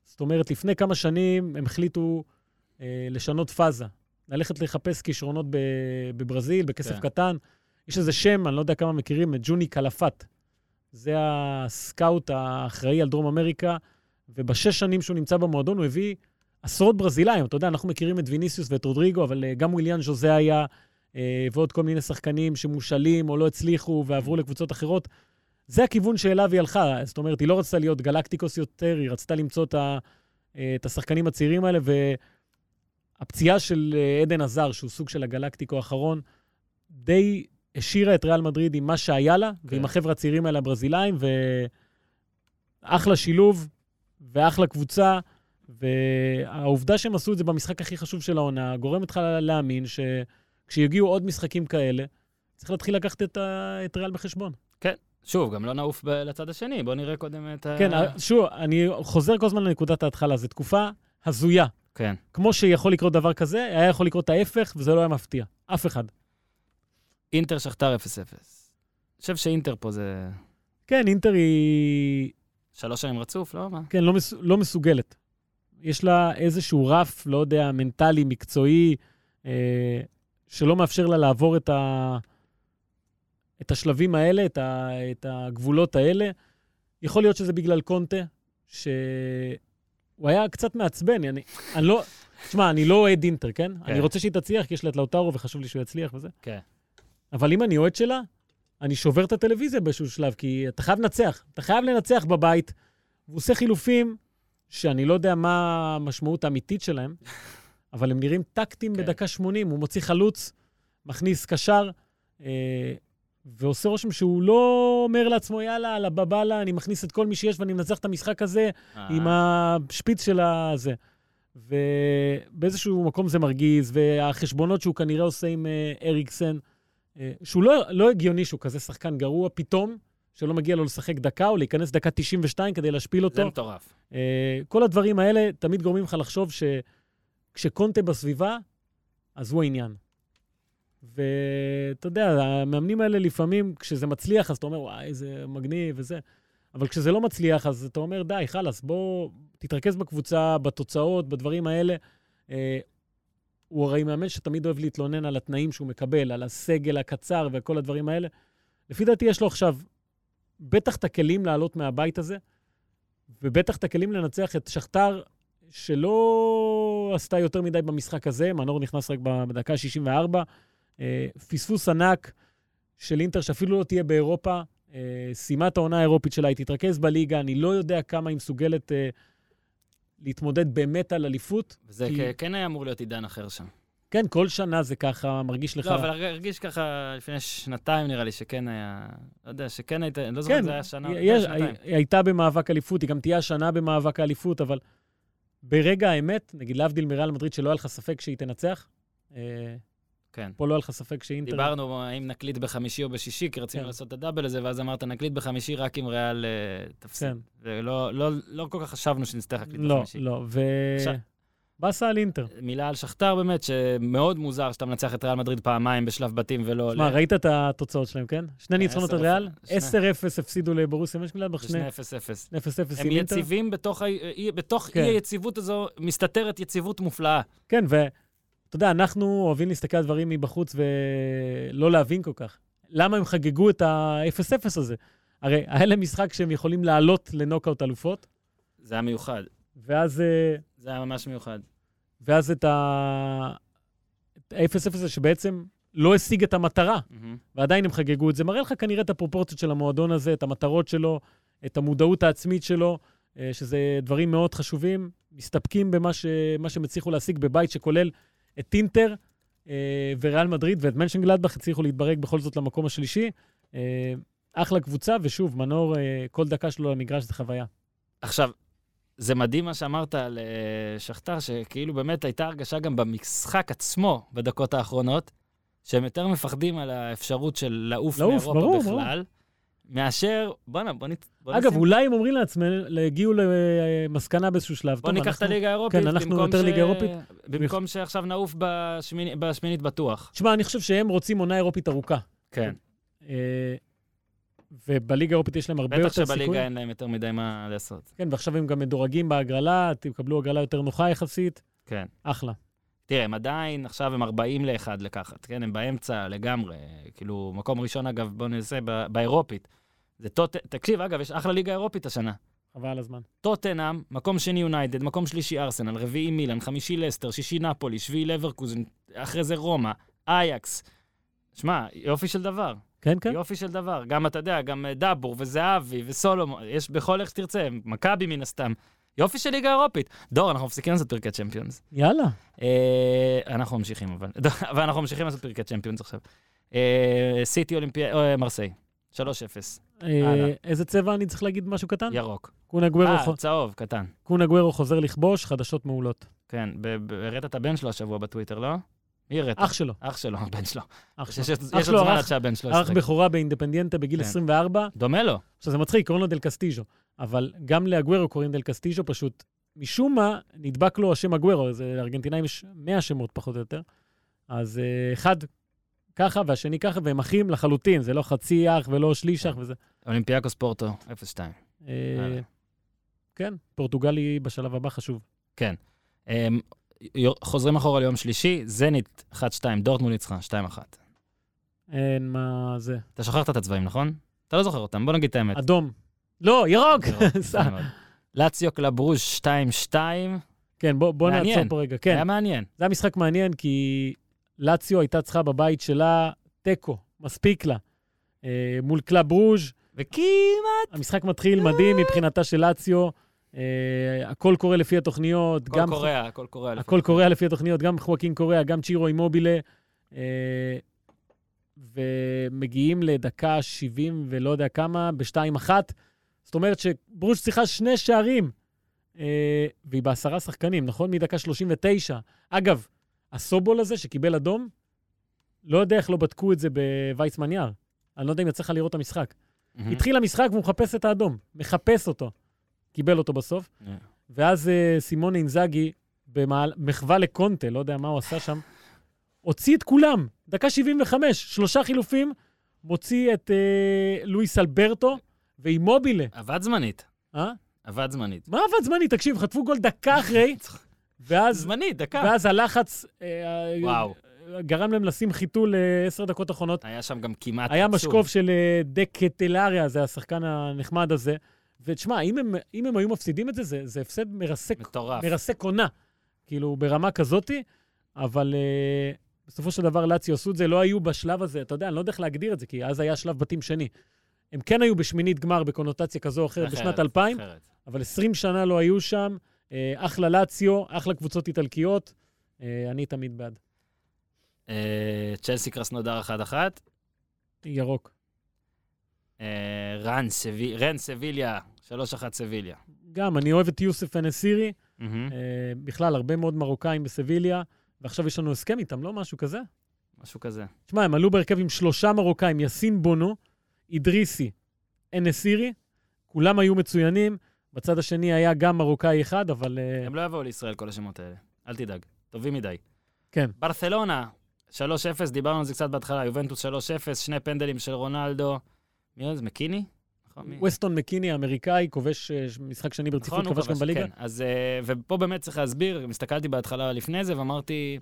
זאת אומרת, לפני כמה שנים הם החליטו אה, לשנות פאזה, ללכת לחפש כישרונות בברזיל, בכסף כן. קטן. יש איזה שם, אני לא יודע כמה מכירים, את ג'וני קלפת. זה הסקאוט האחראי על דרום אמריקה, ובשש שנים שהוא נמצא במועדון הוא הביא עשרות ברזילאים. אתה יודע, אנחנו מכירים את ויניסיוס ואת רודריגו, אבל אה, גם וויליאן ז'וזה היה, אה, ועוד כל מיני שחקנים שמושאלים או לא הצליחו ועברו לקבוצות אחרות. זה הכיוון שאליו היא הלכה. זאת אומרת, היא לא רצתה להיות גלקטיקוס יותר, היא רצתה למצוא את, ה, אה, את השחקנים הצעירים האלה, והפציעה של אה, עדן עזר, שהוא סוג של הגלקטיקו האחרון, די השאירה את ריאל מדריד עם מה שהיה לה, כן. ועם החבר'ה הצעירים האלה הברזילאים, ואחלה שילוב, ואחלה קבוצה, והעובדה שהם עשו את זה במשחק הכי חשוב של העונה, גורמת לך להאמין שכשיגיעו עוד משחקים כאלה, צריך להתחיל לקחת את, ה... את ריאל בחשבון. שוב, גם לא נעוף ב- לצד השני, בואו נראה קודם את ה... כן, שוב, אני חוזר כל הזמן לנקודת ההתחלה, זו תקופה הזויה. כן. כמו שיכול לקרות דבר כזה, היה יכול לקרות ההפך, וזה לא היה מפתיע. אף אחד. אינטר שכתר 0-0. אני חושב שאינטר פה זה כן, אינטר היא... שלוש שנים רצוף, לא? מה? כן, לא, מס... לא מסוגלת. יש לה איזשהו רף, לא יודע, מנטלי, מקצועי, אה, שלא מאפשר לה לעבור את, ה... את השלבים האלה, את, ה... את הגבולות האלה. יכול להיות שזה בגלל קונטה, שהוא היה קצת מעצבן. אני, אני לא... תשמע, אני לא אוהד אינטר, כן? כן. אני רוצה שהיא תצליח, כי יש לה את לאוטרו וחשוב לי שהוא יצליח וזה. כן. אבל אם אני אוהד שלה, אני שובר את הטלוויזיה באיזשהו שלב, כי אתה חייב לנצח. אתה חייב לנצח בבית. והוא עושה חילופים שאני לא יודע מה המשמעות האמיתית שלהם, אבל הם נראים טקטיים כן. בדקה 80. הוא מוציא חלוץ, מכניס קשר, אה, ועושה רושם שהוא לא אומר לעצמו, יאללה, על הבבלה, אני מכניס את כל מי שיש ואני מנצח את המשחק הזה עם אה, השפיץ של הזה. ובאיזשהו מקום זה מרגיז, והחשבונות שהוא כנראה עושה עם אה, אריקסן, אה, שהוא לא, לא הגיוני שהוא כזה שחקן גרוע פתאום, שלא מגיע לו לשחק דקה או להיכנס דקה 92 כדי להשפיל זה אותו. מטורף. אה, כל הדברים האלה תמיד גורמים לך לחשוב שכשקונטה בסביבה, אז הוא העניין. ואתה יודע, המאמנים האלה לפעמים, כשזה מצליח, אז אתה אומר, וואי, איזה מגניב וזה. אבל כשזה לא מצליח, אז אתה אומר, די, חלאס, בוא תתרכז בקבוצה, בתוצאות, בדברים האלה. אה, הוא הרי מאמן שתמיד אוהב להתלונן על התנאים שהוא מקבל, על הסגל הקצר וכל הדברים האלה. לפי דעתי, יש לו עכשיו בטח את הכלים לעלות מהבית הזה, ובטח את הכלים לנצח את שכתר, שלא עשתה יותר מדי במשחק הזה, מנור נכנס רק בדקה ה-64. אה, פספוס ענק של אינטר, שאפילו לא תהיה באירופה. אה, סיימה את העונה האירופית שלה, היא תתרכז בליגה, אני לא יודע כמה היא מסוגלת אה, להתמודד באמת על אליפות. וזה כי- כן היה אמור להיות עידן אחר שם. כן, כל שנה זה ככה, מרגיש לך... לא, אבל הרגיש ככה לפני שנתיים נראה לי שכן היה... לא יודע, שכן היית... אני לא זוכר אם כן, זה היה שנה או יש, שנתיים. היא, הייתה במאבק אליפות, היא גם תהיה השנה במאבק האליפות, אבל ברגע האמת, נגיד להבדיל מריאל מדריד, שלא היה לך ספק שהיא תנצח, אה, כן. פה לא היה לך ספק שאינטר... דיברנו האם נקליט בחמישי או בשישי, כי רצינו כן. לעשות את הדאבל הזה, ואז אמרת, נקליט בחמישי רק אם ריאל אה, תפסיד. כן. ולא לא, לא כל כך חשבנו שנצטרך להקליט לא, בחמישי. לא, ו... עכשיו- באסה על אינטר. מילה על שכתר באמת, שמאוד מוזר שאתה מנצח את ריאל מדריד פעמיים בשלב בתים ולא... שמע, ראית את התוצאות שלהם, כן? שני כן, ניצחונות על 10-0. ריאל, שני. 10-0 הפסידו לבורוסיה משקלדבך, זה שני שני 0-0. 0-0 הם עם אינטר. יציבים בתוך. אי- בתוך כן. אי-היציבות הזו, מסתתרת יציבות מופלאה. כן, ואתה יודע, אנחנו אוהבים להסתכל על דברים מבחוץ ולא להבין כל כך. למה הם חגגו את ה-0-0 הזה? הרי היה להם משחק שהם יכולים לעלות לנוקאוט אלופות, זה היה מיוחד. ואז, אה, זה היה ממש מיוחד. ואז את ה- את ה-0-0 הזה שבעצם לא השיג את המטרה, מהמם. ועדיין הם חגגו את זה. מראה לך כנראה את הפרופורציות של המועדון הזה, את המטרות שלו, את המודעות העצמית שלו, אה, שזה דברים מאוד חשובים. מסתפקים במה ש... שהם הצליחו להשיג בבית שכולל את טינטר אה, וריאל מדריד ואת מנשנגלדבך, הצליחו להתברג בכל זאת למקום השלישי. אה, אחלה קבוצה, ושוב, מנור, אה, כל דקה שלו למגרש זה חוויה. עכשיו, זה מדהים מה שאמרת על אה, שכתר, שכאילו באמת הייתה הרגשה גם במשחק עצמו, בדקות האחרונות, שהם יותר מפחדים על האפשרות של לעוף מאירופה ברור, בכלל, מאשר, בואנה, בוא נת... בוא אגב, נשים- אולי הם אומרים לעצמם, הגיעו למסקנה באיזשהו שלב. בוא ניקח את אנחנו- הליגה האירופית, כן, אנחנו יותר ש- ליגה אירופית. במקום שעכשיו נעוף בשמיני- בשמינית בטוח. תשמע, אני חושב שהם רוצים עונה אירופית ארוכה. כן. אה, ובליגה האירופית יש להם הרבה בטח יותר שבליגה סיכוי. אין להם יותר מדי מה לעשות. כן, ועכשיו הם גם מדורגים בהגרלה, תקבלו הגרלה יותר נוחה יחסית, כן. אחלה. תראה, הם עדיין, עכשיו הם 40 ל-1 לקחת, כן? הם באמצע לגמרי. כאילו, מקום ראשון, אגב, בוא נעשה, באירופית. זה טוט... תקשיב, אגב, יש אחלה ליגה אירופית השנה. חבל הזמן. טוטנאם, מקום שני יונייטד, מקום שלישי ארסנל, רביעי מילאן, חמישי לסטר, שישי נפולי, שביעי לברקוזן, אחרי זה רומא, אייקס. שמע, יופי של דבר. כן, כן. יופי של דבר. גם, אתה יודע, גם אה, דאבור וזהבי וסולומון, יש בכל איך שתרצה, מכבי מן הסתם. יופי של ליגה אירופית. דור, אנחנו מפסיקים לעשות פרקי צ'מפיונס. יאללה. אה, אנחנו ממשיכים, אבל. אבל אנחנו ממשיכים לעשות פרקי צ'מפיונס עכשיו. אה, סיטי אולימפיה, אה, מרסיי, 3-0, אה. איזה צבע אני צריך להגיד משהו קטן? ירוק. קונה גוורו אה, חו- צהוב, קטן. קונה גוורו חוזר לכבוש, חדשות מעולות. כן, הראת את הבן שלו השבוע בטוויטר, לא? מי הראת? אח שלו, אח שלו, הבן שלו. אח שלו. יש- אח עוד זמן עד שהבן שלו ישחק. בכורה באינדפנדיאנטה בגיל כן. 24. דומה לו. עכשיו, זה מצחיק, קוראים לו דל קסטיז'ו, אבל גם לאגוורו קוראים דל קסטיז'ו, פשוט משום מה נדבק לו השם אגוורו, זה לארגנטינאים יש 100 שמות פחות או יותר. אז אה, אחד ככה והשני ככה, והם אחים לחלוטין, זה לא חצי אח ולא שליש אח וזה. אולימפיאקוס פורטו, 0-2. אה, הלאה. כן, פורטוגלי בשלב הבא חשוב. אמ, יור- חוזרים אחורה ליום שלישי, זנית 1-2, דורטמונד ניצחה 2-1. אין מה זה. אתה שכחת את הצבעים, נכון? אתה לא זוכר אותם, בוא נגיד את האמת. אדום. לא, ירוק! לאציו קלברוז' 2-2, כן, בוא. נעצור פה רגע. כן, היה מעניין. זה היה משחק מעניין, כי לאציו הייתה צריכה בבית שלה תיקו, מספיק לה. אה, מול קלאב ברוז', וכמעט... המשחק מתחיל מדהים מבחינתה של לאציו. אה, הכל קורה לפי התוכניות. הכל קורה, הכל קורה. הכל קורה לפי התוכניות, גם חואקין קוראה, גם צ'ירו אימובילה. אה, ומגיעים לדקה 70 ולא יודע כמה, ב-2-1. זאת אומרת שברוז' צריכה שני שערים, אה, והיא בעשרה שחקנים, נכון? מדקה 39. אגב, הסובול הזה שקיבל אדום, לא יודע איך לא בדקו את זה בוויצמן יער. אני לא יודע אם יצא לך לראות את המשחק. מהמם. התחיל המשחק והוא מחפש את האדום, מחפש אותו. קיבל אותו בסוף. אה. ואז uh, סימון אינזאגי, במחווה לקונטה, לא יודע מה הוא עשה שם, הוציא את כולם, דקה 75, שלושה חילופים, מוציא את uh, לואיס אלברטו ואימובילה. עבד זמנית. אה? עבד זמנית. מה עבד זמני? תקשיב, חטפו גול דקה אחרי, ואז, זמנית, דקה. ואז הלחץ אה, וואו. גרם להם לשים חיתול לעשר דקות אחרונות. היה שם גם כמעט... היה. משקוף של אה, דקטלריה, זה השחקן הנחמד הזה. ותשמע, אם הם, אם הם היו מפסידים את זה, זה, זה הפסד מרסק מטורף. מרסק עונה, כאילו, ברמה כזאתי, אבל uh, בסופו של דבר לאציו עשו את זה, לא היו בשלב הזה, אתה יודע, אני לא יודע איך להגדיר את זה, כי אז היה שלב בתים שני. הם כן היו בשמינית גמר בקונוטציה כזו או אחרת אחרת, בשנת 2000, אחרת. אבל 20 שנה לא היו שם. Uh, אחלה לאציו, אחלה קבוצות איטלקיות, uh, אני תמיד בעד. אה, צ'לסי קרסנודר 1-1. ירוק. אה, רן סבי- רן סביליה, 3-1 סביליה. גם, אני אוהב את יוסף אנסירי, מהמם. uh, בכלל, הרבה מאוד מרוקאים בסביליה, ועכשיו יש לנו הסכם איתם, לא משהו כזה? משהו כזה. תשמע, הם עלו בהרכב עם שלושה מרוקאים, יאסין בונו, אידריסי, אנסירי, כולם היו מצוינים. בצד השני היה גם מרוקאי אחד, אבל... אה, הם לא יבואו לישראל, כל השמות האלה. אל תדאג. טובים מדי. כן. ברצלונה, 3-0, דיברנו על זה קצת בהתחלה, יובנטוס 3-0, שני פנדלים של רונלדו. מי עוד? מקיני? נכון? ווסטון מקיני האמריקאי, כובש אה, משחק שני ברציפות, נכון, הוא כבש גם בליגה. כן. אז, אה, ופה באמת צריך להסביר, הסתכלתי בהתחלה לפני זה ואמרתי,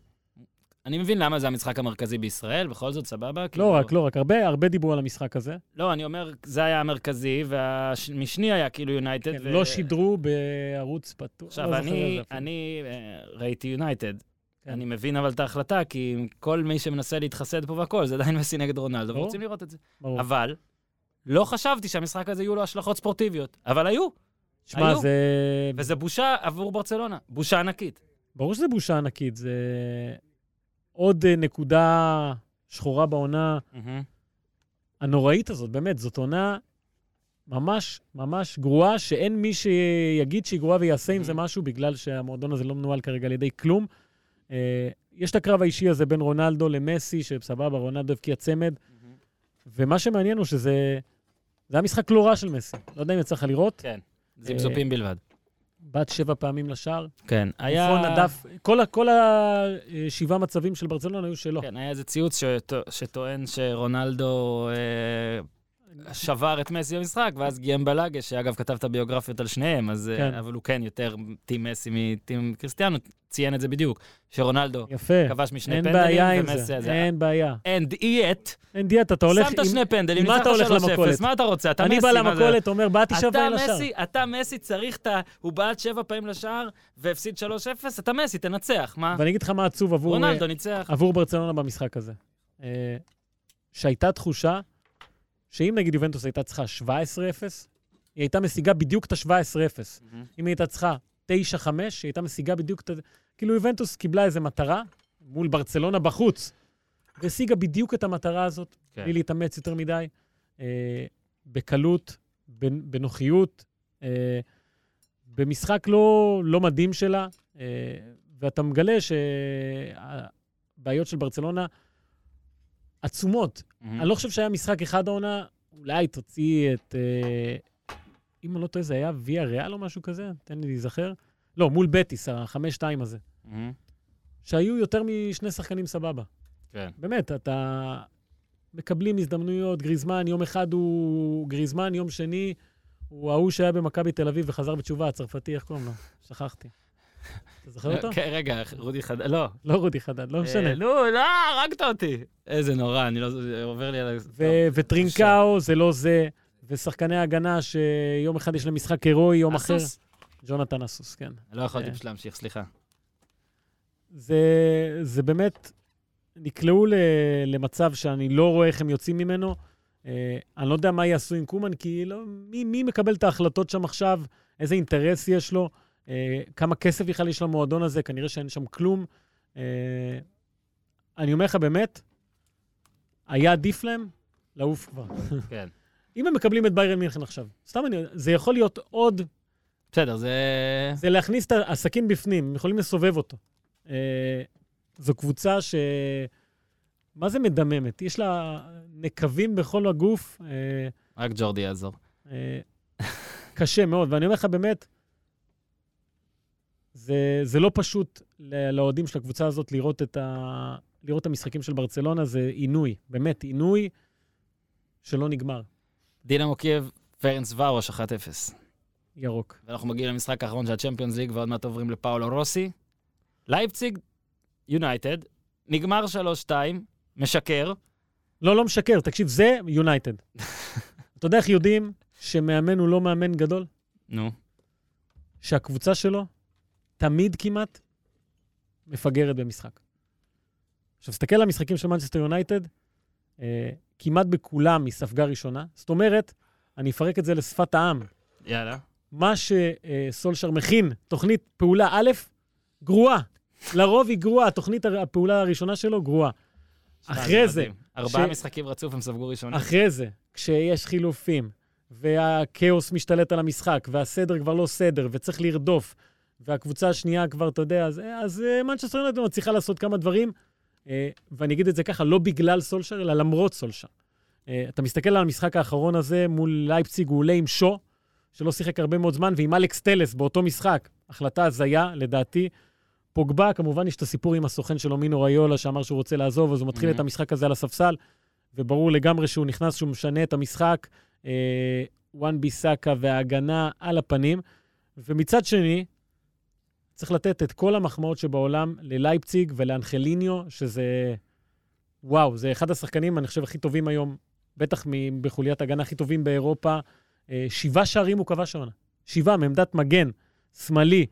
אני מבין למה זה המשחק המרכזי בישראל, בכל זאת, סבבה? לא כאילו- רק, לא רק, הרבה, הרבה דיברו על המשחק הזה. לא, אני אומר, זה היה המרכזי, והמשני היה כאילו יונייטד. כן, לא שידרו בערוץ פתוח. עכשיו, לא אני. אני אה, ראיתי יונייטד. כן. אני מבין אבל את ההחלטה, כי כל מי שמנסה להתחסד פה והכל, זה עדיין מסי נגד רונלדו. ורוצים לראות את זה. ברור. אבל, לא חשבתי שהמשחק הזה יהיו לו השלכות ספורטיביות, אבל היו, שמע. זה... וזה בושה עבור ברצלונה, בושה ענקית. ברור שזה בושה ענקית, זה עוד אה, נקודה שחורה בעונה הנוראית הזאת, באמת, זאת עונה ממש ממש גרועה, שאין מי שיגיד שהיא גרועה ויעשה עם זה משהו, בגלל שהמועדון הזה לא מנוהל כרגע על ידי כלום. אה, יש את הקרב האישי הזה בין רונלדו למסי, שסבבה, רונלדו הבקיע צמד, ומה שמעניין הוא שזה... זה היה משחק לא רע של מסי. לא יודע אם יצא לך לראות. כן, זפזופים בלבד. בת שבע פעמים לשער. כן, היה... היה... הדף, כל, כל השבעה מצבים של ברצלונה היו שלו. כן, היה איזה ציוץ שטוע- שטוען שרונלדו אה, שבר את מסי במשחק, ואז גיים בלאגה, שאגב כתב את הביוגרפיות על שניהם, אז, אה, כן. אבל הוא כן יותר טים מסי מטים קריסטיאנו, ציין את זה בדיוק, שרונלדו יפה. כבש משני אין פנדלים, בעיה עם זה. אין בעיה. And yet, אין דיאטה, אתה הולך... שמת עם- שני פנדלים, מה אתה הולך 3-0, למכולת? מה אתה רוצה? אתה אני מסי, בא מה זה? למכולת, אומר, בעטתי שבע לשער. אתה מסי צריך את ה... הוא בעט שבע פעמים לשער והפסיד 3-0, אתה מסי, תנצח, מה? ואני אגיד לך מה עצוב עבור, רונלדו ניצח. עבור ברצלונה במשחק הזה. אה, שהייתה תחושה שאם נגיד יובנטוס הייתה צריכה 17-0, היא הייתה משיגה בדיוק את ה-17-0. אם היא הייתה צריכה 9-5, היא הייתה משיגה בדיוק את ה... כאילו יובנטוס קיבלה איזו מטרה מול ברצלונה בחוץ, והשיגה בדיוק את המטרה הזאת, כן. בלי להתאמץ יותר מדי, אה, בקלות, בנ- בנוחיות, אה, במשחק לא, לא מדהים שלה, אה, ואתה מגלה שהבעיות של ברצלונה עצומות. מהמם. אני לא חושב שהיה משחק אחד העונה, אולי תוציא את... אה, אם אני לא טועה, זה היה ויה ריאל או משהו כזה? תן לי להיזכר. לא, מול בטיס, החמש-שתיים הזה. מהמם. שהיו יותר משני שחקנים סבבה. כן. באמת, אתה... מקבלים הזדמנויות, גריזמן, יום אחד הוא גריזמן, יום שני הוא ההוא שהיה במכבי תל אביב וחזר בתשובה, הצרפתי, איך קוראים לו? שכחתי. אתה זוכר אותו? כן, רגע, רודי חדד, לא. לא רודי חדד, לא משנה. אה, נו, לא, הרגת אותי. איזה נורא, אני לא... עובר לי על... ה- ו- וטרינקאו זה לא זה, ושחקני הגנה שיום אחד יש להם משחק הירואי, יום אחר. ג'ונתן אסוס, כן. לא יכולתי אה. פשוט להמשיך, סליחה. זה, זה באמת, נקלעו ל, למצב שאני לא רואה איך הם יוצאים ממנו. אה, אני לא יודע מה יעשו עם קומן, כי לא, מי, מי מקבל את ההחלטות שם עכשיו, איזה אינטרס יש לו, אה, כמה כסף בכלל יש למועדון הזה, כנראה שאין שם כלום. אה, אני אומר לך באמת, היה עדיף להם לעוף כבר. כן. אם הם מקבלים את ביירן מינכן עכשיו, סתם אני, זה יכול להיות עוד, בסדר, זה... זה להכניס את הסכין בפנים, הם יכולים לסובב אותו. אה, זו קבוצה ש... מה זה מדממת? יש לה נקבים בכל הגוף. אה, רק ג'ורדי יעזור. אה, קשה מאוד, ואני אומר לך באמת, זה, זה לא פשוט לאוהדים של הקבוצה הזאת לראות את, ה, לראות את המשחקים של ברצלונה, זה עינוי, באמת, עינוי שלא נגמר. דינמו קייב, פרנצווארוש 1-0. ירוק. ואנחנו מגיעים למשחק האחרון של הצ'מפיונס ליג, ועוד מעט עוברים לפאולו רוסי. לייפציג, יונייטד, נגמר 3-2, משקר. לא, לא משקר, תקשיב, זה יונייטד. אתה יודע איך יודעים שמאמן הוא לא מאמן גדול? נו. שהקבוצה שלו תמיד כמעט מפגרת במשחק. עכשיו, תסתכל על המשחקים של מנצ'סטר יונייטד, אה, כמעט בכולם היא ספגה ראשונה. זאת אומרת, אני אפרק את זה לשפת העם. יאללה. מה שסולשר מכין, תוכנית פעולה א', גרועה. לרוב היא גרועה, תוכנית הפעולה הראשונה שלו גרועה. אחרי זה. ארבעה ש- משחקים רצוף הם ספגו ראשונים. אחרי זה, כשיש חילופים, והכאוס משתלט על המשחק, והסדר כבר לא סדר, וצריך לרדוף, והקבוצה השנייה כבר, אתה יודע, אז, אז אה, מנצ'סטר יונייטד מצליחה לעשות כמה דברים, אה, ואני אגיד את זה ככה, לא בגלל סולשיאר, אלא למרות סולשיאר. אה, אתה מסתכל על המשחק האחרון הזה מול לייפציג, הוא עולה עם שו, שלא שיחק הרבה מאוד זמן, ועם אלכס טלס באותו משחק. החלטה הזויה, לדעתי. פוגבה, כמובן, יש את הסיפור עם הסוכן שלו, מינו ריולה, שאמר שהוא רוצה לעזוב, אז הוא מתחיל Mhm. את המשחק הזה על הספסל, וברור לגמרי שהוא נכנס, שהוא משנה את המשחק. אה, וואן ביסאקה וההגנה על הפנים. ומצד שני, צריך לתת את כל המחמאות שבעולם ללייפציג ולאנחליניו, שזה... וואו, זה אחד השחקנים, אני חושב, הכי טובים היום, בטח בחוליית הגנה הכי טובים באירופה. אה, שבעה שערים הוא כבש העונה. שבעה, מעמדת מגן, שמאלי.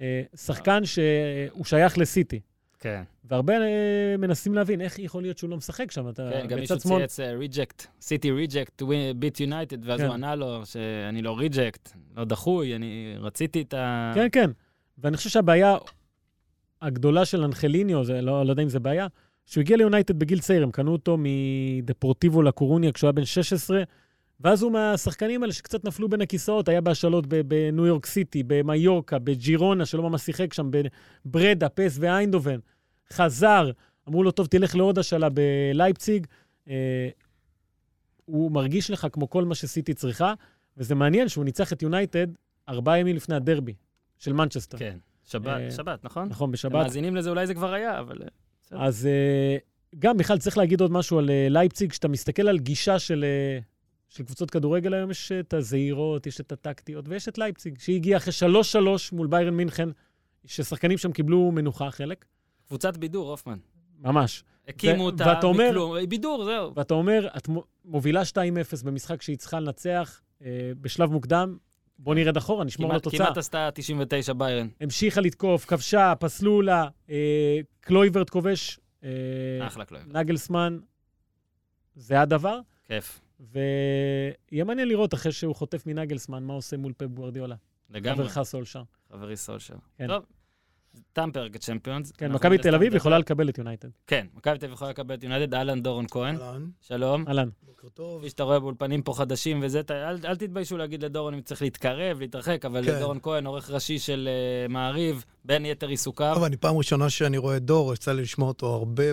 אה, שחקן שהוא שייך לסיטי. כן. והרבה אה, מנסים להבין איך יכול להיות שהוא לא משחק שם. אתה כן, גם מישהו צייץ reject, סיטי reject, beat יונייטד, ואז כן. הוא ענה לו שאני לא reject, לא דחוי, אני רציתי את ה... כן, כן. ואני חושב שהבעיה הגדולה של אנחליניו, זה לא, לא יודע אם זה בעיה, שהוא הגיע ליונייטד בגיל צעיר, הם קנו אותו מדפורטיבו לה קורוניה כשהוא היה בן 16, ואז הוא מהשחקנים האלה שקצת נפלו בין הכיסאות, היה בהשאלות בניו יורק סיטי, במיורקה, בג'ירונה, שלא ממש שיחק שם, בברדה, פסוו איינדהובן. חזר, אמרו לו, טוב, תלך לעוד השאלה בלייפציג. אה, הוא מרגיש לך כמו כל מה שסיטי צריכה, וזה מעניין שהוא ניצח את יונייטד ארבעה ימים לפני הדרבי של מנצ'סטר. כן, שבת, אה, שבת, נכון? נכון, אתם בשבת. מאזינים לזה, אולי זה כבר היה, אבל... אה, בסדר. אז אה, גם בכלל צריך להגיד עוד משהו על אה, לייפציג, כשאתה מסתכל על גישה של, אה, של קבוצות כדורגל היום, יש את הזהירות, יש את הטקטיות, ויש את לייפציג, שהיא הגיעה אחרי 3-3 מול ביירן מינכן, ששחקנים שם קיבלו מנוחה חלק, קבוצת בידור, הופמן. ממש. הקימו אותה מכלום, בידור, זהו. ואתה אומר, את מו- מובילה 2-0 במשחק שהיא צריכה לנצח אה, בשלב מוקדם, בוא נרד אחורה, נשמור על כמעט- התוצאה. כמעט עשתה 99 ביירן. המשיכה לתקוף, כבשה, פסלו לה, אה, קלויברט כובש, אה, אחלה קלויב. נגלסמן, זה הדבר. כיף. ויהיה מעניין לראות אחרי שהוא חוטף מנגלסמן, מה עושה מול פפ גוורדיולה. לגמרי. חברך סולשר. חברי סולשר. כן. טוב, תם פרק הצ'מפיונס. כן, מכבי תל אביב יכולה לקבל את יונייטד. כן, מכבי תל אביב יכולה לקבל את יונייטד, אהלן דורון כהן. אהלן, שלום. אהלן. בוקר טוב. כפי שאתה רואה באולפנים פה חדשים וזה, ת- אל, אל תתביישו להגיד לדורון אם צריך להתקרב, להתרחק, אבל כן. דורון כהן, עורך ראשי של uh, מעריב, בין יתר עיסוקיו. טוב, אני פעם ראשונה שאני רואה דור, יצא לי לשמוע אותו הרבה אה,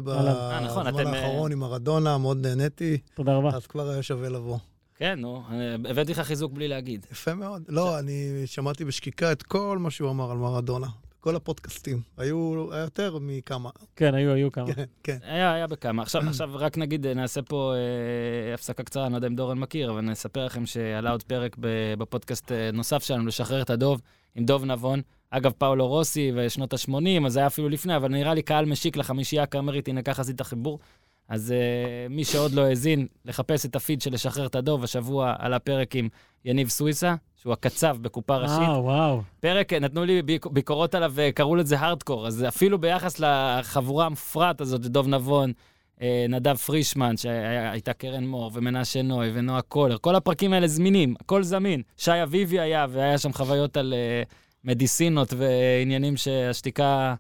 נכון, בזמן אתם, האחרון עם מרדונה, מאוד נהניתי, תודה רבה. אז כבר היה שווה לבוא. כן, נו, הבאתי לך חיזוק בלי להגיד. יפה מאוד. לא, אני שמעתי בשקיקה את כל מה שהוא אמר על מרדונה. כל הפודקאסטים. היו יותר מכמה. כן, היו, היו כמה. כן, כן. היה, היה בכמה. עכשיו, עכשיו רק נגיד, אה, נעשה פה אה, הפסקה קצרה, אני לא יודע אם דורון מכיר, אבל נספר לכם שעלה עוד פרק בפודקאסט אה, נוסף שלנו, לשחרר את הדוב, עם דוב נבון. אגב, פאולו רוסי ושנות ה-80, אז זה היה אפילו לפני, אבל נראה לי קהל משיק לחמישייה הקאמרית, הנה ככה עשית חיבור. אז uh, מי שעוד לא האזין, לחפש את הפיד של לשחרר את הדוב, השבוע עלה פרק עם יניב סוויסה, שהוא הקצב בקופה ראשית. אה, וואו. פרק, אה, נתנו לי ביק- ביקורות עליו וקראו לזה הארדקור, אז אפילו ביחס לחבורה המופרעת הזאת, דוב נבון, אה, נדב פרישמן, שהייתה קרן מור, ומנשה נוי, ונועה קולר, כל הפרקים האלה זמינים, הכל זמין. שי אביבי היה, והיה שם חוויות על אה, מדיסינות ועניינים שהשתיקה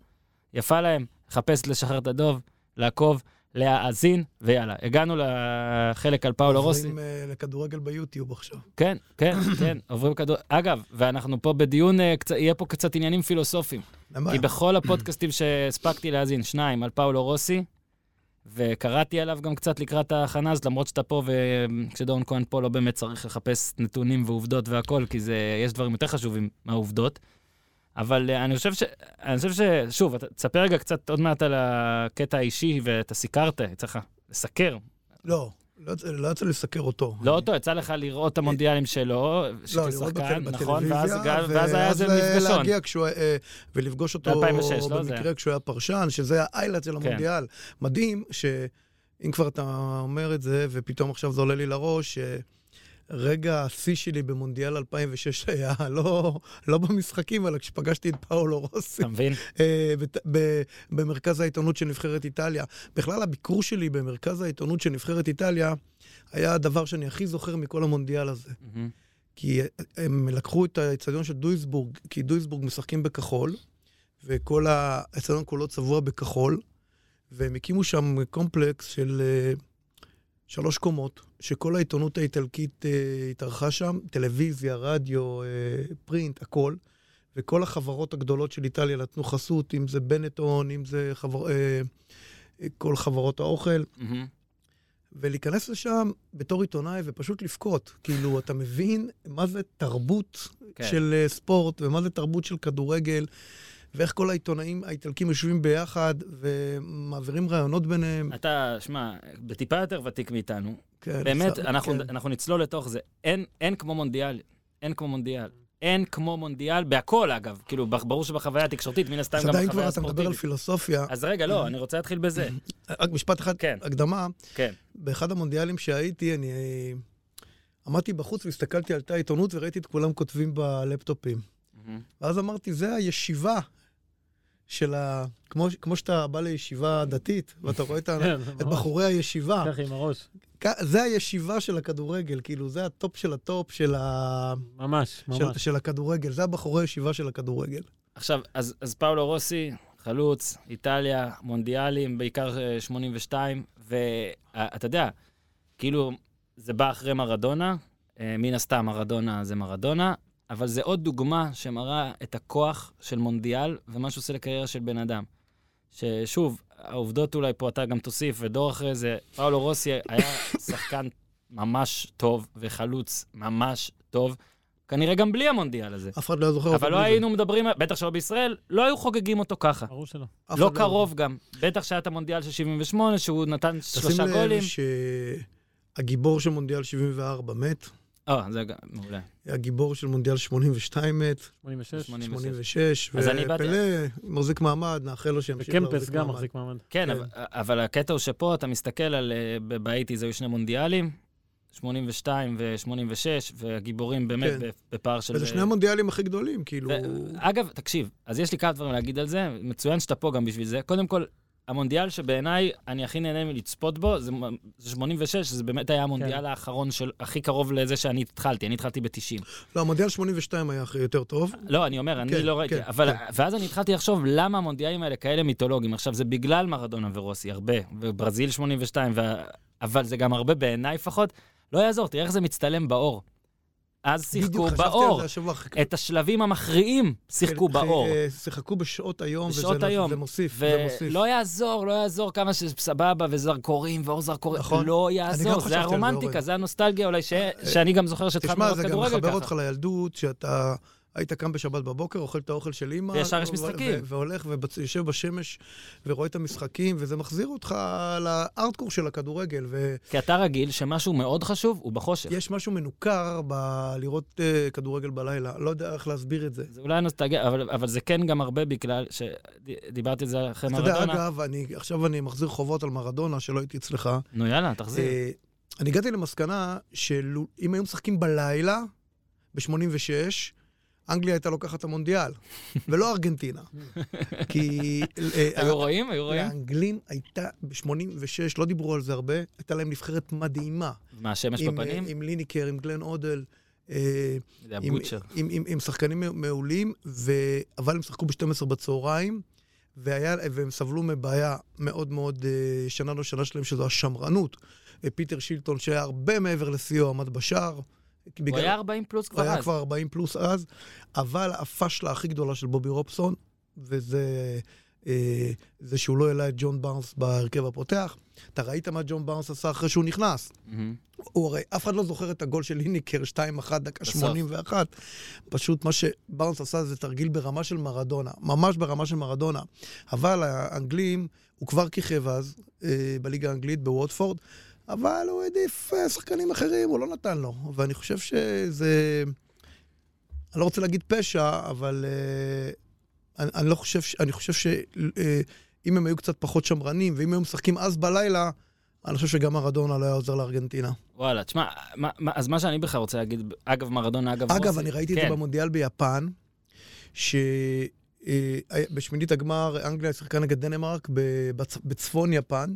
יפה להם. לחפש לשחרר את הדוב, לעקוב, להאזין, ויאללה. הגענו לחלק על פאולו רוסי. עוברים אה, לכדורגל ביוטיוב עכשיו. כן, כן, כן, עוברים כדור... אגב, ואנחנו פה בדיון, אה. יהיה פה קצת עניינים פילוסופיים. למה? כי בכל הפודקאסטים שהספקתי להאזין, שניים על פאולו רוסי, וקראתי עליו גם קצת לקראת ההכנה הזאת, למרות שאתה פה, וכשדורון כהן פה לא באמת צריך לחפש נתונים ועובדות והכול, כי זה, יש דברים יותר חשובים מהעובדות. אבל אה, אני חושב ש... אני חושב ש... שוב, תספר רגע קצת עוד מעט על הקטע האישי, ואתה סיקרת, יצא לך לסקר. לא, לא לא יצא לסקר אותו. לא אותו, יצא לך לראות את המונדיאלים שלו, לא, לראות נכון? ואז בטלוויזיה, ואז היה איזה ואז מפגשון. להגיע כשהוא, אה, ולפגוש אותו 2006, לא? במקרה. כשהוא היה פרשן, שזה האיילת של כן. המונדיאל. מדהים שאם כבר אתה אומר את זה, ופתאום עכשיו זה עולה לי לראש, רגע השיא שלי במונדיאל 2006 היה לא, לא במשחקים, אלא כשפגשתי את פאולו רוסי אתה מבין? אה, במרכז העיתונות של נבחרת איטליה. בכלל, הביקור שלי במרכז העיתונות של נבחרת איטליה היה הדבר שאני הכי זוכר מכל המונדיאל הזה. מהמם. כי הם לקחו את האצטדיון של דויסבורג, כי דויסבורג משחקים בכחול, וכל האצטדיון כולו צבוע בכחול, והם הקימו שם קומפלקס של אה, שלוש קומות, שכל העיתונות האיטלקית אה, התארחה שם, טלוויזיה, רדיו, אה, פרינט, הכל. וכל החברות הגדולות של איטליה נתנו חסות, אם זה בנטון, אם זה חבר... אה, כל חברות האוכל. מהמם. ולהיכנס לשם בתור עיתונאי ופשוט לבכות. כאילו, אתה מבין מה זה תרבות כן. של uh, ספורט, ומה זה תרבות של כדורגל, ואיך כל העיתונאים האיטלקים יושבים ביחד ומעבירים רעיונות ביניהם. אתה, שמע, בטיפה יותר ותיק מאיתנו. כן, באמת, בסדר, אנחנו, כן. אנחנו נצלול לתוך זה. אין, אין כמו מונדיאל. אין כמו מונדיאל. אין כמו מונדיאל, בהכל אגב. כאילו, ברור שבחוויה התקשורתית, מן הסתם אז גם עדיין בחוויה כבר אתה מדבר על. פילוסופיה. אז רגע, לא, אני רוצה להתחיל בזה. רק משפט אחד, כן. הקדמה. כן. באחד המונדיאלים שהייתי, אני אה, עמדתי בחוץ והסתכלתי על תא העיתונות וראיתי את כולם כותבים בלפטופים. ואז אמרתי, זה הישיבה של ה... כמו, כמו שאתה בא לישיבה דתית, ואתה רואה את, ה... כן, את. בחורי הישיבה, ככה עם הראש. זה הישיבה של הכדורגל, כאילו, זה הטופ של הטופ של, ה... ממש, של, ממש. של הכדורגל, זה הבחורי הישיבה של הכדורגל. עכשיו, אז, אז פאולו רוסי, חלוץ, איטליה, מונדיאלים, בעיקר אה, 82, ואתה יודע, כאילו, זה בא אחרי מרדונה, אה, מן הסתם מרדונה זה מרדונה, אבל זה עוד דוגמה שמראה את הכוח של מונדיאל ומה שהוא עושה לקריירה של בן אדם. ששוב, העובדות אולי פה אתה גם תוסיף, ודור אחרי זה, פאולו רוסי היה שחקן ממש טוב וחלוץ ממש טוב, כנראה גם בלי המונדיאל הזה. אף אחד לא זוכר אותו. אבל לא. היינו מדברים, בטח שלא בישראל, לא היו חוגגים אותו ככה. ברור שלא. לא אחד קרוב גם. בטח שהיה את המונדיאל של 78, שהוא נתן שלושה תשים גולים. לב שהגיבור של מונדיאל 74 מת, אה, זה גם, מעולה. הגיבור של מונדיאל 82 מת, 86. 86. 86, אז אני באתי- ופלא מחזיק מעמד, נאחל לו שימשיך וקמפס להחזיק גם מעמד. מחזיק מעמד. כן, כן. אבל- הקטע הוא שפה אתה מסתכל על, אה, ב- באייטיז היו שני מונדיאלים, 82 ו-86, והגיבורים באמת כן. בפער של... וזה שני המונדיאלים הכי גדולים, כאילו... ו- אגב, תקשיב, אז יש לי כמה דברים להגיד על זה, מצוין שאתה פה גם בשביל זה. קודם כל, המונדיאל שבעיניי אני הכי נהנה מלצפות בו, זה מ- זה 86, זה באמת היה המונדיאל כן. האחרון של, הכי קרוב לזה שאני התחלתי, אני התחלתי ב-90. לא, המונדיאל 82 היה יותר טוב. לא, אני אומר, אני כן, לא ראיתי, כן, אבל, כן. ואז אני התחלתי לחשוב למה המונדיאלים האלה כאלה מיתולוגיים. עכשיו, זה בגלל מרדונה ורוסי, הרבה, וברזיל 82, ו... אבל זה גם הרבה בעיניי לפחות. לא יעזור, תראה איך זה מצטלם באור. אז שיחקו באור. את השלבים המכריעים שיחקו כן, באור. אה, שיחקו בשעות היום, בשעות וזה היום. זה מוסיף, זה מוסיף. ולא יעזור, לא יעזור כמה שסבבה וזרקורים ואור זרקורים, נכון. לא יעזור, זה הרומנטיקה. זה הנוסטלגיה אולי, ש- שאני גם זוכר שהתחלנו תשמע, לראות זה גם כדורגל מחבר ככה. אותך לילדות, שאתה היית קם בשבת בבוקר, אוכל את האוכל של אימא. וישר יש ו- משחקים. ו- והולך ויושב בשמש ורואה את המשחקים, וזה מחזיר אותך לארטקור של הכדורגל. ויש כי אתה רגיל שמשהו מאוד חשוב הוא בחושך. משהו מנוכר בלראות אה, כדורגל בלילה. לא יודע איך להסביר את זה. זה אולי נוסטלגיה, אבל, אבל זה כן גם הרבה בגלל שדיברתי על זה אחרי אתה יודע, מרדונה. אגב, אני, עכשיו אני מחזיר חובות על מרדונה, שלא הייתי אצלך. נו יאללה, תחזיר. אה, אני הגעתי למסקנה שאם היו משחקים בלילה, ב-86, אנגליה הייתה לוקחת את המונדיאל, ולא ארגנטינה. כי... אה, היו רואים? היו רואים? לאנגלים הייתה, ב-86, לא דיברו על זה הרבה, הייתה להם נבחרת מדהימה. מהשמש עם, בפנים? אה, עם ליניקר, עם גלן אודל, אה, עם, שחקנים מעולים. אבל הם שיחקו ב-12 בצהריים, והם סבלו מבעיה מאוד מאוד אה, שנה לא שנה שלהם, שזו השמרנות. אה, פיטר שילטון, שהיה הרבה מעבר לשיאו, עמד בשער. הוא היה 40 פלוס הוא כבר היה אז. כבר 40 פלוס אז, אבל הפשלה הכי גדולה של בובי רובסון, וזה אה, זה שהוא לא העלה את ג'ון בארנס בהרכב הפותח. אתה ראית מה ג'ון בארנס עשה אחרי שהוא נכנס? מהמם. הוא הרי, אף אחד לא זוכר את הגול של ליניקר, 2-1, דקה בסוף. 81. פשוט מה שבארנס עשה זה תרגיל ברמה של מרדונה, ממש ברמה של מרדונה. אבל האנגלים, הוא כבר כיכב אז אה, בליגה האנגלית, בווטפורד, אבל הוא העדיף אה, שחקנים אחרים, הוא לא נתן לו. ואני חושב שזה... אני לא רוצה להגיד פשע, אבל אה, אני, אני לא חושב, ש- אני חושב שאם הם היו קצת פחות שמרנים, ואם היו משחקים אז בלילה, אני חושב שגם מרדונה לא היה עוזר לארגנטינה. וואלה, תשמע, מה- מה- אז מה שאני בכלל רוצה להגיד, אגב מרדונה, אגב רוסי. אגב, אני ראיתי את כן. זה במונדיאל ביפן, שבשמינית הגמר אנגליה שיחקה נגד דנמרק בצפון יפן,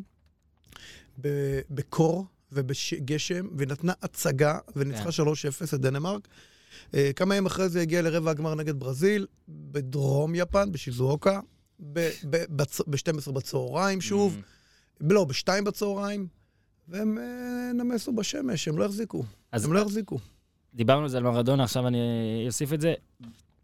בקור ובגשם, ונתנה הצגה, וניצחה כן. 3-0 את דנמרק. אה, כמה ימים אחרי זה הגיע לרבע הגמר נגד ברזיל, בדרום יפן, בשיזואוקה, ב-12 בצהריים שוב, מהמם. לא, ב-2 בצהריים, והם אה, נמסו בשמש, הם לא החזיקו. הם לא החזיקו. דיברנו על זה על מרדונה, עכשיו אני אוסיף את זה.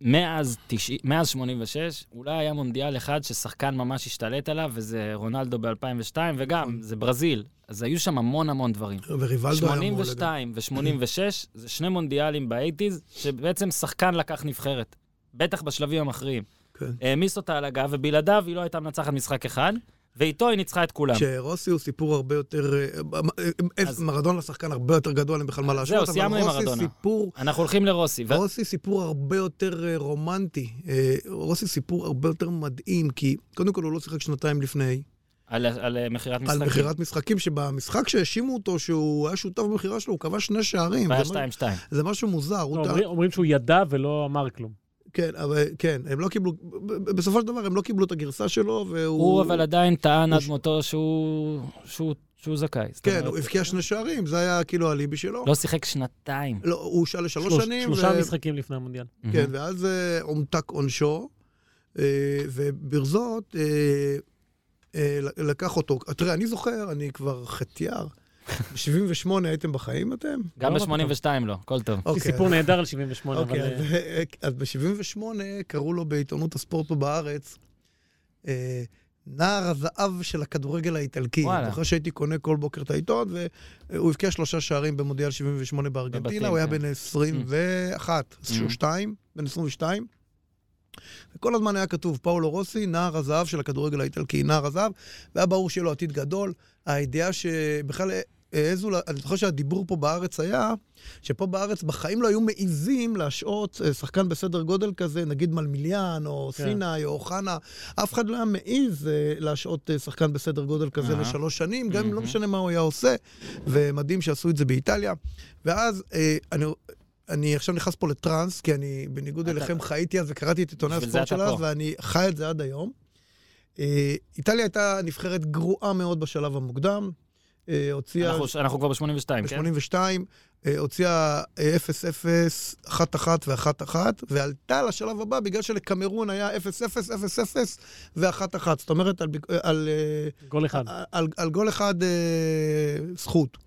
מאז, 90, מאז 86, אולי היה מונדיאל אחד ששחקן ממש השתלט עליו, וזה רונלדו ב-2002, וגם, זה ברזיל. אז היו שם המון המון דברים. וריבלדו היה מול... 82 ו-86, זה שני מונדיאלים באייטיז, שבעצם שחקן לקח נבחרת. בטח בשלבים המכריעים. כן. העמיס אותה על הגב, ובלעדיו היא לא הייתה מנצחת משחק אחד, ואיתו היא ניצחה את כולם. שרוסי הוא סיפור הרבה יותר... אה, אה, אז- מרדונה שחקן הרבה יותר גדול, אין בכלל מה להשוות, אבל רוסי מרדונה. סיפור... אנחנו הולכים לרוסי. ו- רוסי סיפור הרבה יותר אה, רומנטי. אה, רוסי סיפור הרבה יותר מדהים, כי קודם כל הוא לא שיחק שנתיים לפני, על, על אה, מכירת על משחקים. מכירת משחקים, שבמשחק שהאשימו אותו שהוא היה שותף במכירה שלו, הוא כבש שני שערים. והיה זה מה- 2-2. זה משהו מוזר. לא, אומרים- אומרים שהוא ידע ולא אמר כלום. כן, אבל כן, הם לא קיבלו, בסופו של דבר הם לא קיבלו את הגרסה שלו, והוא... הוא אבל עדיין טען עד מותו שהוא- שהוא שהוא זכאי. כן, הוא הבקיע שני שערים, זה היה כאילו האליבי שלו. לא שיחק שנתיים. לא, הוא הושאל לשלוש שלוש- שנים. שלושה ו- משחקים לפני המונדיאל. כן, ואז אה, הומתק עונשו, אה, וברזות אה, אה, לקח אותו. תראה, אני זוכר, אני כבר חטיאר. ב-78 הייתם בחיים אתם? גם לא, ב-82 לא, הכל טוב. יש לי אוקיי. סיפור נהדר על 78, אבל... אוקיי, אה, אז, אה, אז ב-78 קראו לו בעיתונות הספורט פה בארץ, אה, נער הזהב של הכדורגל האיטלקי. וואלה. זוכר שהייתי קונה כל בוקר את העיתון, והוא הבקיע שלושה שערים במונדיאל 78 בארגנטינה, הוא היה כן. בן 21, Mm. 2, בן 22. וכל הזמן היה כתוב, פאולו רוסי, נער הזהב של הכדורגל האיטלקי, נער הזהב, והיה ברור שיהיה לו עתיד גדול. הידיעה שבכלל העזו, אני זוכר שהדיבור פה בארץ היה, שפה בארץ בחיים לא היו מעיזים להשעות אה, שחקן בסדר גודל כזה, נגיד מלמיליאן, או כן. סיני, או אוחנה, אף אחד לא היה מעז אה, להשעות אה, שחקן בסדר גודל כזה אהה. לשלוש שנים, גם אם לא. משנה מה הוא היה עושה, ומדהים שעשו את זה באיטליה. ואז אה, אני... אני עכשיו נכנס פה לטראנס, כי אני, בניגוד אתה- אליכם, חייתי אז וקראתי את עיתוני הספורט אתה של אז, פה. ואני חי את זה עד היום. אה, איטליה הייתה נבחרת גרועה מאוד בשלב המוקדם. אה, הוציאה... אנחנו- אנחנו כבר ב-82, כן? ב-82, אה, הוציאה אה, 0-0, 1-1 ו-1-1, ועלתה לשלב הבא בגלל שלקמרון היה 0-0, 0-0 ו-1-1. זאת אומרת, על, אה, על, גול אחד. על, על גול אחד אה, זכות.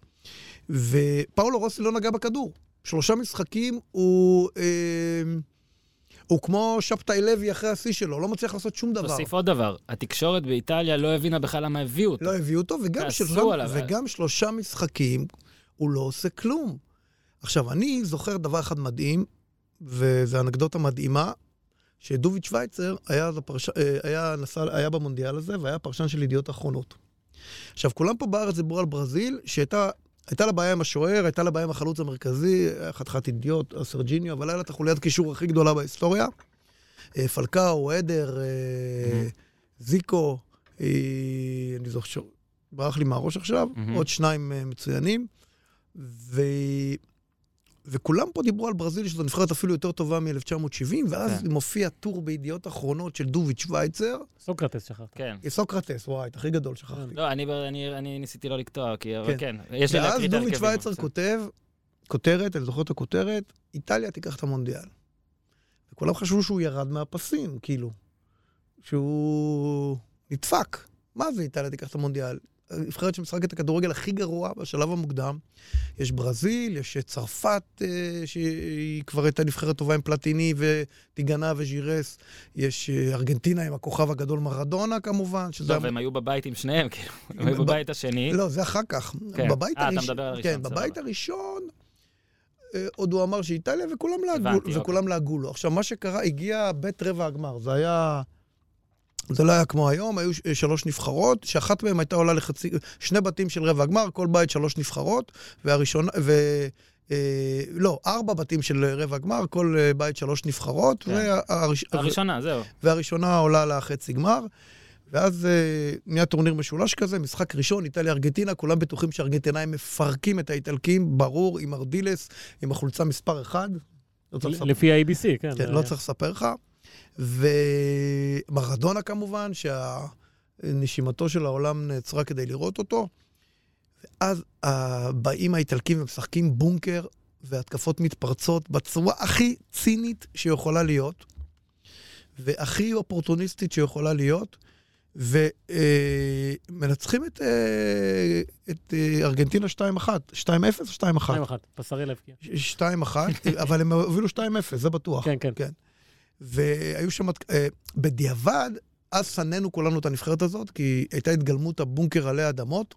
ופאולו רוסי לא נגע בכדור. שלושה משחקים הוא... אה, הוא כמו שבתאי לוי אחרי השיא שלו, לא מצליח לעשות שום דבר. תוסיף עוד דבר, התקשורת באיטליה לא הבינה בכלל למה הביאו אותו. לא הביאו אותו, וגם, שלושה, עליו. וגם שלושה משחקים הוא לא עושה כלום. עכשיו, אני זוכר דבר אחד מדהים, וזו אנקדוטה מדהימה, שדוביד שווייצר היה, הפרש... אה, היה, נסע, היה במונדיאל הזה, והיה פרשן של ידיעות אחרונות. עכשיו, כולם פה בארץ דיברו על ברזיל, שהייתה... הייתה לה בעיה עם השוער, הייתה לה בעיה עם החלוץ המרכזי, חתיכת אידיוט, סרג'יניו, אבל היה לה את החוליית קישור הכי גדולה בהיסטוריה. אה, פלקאו, עדר, אה, זיקו, אה, אני זוכר, ברח לי מהראש עכשיו, מהמם. עוד שניים מצוינים. ו... וכולם פה דיברו על ברזיל, שזו נבחרת אפילו יותר טובה מ-1970, ואז כן. מופיע טור בידיעות אחרונות של דוביץ' שווייצר. סוקרטס שכחת. כן. סוקרטס, וואי, את הכי גדול שכחתי. לא, אני- אני אני ניסיתי לא לקטוע, כי אבל כן. כן, יש לי ואז להקריא את דוביץ' ההרכבים. שווייצר. כותב, כותרת, אני זוכר את הכותרת, איטליה תיקח את המונדיאל. וכולם חשבו שהוא ירד מהפסים, כאילו. שהוא נדפק. מה זה איטליה תיקח את המונדיאל? נבחרת שמשחקת את הכדורגל הכי גרוע בשלב המוקדם. יש ברזיל, יש צרפת, אה, שהיא כבר הייתה נבחרת טובה עם פלטיני וטיגנה וז'ירס. יש אה, ארגנטינה עם הכוכב הגדול מרדונה כמובן, שזה... טוב, הם היו בבית עם שניהם, כאילו. הם היו בבית השני. לא, זה אחר כך. כן. בבית אה, אתה הראשון, מדבר על כן, הראשון, בבית סבבה. הראשון, אה, עוד הוא אמר שאיטליה, אוקיי. וכולם לעגו לו. עכשיו, מה שקרה, הגיע בית רבע הגמר, זה היה... זה לא היה כמו היום, היו שלוש נבחרות, שאחת מהן הייתה עולה לחצי... שני בתים של רבע הגמר, כל בית שלוש נבחרות, והראשונה... ו... אה, לא, ארבע בתים של רבע הגמר, כל אה, בית שלוש נבחרות, כן. והראש... הראשונה, זהו. והראשונה עולה לחצי גמר. ואז אה, נהיה טורניר משולש כזה, משחק ראשון, איטליה-ארגנטינה, כולם בטוחים שהארגנטינאים מפרקים את האיטלקים, ברור, עם ארדילס, עם החולצה מספר 1. לא לפי ה-ABC, כן. כן, לא היה. צריך לספר לך. ומרדונה כמובן, שנשימתו של העולם נעצרה כדי לראות אותו. ואז אה, באים האיטלקים ומשחקים בונקר והתקפות מתפרצות בצורה הכי צינית שיכולה להיות, והכי אופורטוניסטית שיכולה להיות, ומנצחים את, אה, את אה, ארגנטינה 2-1. 2-0 או 2-1? 2-1, פסרל הבקיע. 2-1, אבל הם הובילו 2-0, זה בטוח. כן, כן. כן. והיו שם, אה, בדיעבד, אז שנאנו כולנו את הנבחרת הזאת, כי הייתה התגלמות הבונקר עלי אדמות.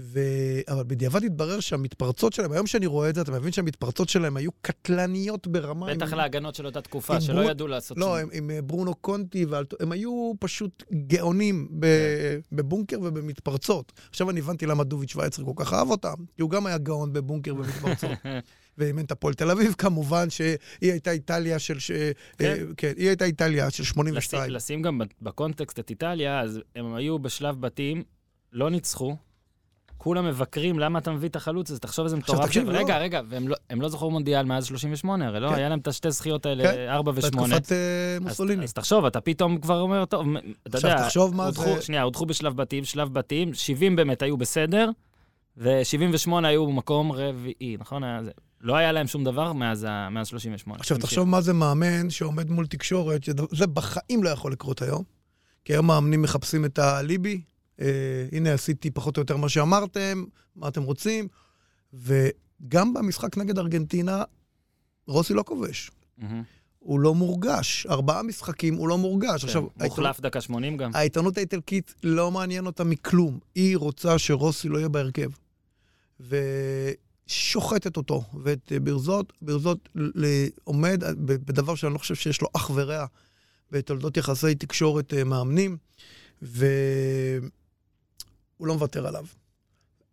ו... אבל בדיעבד התברר שהמתפרצות שלהם, היום שאני רואה את זה, אתה מבין שהמתפרצות שלהם היו קטלניות ברמה... בטח עם- להגנות של אותה תקופה, עם שלא ברו- ידעו לעשות לא, שום- הם, עם אה, ברונו קונטי, ואל... הם היו פשוט גאונים ב... כן. בבונקר ובמתפרצות. עכשיו אני הבנתי למה דוביץ' שווייצר כל כך אהב אותם, כי הוא גם היה גאון בבונקר ובמתפרצות. ואימן את הפועל תל אביב, כמובן שהיא הייתה איטליה של... ש... כן. אה, כן, היא הייתה איטליה של לשים- 82. לשים גם בקונטקסט את איטליה, אז הם היו בשלב בתים, לא ניצחו, כולם מבקרים למה אתה מביא את החלוץ הזה, תחשוב איזה מטורף. תקשיב, זה. לא. רגע, רגע, והם לא- הם לא זכרו מונדיאל מאז 38, הרי לא? כן. היה להם את השתי זכיות האלה, כן, 4 ו-8. בתקופת אה, מוסוליני. אז תחשוב, אתה פתאום כבר אומר, טוב, אתה עכשיו, יודע, תחשוב מה הודחו- זה- שנייה, הודחו בשלב בתים, שלב בתים, 70 באמת היו בסדר, ו-78 היו במקום רביעי, נכון? היה זה. לא היה להם שום דבר מאז ה- מאז 38. עכשיו. תחשוב מה זה מאמן שעומד מול תקשורת, שזה בחיים לא יכול לקרות היום. כי היום מאמנים מחפשים את האליבי, אה, הנה עשיתי פחות או יותר מה שאמרתם, מה אתם רוצים, וגם במשחק נגד ארגנטינה, רוסי לא כובש. מהמם. הוא לא מורגש. אארבעה משחקים הוא לא מורגש. עכשיו, כן, מוחלף דקה 80 גם. העיתונות האיטלקית לא מעניין אותה מכלום. היא רוצה שרוסי לא יהיה בהרכב. ושוחטת אותו. ואת אה, ברזות, ברזות עומד ב- בדבר שאני לא חושב שיש לו אח ורע בתולדות יחסי תקשורת אה, מאמנים, והוא לא מוותר עליו.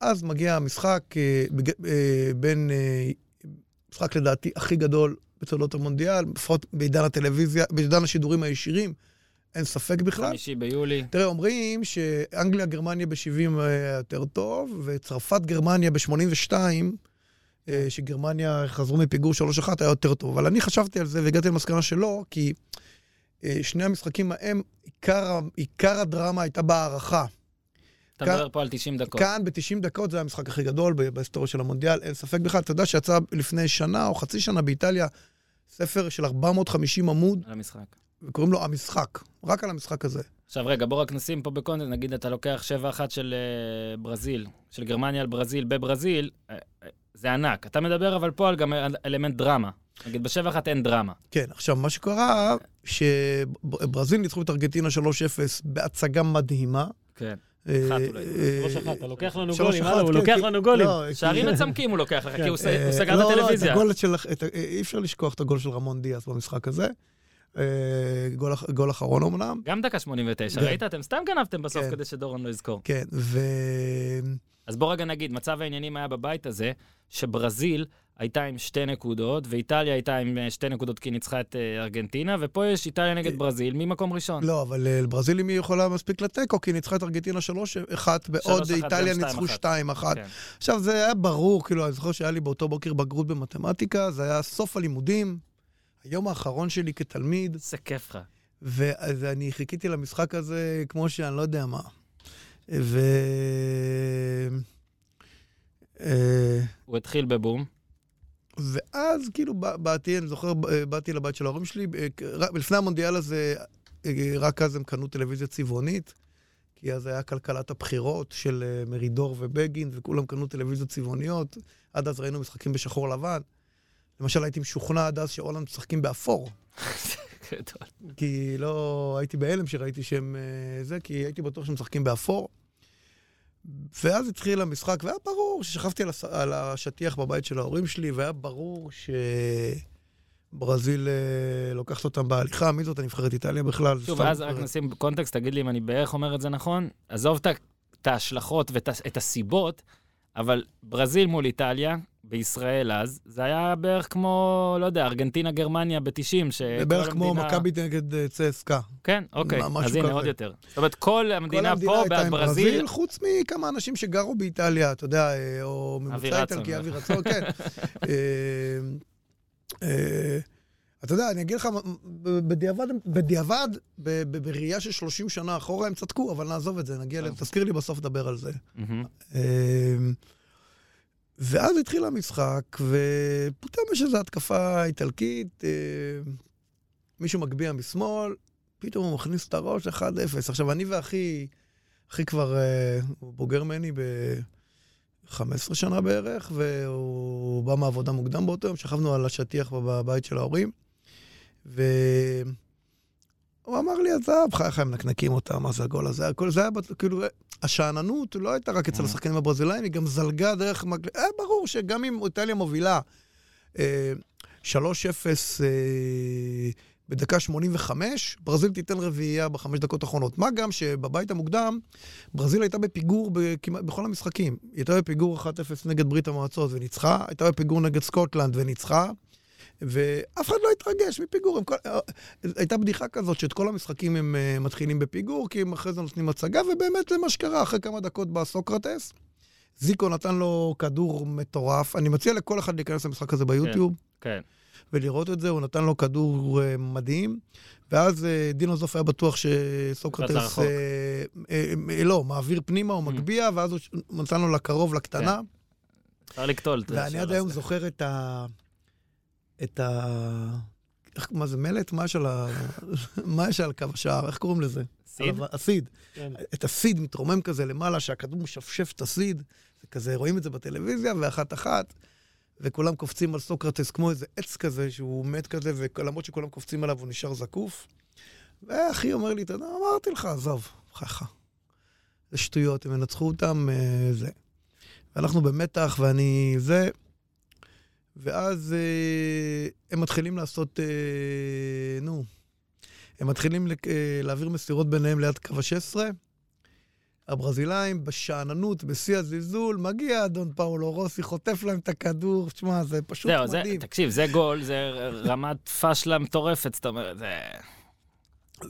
אז מגיע המשחק אה, אה, בין, אה, משחק לדעתי הכי גדול בתולדות המונדיאל, לפחות בעידן הטלוויזיה, בעידן השידורים הישירים, אין ספק בכלל. חמישי ביולי. תראה, אומרים שאנגליה, גרמניה ב-70 היה יותר טוב, וצרפת, גרמניה ב-82, שגרמניה חזרו מפיגור 3-1, היה יותר טוב. אבל אני חשבתי על זה והגעתי למסקנה שלא, כי אה, שני המשחקים ההם, עיקר, עיקר הדרמה הייתה בהערכה. אתה מדבר פה על 90 דקות. כאן ב-90 דקות זה היה המשחק הכי גדול בהיסטוריה של המונדיאל, אין ספק בכלל. אתה יודע שיצא לפני שנה או חצי שנה באיטליה ספר של 450 עמוד, על המשחק. וקוראים לו המשחק, רק על המשחק הזה. עכשיו רגע, בוא רק נשים פה בקונטנט, נגיד אתה לוקח 7-1 של אה, ברזיל, של גרמניה על ברזיל בברזיל, אה, אה, זה ענק. אתה מדבר אבל פה על גם אלמנט דרמה. נגיד ב-7-1 אין דרמה. כן, עכשיו, מה שקרה, שברזיל ניצחו את ארגנטינה 3-0 בהצגה מדהימה. כן. אחת אולי. שלוש אחת, אתה לוקח לנו גולים, אחת, הוא לוקח לנו גולים. שערים מצמקים הוא לוקח לך, כי הוא סגר לא, את לא, הטלוויזיה. את הגול של, את, ה- אי אפשר לשכוח את הגול של רמון דיאס במשחק הזה. אה, גול, גול אחרון אמנם. גם דקה 89, כן. ראית? אתם סתם גנבתם בסוף כן. כדי שדורון לא יזכור. כן, ו... אז בוא רגע נגיד, מצב העניינים היה בבית הזה, שברזיל הייתה עם שתי נקודות, ואיטליה הייתה עם אה, שתי נקודות כי ניצחה את אה, ארגנטינה, ופה יש איטליה נגד ברזיל ממקום ראשון. לא, אבל ברזיל אם היא יכולה מספיק לתיקו, כי ניצחה את ארגנטינה 3-1, בעוד 3-1 איטליה ניצחו 2-1. 2-1. כן. עכשיו, זה היה ברור, כאילו, אני זוכר שהיה לי באותו בוקר בגרות במתמטיקה, זה היה סוף הלימודים, היום האחרון שלי כתלמיד, איזה כיף לך. ואני חיכיתי למשחק הזה כמו שאני לא יודע מה. ו... אה, הוא התחיל בבום. ואז כאילו בא- באתי, אני זוכר, באתי לבית של ההורים שלי, אה, לפני המונדיאל הזה, אה, רק אז הם קנו טלוויזיה צבעונית, כי אז היה כלכלת הבחירות של מרידור ובגין, וכולם קנו טלוויזיות צבעוניות. עד אז ראינו משחקים בשחור לבן. למשל, הייתי משוכנע עד אז שהולנד משחקים באפור. גדול. כי לא הייתי בהלם שראיתי שהם אה, זה, כי הייתי בטוח שהם משחקים באפור. ואז התחיל המשחק, והיה ברור ששכבתי על, הס... על השטיח בבית של ההורים שלי, והיה ברור שברזיל אה, לוקחת אותם בהליכה. מי זאת הנבחרת איטליה בכלל? שוב, סתם אז רק. נשים קונטקסט, תגיד לי אם אני בערך אומר את זה נכון. עזוב את ההשלכות ואת הסיבות, אבל ברזיל מול איטליה, בישראל אז, זה היה בערך כמו, לא יודע, ארגנטינה, גרמניה ב-90, ש... זה בערך כמו מכבי נגד אה, צסקה. כן, אוקיי. אז הנה, כזה. עוד יותר. זאת אומרת, כל המדינה פה, הייתה בעד עם ברזיל, חוץ מכמה אנשים שגרו באיטליה, אתה יודע, אה, או רצון. איטלקי, אבי רצון, כן. אתה יודע, אני אגיד לך, ב- בדיעבד, בדיעבד, ב- ב- בראייה של 30 שנה אחורה, הם צדקו, אבל נעזוב את זה, נגיע, ל-. תזכיר לי בסוף לדבר על זה. אה, ואז התחיל המשחק, ופתאום יש איזו התקפה איטלקית, אה, מישהו מגביה משמאל, פתאום הוא מכניס את הראש 1-0. עכשיו, אני ואחי, אחי כבר, אה, הוא בוגר ממני ב-15 שנה בערך, והוא בא מעבודה מוקדם באותו יום, שכבנו על השטיח בבית של ההורים, והוא אמר לי, עזב, חייך, הם נקנקים אותם, מה זה הגול הזה? הכל זה היה, כאילו, השאננות לא הייתה רק אצל Mhm. השחקנים הברזילאים, היא גם זלגה דרך... היה ברור שגם אם איטליה מובילה אה, 3-0 אה, בדקה 85, ברזיל תיתן רביעייה בחמש דקות האחרונות. מה גם שבבית המוקדם, ברזיל הייתה בפיגור בכמעט, בכל המשחקים. היא הייתה בפיגור 1-0 נגד ברית המועצות וניצחה, הייתה בפיגור נגד סקוטלנד וניצחה, ואף אחד לא התרגש מפיגור. הם כל... אה, הייתה בדיחה כזאת שאת כל המשחקים הם אה, מתחילים בפיגור, כי הם אחרי זה נותנים הצגה, ובאמת זה מה שקרה, אחרי כמה דקות בא סוקרטס, זיקו נתן לו כדור מטורף. אני מציע לכל אחד להיכנס למשחק הזה ביוטיוב. כן. ולראות את זה, הוא נתן לו כדור אה, מדהים, ואז אה, דינו זוף היה בטוח שסוקרטס... לא, מעביר פנימה, הוא מגביה, ואז הוא נתן לו לקרוב, לקטנה. אפשר לקטול את ואני השער עד היום. זוכר את ה... את ה... איך, מה זה מלט? מה יש על ה... מה יש על קו השער? איך קוראים לזה? סיד? ה- הסיד. כן. את הסיד מתרומם כזה למעלה, שהכדור משפשף את הסיד. זה כזה, רואים את זה בטלוויזיה, ואחת-אחת, וכולם קופצים על סוקרטס כמו איזה עץ כזה, שהוא מת כזה, ולמרות שכולם קופצים עליו, הוא נשאר זקוף. ואחי אומר לי, אתה יודע, אמרתי לך, עזוב, חכה. זה שטויות, הם ינצחו אותם, אה, זה. ואנחנו במתח, ואני זה, ואז אה, הם מתחילים לעשות, אה, נו, הם מתחילים לק- אה, להעביר מסירות ביניהם ליד קו ה-16. הברזילאים בשאננות, בשיא הזלזול, מגיע אדון פאולו רוסי, חוטף להם את הכדור, תשמע, זה פשוט זהו, זה, מדהים. תקשיב, זה גול, זה רמת פשלה מטורפת, זאת אומרת, זה...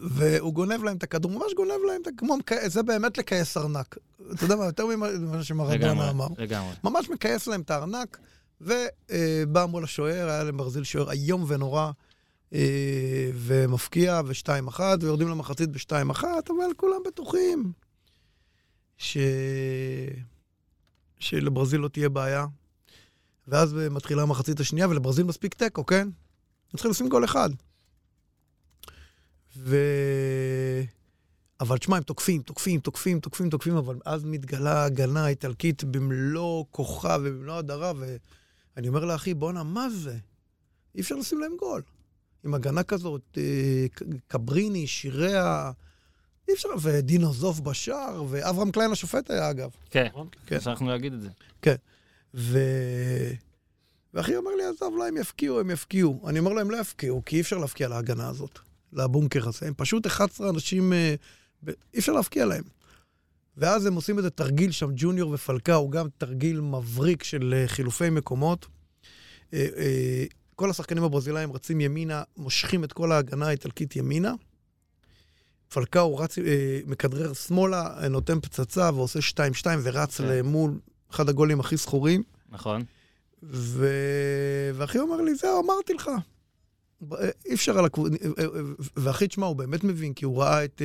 והוא גונב להם את הכדור, ממש גונב להם את הכדור, זה באמת לכייס ארנק. אתה יודע מה, יותר ממה ממה שמרדונה אמר. לגמרי, לגמרי. ממש מכייס להם את הארנק, ובא מול השוער, היה להם ברזיל שוער איום ונורא, אה, ומפקיע, ושתיים אחת, ויורדים למחצית בשתיים אחת, אבל כולם בטוחים ש... שלברזיל לא תהיה בעיה. ואז מתחילה המחצית השנייה, ולברזיל מספיק תיקו, כן? הם צריכים לשים גול אחד. ו... אבל תשמע, הם תוקפים, תוקפים, תוקפים, תוקפים, תוקפים, אבל אז מתגלה ההגנה האיטלקית במלוא כוחה ובמלוא הדרה, ואני אומר לאחי, בואנה, מה זה? אי אפשר לשים להם גול. עם הגנה כזאת, אה, קבריני, שיריה, אי אפשר, ודינו זוף בשער, ואברהם קליין השופט היה, אגב. כן, כן. שכחנו להגיד את זה. ו... ואחי אומר לי, עזוב, לא, הם יפקיעו, הם יפקיעו. אני אומר לו, הם לא יפקיעו, כי אי אפשר להפקיע להגנה הזאת, לבונקר הזה. הם פשוט 11 אנשים, אה. אי אפשר להפקיע להם. ואז הם עושים איזה תרגיל שם, ג'וניור ופלקאו, גם תרגיל מבריק של אה, חילופי מקומות. אה, אה, כל השחקנים הברזילאים רצים ימינה, מושכים את כל ההגנה האיטלקית ימינה. פלקאו רץ, מכדרר שמאלה, נותן פצצה ועושה 2-2 ורץ כן. למול אחד הגולים הכי זכורים. נכון? ו... ואחי אומר לי, זהו, אמרתי לך. אי אפשר על הקבוצה... ואחי, תשמע, הוא באמת מבין, כי הוא ראה את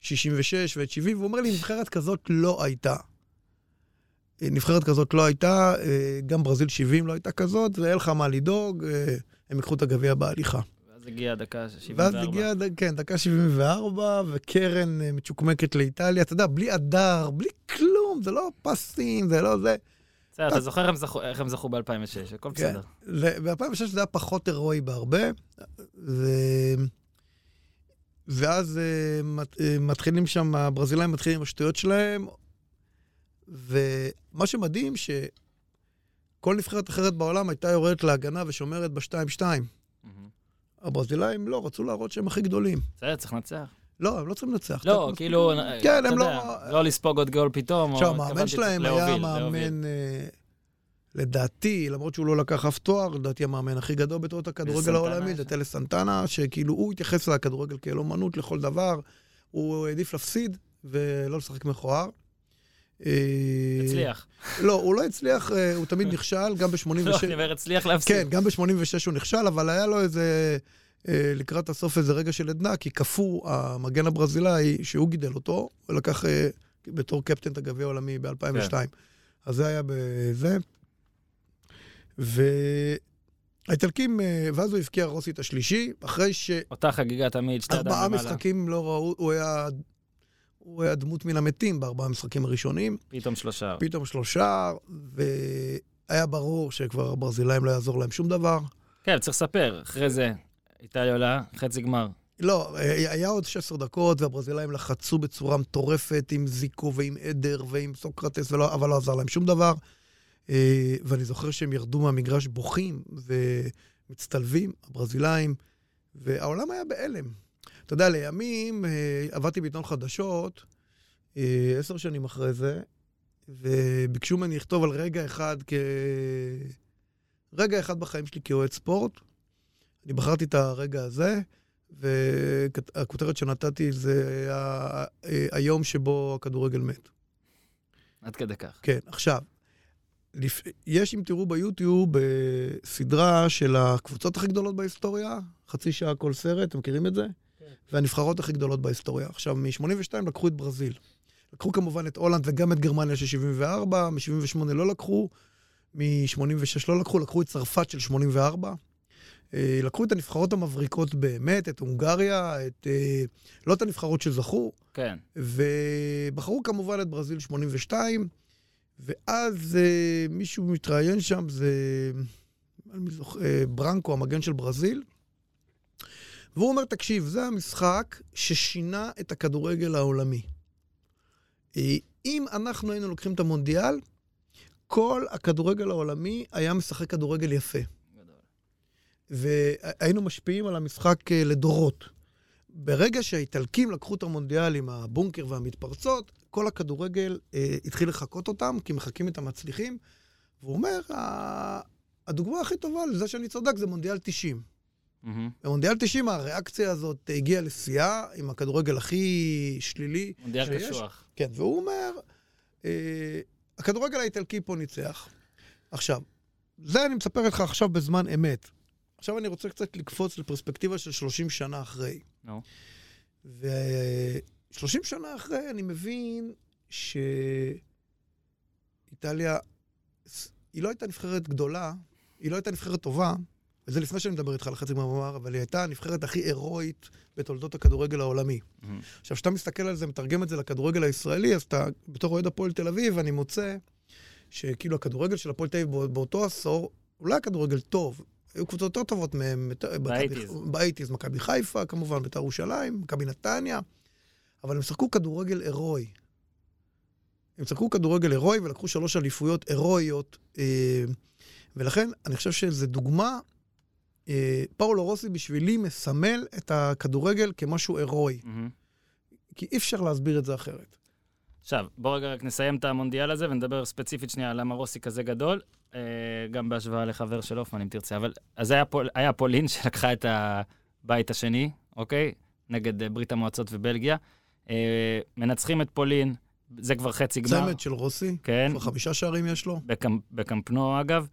66 ואת 70, והוא אומר לי, נבחרת כזאת לא הייתה. אה, נבחרת כזאת לא הייתה, אה, גם ברזיל 70 לא הייתה כזאת, ואין לך מה לדאוג, אה, הם ייקחו את הגביע בהליכה. ואז הגיעה הדקה 74. ואז הגיע, ד- כן, דקה 74, וקרן מצ'וקמקת לאיטליה, אתה יודע, בלי הדר, בלי כלום, זה לא פסים, זה לא זה. בסדר, אתה זוכר איך הם זכו- איך הם זכו ב-2006, הכל כן. בסדר. ב-2006 זה היה פחות הירואי בהרבה. ואז אה, מת- אה, מתחילים שם, הברזילאים מתחילים עם השטויות שלהם, ומה שמדהים, שכל נבחרת אחרת בעולם הייתה יורדת להגנה ושומרת ב-2-2. מהמם. הברזילאים לא, רצו להראות שהם הכי גדולים. בסדר, צריך לנצח. לא, הם לא צריכים לנצח. לא, כאילו. כן, אתה הם יודע, לא... לא לספוג עוד גול פתאום. או עכשיו, המאמן שלהם היה. מאמן, אה, לדעתי, למרות שהוא לא לקח אף תואר, לדעתי המאמן הכי גדול בתורת הכדורגל העולמי, היה זה. טלס סנטנה, שכאילו הוא התייחס לכדורגל כאל אומנות לכל דבר, הוא העדיף להפסיד ולא לשחק מכוער. אה, הצליח. לא, הוא לא הצליח, אה, הוא תמיד נכשל, גם ב-86. לא, אני אומר, הצליח להפסיד. כן, גם ב-86 הוא נכשל, אבל היה לו איזה, אה, לקראת הסוף איזה רגע של עדנה, כי קפוא, המגן הברזילאי, שהוא גידל אותו, הוא לקח בתור קפטן את הגביע העולמי ב-2002. כן. אז זה היה בזה. והאיטלקים, אה, ואז הוא הבקיע רוסי את השלישי, אחרי אותה חגיגה תמיד, שתי ידיים למעלה. משחקים לא ראו, הוא היה... הוא היה דמות מן המתים בארבעה המשחקים הראשונים. פתאום שלושה. פתאום שלושה, והיה ברור שכבר הברזילאים לא יעזור להם שום דבר. כן, צריך לספר. אחרי זה, איטליה עולה, חצי גמר. לא, היה עוד 16 דקות, והברזילאים לחצו בצורה מטורפת עם זיקו ועם עדר ועם סוקרטס, ולא, אבל לא עזר להם שום דבר. אה, ואני זוכר שהם ירדו מהמגרש בוכים ומצטלבים, הברזילאים, והעולם היה בהלם. אתה יודע, לימים אה, עבדתי בעיתון חדשות, אה, עשר שנים אחרי זה, וביקשו ממני לכתוב על רגע אחד כ... רגע אחד בחיים שלי כאוהד ספורט. אני בחרתי את הרגע הזה, והכותרת שנתתי זה היה היום שבו הכדורגל מת. עד כדי כך. כן, עכשיו, לפ... יש, אם תראו ביוטיוב, אה, סדרה של הקבוצות הכי גדולות בהיסטוריה, חצי שעה כל סרט, אתם מכירים את זה? כן. והנבחרות הכי גדולות בהיסטוריה. עכשיו, מ-82 לקחו את ברזיל. לקחו כמובן את הולנד וגם את גרמניה של 74, מ-78 לא לקחו, מ-86 לא לקחו, לקחו את צרפת של 84. אה, לקחו את הנבחרות המבריקות באמת, את הונגריה, את... אה, לא את הנבחרות שזכו, כן. ובחרו כמובן את ברזיל 82, ואז אה, מישהו מתראיין שם, זה זוכר, אה, ברנקו, המגן של ברזיל, והוא אומר, תקשיב, זה המשחק ששינה את הכדורגל העולמי. אה, אם אנחנו היינו לוקחים את המונדיאל, כל הכדורגל העולמי היה משחק כדורגל יפה. והיינו משפיעים על המשחק אה, לדורות. ברגע שהאיטלקים לקחו את המונדיאל עם הבונקר והמתפרצות, כל הכדורגל אה, התחיל לחקות אותם, כי מחקים את המצליחים. והוא אומר, "ה- הדוגמה הכי טובה לזה שאני צודק זה מונדיאל 90. מהמם. במונדיאל 90 הריאקציה הזאת הגיעה לשיאה עם הכדורגל הכי שלילי מונדיאל שיש. קשוח. כן, והוא אומר, אה, הכדורגל האיטלקי פה ניצח. עכשיו, זה אני מספר לך עכשיו בזמן אמת. עכשיו אני רוצה קצת לקפוץ לפרספקטיבה של 30 שנה אחרי. נו. ו-30 שנה אחרי אני מבין שאיטליה, היא לא הייתה נבחרת גדולה, היא לא הייתה נבחרת טובה, וזה לפני שאני מדבר איתך על חצי גמר, אבל היא הייתה הנבחרת הכי הירואית בתולדות הכדורגל העולמי. מהמם. עכשיו, כשאתה מסתכל על זה, מתרגם את זה לכדורגל הישראלי, אז אתה, בתור אוהד הפועל תל אביב, אני מוצא שכאילו הכדורגל של הפועל תל אביב בא- באותו עשור, הוא לא היה כדורגל טוב. היו קבוצות יותר טובות מהם. באייטיז. מכבי חיפה, כמובן, בית"ר ירושלים, מכבי נתניה, אבל הם שיחקו כדורגל הירואי. הם שיחקו כדורגל הירואי ולקחו שלוש אליפויות הירואיות, אה, ולכן אני חושב שזו דוגמה, אה, פאולו רוסי בשבילי מסמל את הכדורגל כמשהו הירואי. כי אי אפשר להסביר את זה אחרת. עכשיו, בוא רגע רק נסיים את המונדיאל הזה ונדבר ספציפית שנייה למה רוסי כזה גדול, אה, גם בהשוואה לחבר של הופמן, אם תרצה. אבל, אז היה, פול, היה פולין שלקחה את הבית השני, אוקיי? נגד אה, ברית המועצות ובלגיה. אה, מנצחים את פולין, זה כבר חצי גמר. צמד של רוסי, כן, כבר חמישה שערים יש לו. בקמפ, בקמפנו אגב.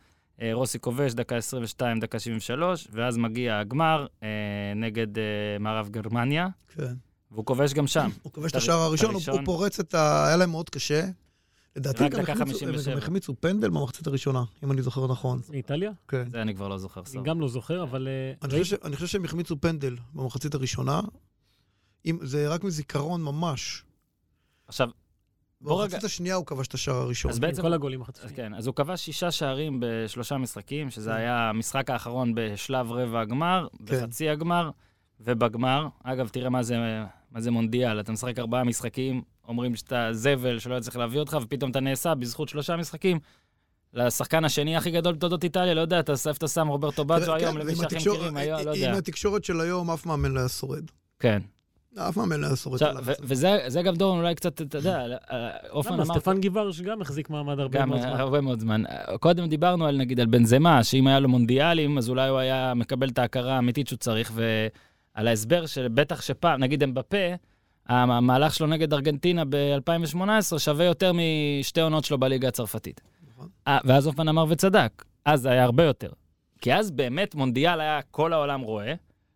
רוסי כובש, דקה 22, דקה 73, ואז מגיע הגמר נגד מערב גרמניה, כן. והוא כובש גם שם. הוא כובש את השער הראשון, הוא- פורץ את ה... היה להם מאוד קשה. לדעתי גם הם 57. גם החמיצו פנדל במחצית הראשונה, אם אני זוכר נכון. מאיטליה? כן. זה אני כבר לא זוכר. אני גם לא זוכר, אבל... אה, אני חושב שהם החמיצו פנדל במחצית הראשונה. זה רק מזיכרון ממש. עכשיו, במחצית השנייה הוא כבש את השער הראשון. אז בעצם- כל הגולים החטופים. כן, אז הוא כבש שישה שערים בשלושה משחקים, שזה כן. היה המשחק האחרון בשלב רבע הגמר, כן. בחצי הגמר ובגמר. אגב, תראה מה זה, מה זה מונדיאל, אתה משחק ארבעה משחקים, אומרים שאתה זבל, שלא יצליח להביא אותך, ופתאום אתה נעשה בזכות שלושה משחקים. לשחקן השני הכי גדול בתולדות איטליה, לא יודע, אתה איפה אתה שם רוברטו כן, היום, למי שהכי מכירים היום, לא עם יודע. התקשורת של היום, אף מאמן לא היה שורד. כן. אף מאמן לא היה שורד. וזה זה גם דורון אולי קצת, אתה יודע, אופן למה? אמר... סטפן גיברש גם החזיק מעמד הרבה גם מאוד זמן. הרבה מאוד זמן. קודם דיברנו על נגיד על בנזמה, שאם היה לו מונדיאלים, אז אולי הוא היה מקבל את ההכרה האמיתית שהוא צריך, ועל ההסבר של בטח שפעם, נגיד אמבפה, המהלך שלו נגד ארגנטינה ב-2018 שווה יותר משתי עונות שלו בליגה הצרפתית. נכון. ואז אופן אמר וצדק, אז זה היה הרבה יותר. כי אז באמת מונדיאל היה כל העולם רואה,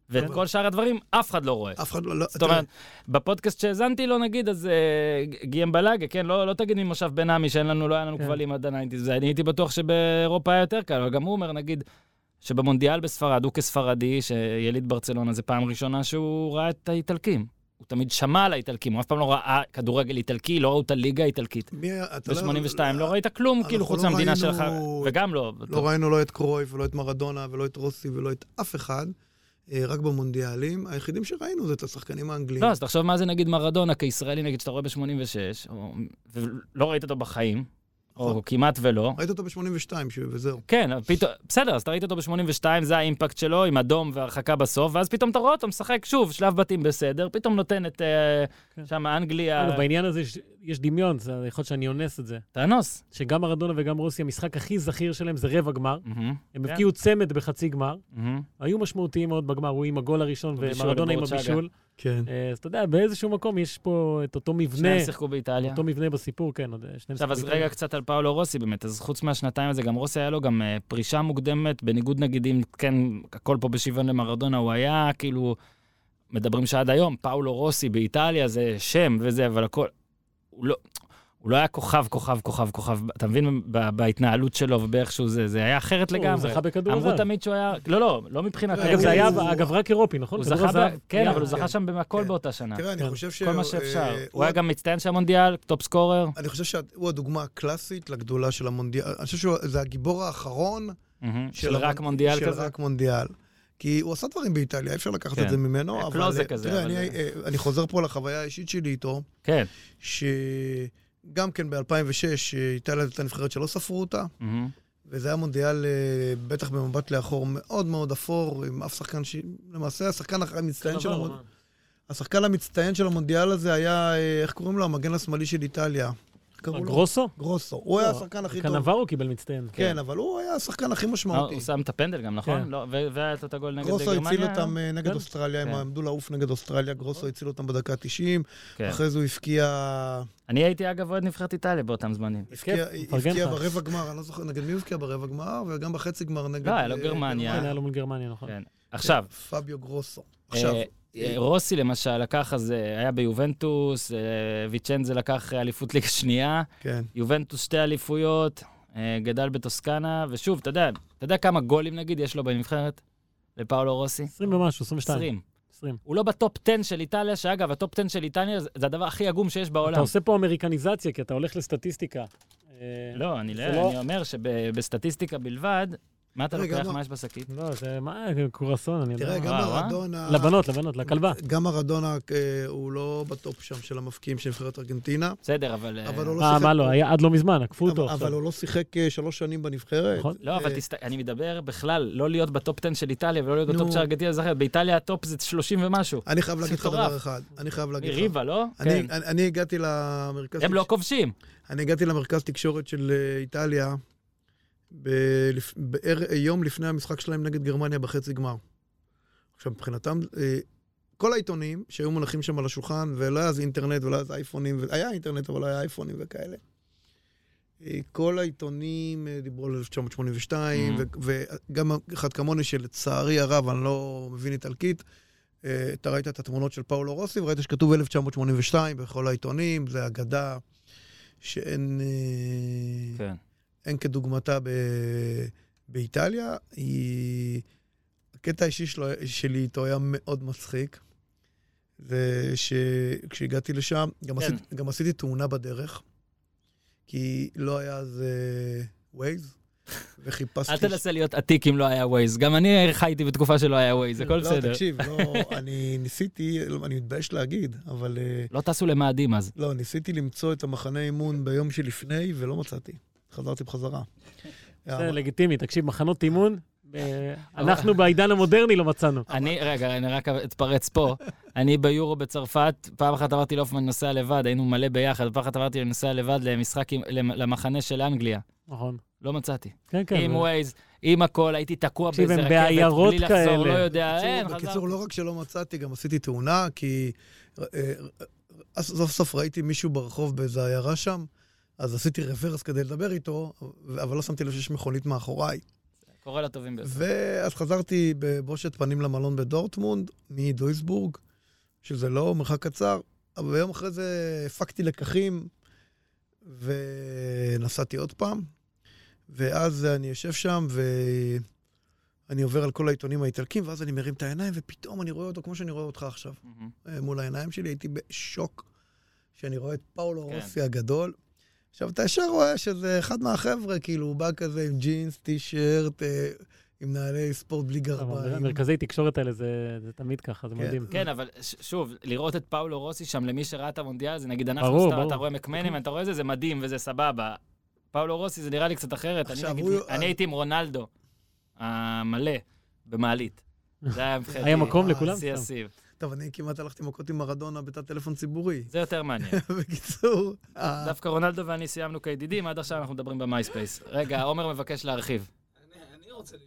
ואת כן. כל שאר הדברים אף אחד לא רואה. אף אחד לא... לא- זאת אומרת, בפודקאסט שהאזנתי לו, נגיד, אז אה, גיים בלאגה, כן, לא, לא תגיד ממושב בן עמי שאין לנו, לא היה לנו כן. כבלים עד הניינטיז, אני הייתי בטוח שבאירופה היה יותר קל, אבל גם הוא אומר, נגיד, שבמונדיאל בספרד, הוא כספרדי, שיליד ברצלונה, זה פעם ראשונה שהוא ראה את האיטלקים. הוא תמיד שמע על האיטלקים, הוא אף פעם לא ראה כדורגל איטלקי, לא ראו את הליגה האיטלקית. לא- ב-82 לא ראית כלום, כאילו, חוץ לא מהמדינה ראינו- שלך, וגם לא. לא ראינו לא את קרויף ולא את מרדונה ולא את רוסי ולא את אף אחד, אה, רק במונדיאלים. היחידים שראינו זה את השחקנים האנגלים. לא, אז תחשוב מה זה נגיד מרדונה כישראלי, נגיד שאתה רואה ב-86, ולא ראית אותו בחיים, או נכון. כמעט ולא. ראית אותו ב-82 וזהו. כן, פתאום, בסדר, אז אתה ראית אותו ב-82, זה האימפקט שלו, עם אדום והרחקה בסוף, ואז פתאום אתה רואה אותו משחק שוב, שלב בתים בסדר, פתאום נותן את אה, כן. שם אנגליה, בעניין הזה יש- יש דמיון, זה יכול להיות שאני אונס את זה. תאנוס. שגם מרדונה וגם רוסי, המשחק הכי זכיר שלהם זה רבע גמר. הם כן. הבקיעו צמד בחצי גמר. היו משמעותיים מאוד בגמר, הוא עם הגול הראשון ומרדונה עם. הבישול. כן. אה, אז אתה יודע, באיזשהו מקום יש פה את אותו מבנה, שניהם שיחקו באיטליה. אותו מבנה בסיפור, כן, עוד אה, שניהם עכשיו, אז שיחקו רגע באיטליה. קצת על פאולו רוסי באמת, אז חוץ מהשנתיים הזה, גם רוסי היה לו גם אה, פרישה מוקדמת, בניגוד נגיד אם כן, הכל פה בשוויון למרדונה, הוא היה כאילו, מדברים שעד היום, פאולו רוסי באיטליה זה שם וזה, אבל הכל, הוא לא... הוא לא היה כוכב, כוכב, כוכב, כוכב, אתה מבין? ב- בהתנהלות שלו ובאיך שהוא זה, זה היה אחרת הוא לגמרי. זכה בכדור אמרו הזהב. תמיד שהוא היה, לא, לא, לא מבחינת... אגב, זה היה, הוא- אגב, רק אירופי, נכון? הוא זכה? כן. אבל הוא זכה. שם בהכל כן. באותה שנה. תראה, אני כן. חושב ש... כל מה שאפשר. אה, הוא היה גם מצטיין של המונדיאל, top scorer. אני חושב שהוא הדוגמה הקלאסית לגדולה של המונדיאל. אני חושב שזה הגיבור האחרון של רק מונדיאל של כזה. רק מונדיאל. כי הוא עשה דברים באיטליה, אי אפשר לקחת כן. את זה ממנו, היה אבל... קלוזה כזה, תראה, אבל- אני, אה, אני חוזר פה לחוויה האישית שלי איתו, כן. שגם כן ב-2006 איטליה הייתה נבחרת שלא ספרו אותה, מהמם. וזה היה מונדיאל, אה, בטח במבט לאחור, מאוד מאוד אפור, עם אף שחקן ש... למעשה, השחקן המצטיין של, דבר, המונ... מה? השחקן המצטיין של המונדיאל הזה היה, אה, איך קוראים לו? המגן השמאלי של איטליה. קראו לו? גרוסו? גרוסו. הוא היה לא, השחקן הכי טוב. קנברו קיבל מצטיין. כן, אבל הוא היה השחקן הכי אה, משמעותי. הוא שם את הפנדל גם, נכון? כן. לא, והיה את הגול נגד גרוסו גרמניה. הציל אותם אה, נגד כן. אוסטרליה, הם כן. עמדו לעוף נגד אוסטרליה, גרוסו הציל אותם בדקה ה-90, כן. אחרי זה הוא הבקיע אני הייתי אגב אוהד נבחרת איטליה באותם זמנים. הבקיע- לך. ברבע גמר, אני לא זוכר נגד מי הוא הבקיע ברבע גמר, וגם בחצי גמר נגד... לא, היה לו אה, גרמניה. כן, היה לו מול גרמניה, נכון. כן. עכשיו, פביו גרוסו. עכשיו, רוסי למשל לקח אז, אה, היה ביובנטוס, אה, ויצ'נזה לקח אליפות ליגה שנייה, כן. יובנטוס שתי אליפויות, אה, גדל בטוסקנה, ושוב, אתה יודע, אתה יודע כמה גולים נגיד יש לו בנבחרת? לפאולו רוסי? 20 ומשהו, 22. 20. 20. הוא לא בטופ 10 של איטליה, שאגב, הטופ 10 של איטליה זה הדבר הכי עגום שיש בעולם. אתה עושה פה אמריקניזציה, כי אתה הולך לסטטיסטיקה. אה, לא, אני לא, לא- אני אומר שבסטטיסטיקה בלבד, מה אתה לוקח? מה- יש בשקית? לא, זה מה, קורסון, אני יודע. תראה, גם וואו, אה? מרדונה... לבנות, לבנות, לכלבה. גם מרדונה אה, הוא לא בטופ שם של המבקיעים של נבחרת ארגנטינה, בסדר, אבל... אה, אבל הוא לא אה, שיחק... מה לא, היה עד לא מזמן, עקפו אותו אבל-. הוא לא שיחק אה, שלוש שנים בנבחרת. נכון. לא, אבל אה. אני מדבר בכלל, לא להיות בטופ 10 של איטליה ולא להיות בטופ. של ארגנטינה, זה אחרת. באיטליה הטופ זה 30 ומשהו. אני חייב להגיד לך. דבר אחד. אני חייב להגיד לך. ריבה, לא? אני- כן. אני הגעתי למרכז... הם לא כובשים. אני הגעתי למרכז תקשורת של אה, איטליה ב- בער- יום לפני המשחק שלהם נגד גרמניה בחצי גמר. עכשיו, מבחינתם, אה, כל העיתונים שהיו מונחים שם על השולחן, ולא היה אז אינטרנט ולא היה אז אייפונים, היה אינטרנט אבל לא היה אייפונים וכאלה. אה, כל העיתונים אה, דיברו על 1982, Mhm. ו- וגם אחד כמוני שלצערי הרב, אני לא מבין איטלקית, אתה ראית את התמונות של פאולו רוסי, וראית שכתוב 1982 בכל העיתונים, זה אגדה שאין כן. אין כדוגמתה ב... באיטליה. היא... הקטע האישי שלו, שלי איתו היה מאוד מצחיק. זה שכשהגעתי לשם, גם, כן. עשיתי, גם עשיתי תאונה בדרך, כי לא היה אז ווייז, וחיפשתי... אל תנסה להיות עתיק אם לא היה ווייז. גם אני חייתי בתקופה שלא היה ווייז, הכל לא, בסדר. תקשיב, לא, אני ניסיתי, אני מתבייש להגיד, אבל אה, לא טסו למאדים אז. לא, ניסיתי למצוא את המחנה אימון ביום שלפני, ולא מצאתי. חזרתי בחזרה. זה לגיטימי, תקשיב, מחנות אימון, אה, אנחנו בעידן המודרני לא מצאנו. אני, רגע, אני רק אתפרץ פה. אני ביורו בצרפת, פעם אחת אמרתי לאופמן אני נוסע לבד, היינו מלא ביחד, פעם אחת אמרתי אני נוסע לבד למשחק, למחנה של אנגליה. נכון. לא מצאתי. כן, כן. עם ווייז, עם הכל, הייתי תקוע באיזה רכבת, בלי לחזור. לא יודע, בקיצור- אין, בקיצור, חזרתי. לא רק שלא מצאתי, גם עשיתי תאונה, כי אה, אה, סוף סוף ראיתי מישהו ברחוב באיזה עיירה שם, אז עשיתי רוורס כדי לדבר איתו, אבל לא שמתי לב שיש מכונית מאחוריי. קורא לטובים ביותר. ואז חזרתי בבושת פנים למלון בדורטמונד, מדויסבורג, שזה לא מרחק קצר, אבל ביום אחרי זה הפקתי לקחים ונסעתי עוד פעם, ואז אני יושב שם ואני עובר על כל העיתונים האיטלקים, ואז אני מרים את העיניים, ופתאום אני רואה אותו כמו שאני רואה אותך עכשיו. אה, מול העיניים שלי, הייתי בשוק שאני רואה את פאולו כן. רוסי הגדול. עכשיו, אתה ישר רואה שזה אחד מהחבר'ה, כאילו, הוא בא כזה עם ג'ינס, טי-שירט, אה, עם נעלי ספורט בלי גרביים. המרכזי תקשורת האלה זה זה תמיד ככה, זה כן. מדהים. כן, אבל ש- שוב, לראות את פאולו רוסי שם, למי שראה את המונדיאל, זה נגיד אנחנו ברור, סתם, ברור. אתה רואה מקמנים, אתה רואה את זה, זה מדהים וזה סבבה. פאולו רוסי זה נראה לי קצת אחרת. אני נגיד- הוא- אני הייתי עם רונלדו, המלא, במעלית. זה היה מבחינתי. היה מקום לכולם? שיא. הסיב. טוב, אני כמעט הלכתי מכות עם מרדונה בתא טלפון ציבורי. זה יותר מעניין. בקיצור, דווקא רונלדו ואני סיימנו כידידים, עד עכשיו אנחנו מדברים במייספייס. רגע, עומר מבקש להרחיב.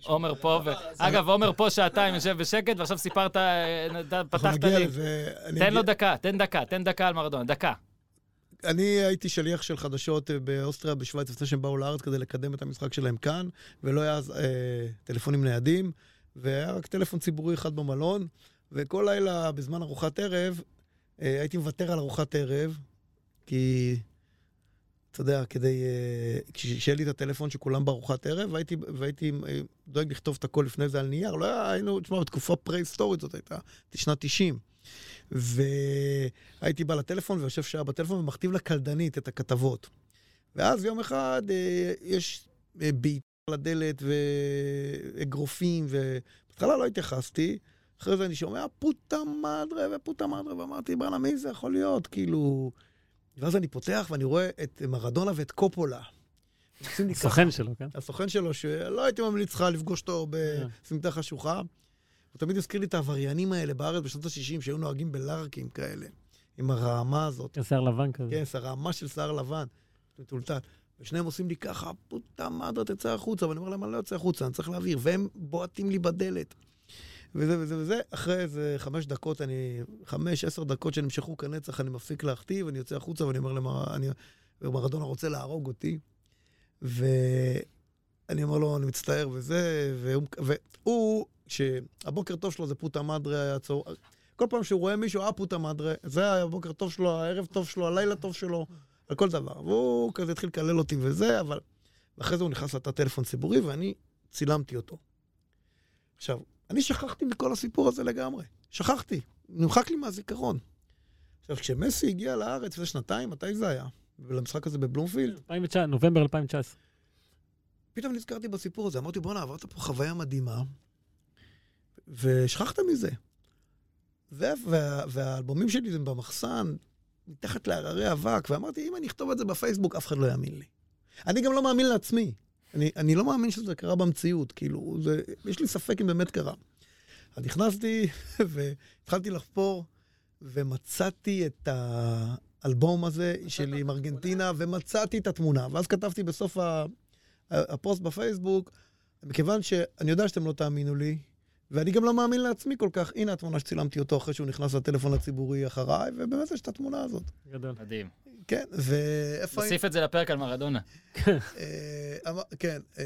עומר פה, ו... אגב, עומר פה שעתיים יושב בשקט, ועכשיו סיפרת, אה, פתחת לי. תן לו דקה, תן דקה, תן דקה על מרדונה, דקה. אני הייתי שליח של חדשות אה, באוסטריה, בשוויץ, לפני שהם באו לארץ כדי לקדם את המשחק שלהם כאן, ולא היה אז אה, טלפונים ניידים, והיה רק טלפון ציבורי אחד במלון, וכל לילה בזמן ארוחת ערב, אה, הייתי מוותר על ארוחת ערב, כי, אתה יודע, כדי... אה, כש- שיהיה לי את הטלפון שכולם בארוחת ערב, והייתי, והייתי אה, דואג לכתוב את הכל לפני זה על נייר. לא היה, היינו, תשמע, בתקופה פרה-היסטורית זאת הייתה, שנת 90. והייתי בא לטלפון ויושב שעה בטלפון ומכתיב לקלדנית את הכתבות. ואז יום אחד אה, יש אה, על הדלת ואגרופים, ובהתחלה לא התייחסתי, אחרי זה אני שומע פוטה מדרה ופוטה מדרה, ואמרתי, בואנה, מי זה יכול להיות? כאילו... ואז אני פותח ואני רואה את מרדונה ואת קופולה. עושים לי ככה. סוכן שלו, כן? הסוכן שלו, שלא הייתי ממליץ לך לפגוש אותו בסמטה חשוכה. הוא תמיד הזכיר לי את העבריינים האלה בארץ בשנות ה-60, שהיו נוהגים בלארקים כאלה, עם הרעמה הזאת. שיער לבן כזה. כן, הרעמה של שיער לבן, מטולטל. ושניהם עושים לי ככה, פוטה מדרה, תצא החוצה, ואני אומר להם, אני לא יוצא החוצה, אני צריך להעביר, והם בועטים לי בדלת. וזה וזה וזה, אחרי איזה חמש דקות, אני, חמש, עשר דקות שנמשכו כנצח, אני מפסיק להכתיב, אני יוצא החוצה ואני אומר למר... אני, מרדונה רוצה להרוג אותי. ואני אומר לו, אני מצטער וזה, והוא, והוא שהבוקר טוב שלו זה פוטה מדרה, הצהר... כל פעם שהוא רואה מישהו, אה, פוטה מדרה, זה היה הבוקר טוב שלו, הערב טוב שלו, הלילה טוב שלו, על כל דבר. והוא כזה התחיל לקלל אותי וזה, אבל... ואחרי זה הוא נכנס לתא טלפון ציבורי, ואני צילמתי אותו. עכשיו, אני שכחתי מכל הסיפור הזה לגמרי. שכחתי. נמחק לי מהזיכרון. עכשיו, כשמסי הגיע לארץ לפני שנתיים, מתי זה היה? למשחק הזה בבלומפילד, 2019, נובמבר 2019. פתאום נזכרתי בסיפור הזה, אמרתי, בואנה, עברת פה חוויה מדהימה, ושכחת מזה. וה, וה, והאלבומים שלי הם במחסן, מתחת להררי אבק, ואמרתי, אם אני אכתוב את זה בפייסבוק, אף אחד לא יאמין לי. אני גם לא מאמין לעצמי. אני, אני לא מאמין שזה קרה במציאות, כאילו, זה, יש לי ספק אם באמת קרה. אז נכנסתי והתחלתי לחפור, ומצאתי את האלבום הזה שלי עם ארגנטינה, ומצאתי את התמונה. ואז כתבתי בסוף. הפוסט בפייסבוק, מכיוון שאני יודע שאתם לא תאמינו לי, ואני גם לא מאמין לעצמי כל כך, הנה התמונה שצילמתי אותו אחרי שהוא נכנס לטלפון הציבורי אחריי, ובאמת יש את התמונה הזאת. גדול. מדהים. כן, ואיפה... נוסיף את זה לפרק על מרדונה. אה, כן. אה,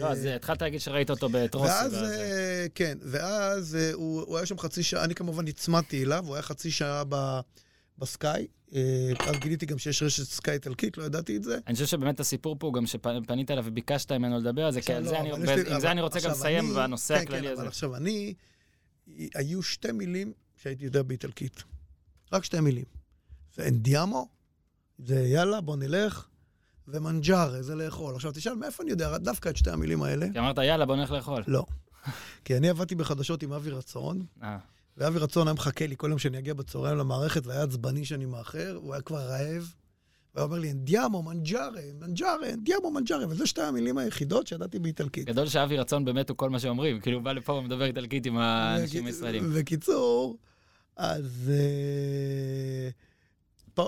לא, אז אה, התחלת להגיד שראית אותו בטרוסי. ואז, כן, ואז הוא היה שם חצי שעה, אני כמובן נצמדתי אליו, הוא היה חצי שעה בסקאי. אז גיליתי גם שיש רשת סקאי איטלקית, לא ידעתי את זה. אני חושב שבאמת הסיפור פה, גם שפנית אליו וביקשת ממנו לדבר על זה, כי על לא, זה אני- עם זה רוצה גם לסיים בנושא כן, הכללי כן, הזה. אבל עכשיו, אני... היו שתי מילים שהייתי יודע באיטלקית. רק שתי מילים. זה אנדיאמו, זה יאללה, בוא נלך, ומנג'ארה, זה לאכול. עכשיו, תשאל, מאיפה אני יודע דווקא את שתי המילים האלה? כי אמרת, יאללה, בוא נלך לאכול. לא. כי אני עבדתי בחדשות עם אבי רצון, אה, ואבי רצון היה מחכה לי כל יום שאני אגיע בצהריים למערכת, והיה עצבני שאני מאחר, הוא היה כבר רעב. והוא אומר לי, אנדיאמו, מנג'ארה, מנג'ארה, אנדיאמו, מנג'ארה, וזה שתי המילים היחידות שידעתי באיטלקית. גדול שאבי רצון באמת הוא כל מה שאומרים. כאילו, הוא בא לפה ומדבר איטלקית עם האנשים הישראלים. בקיצור, אז פ-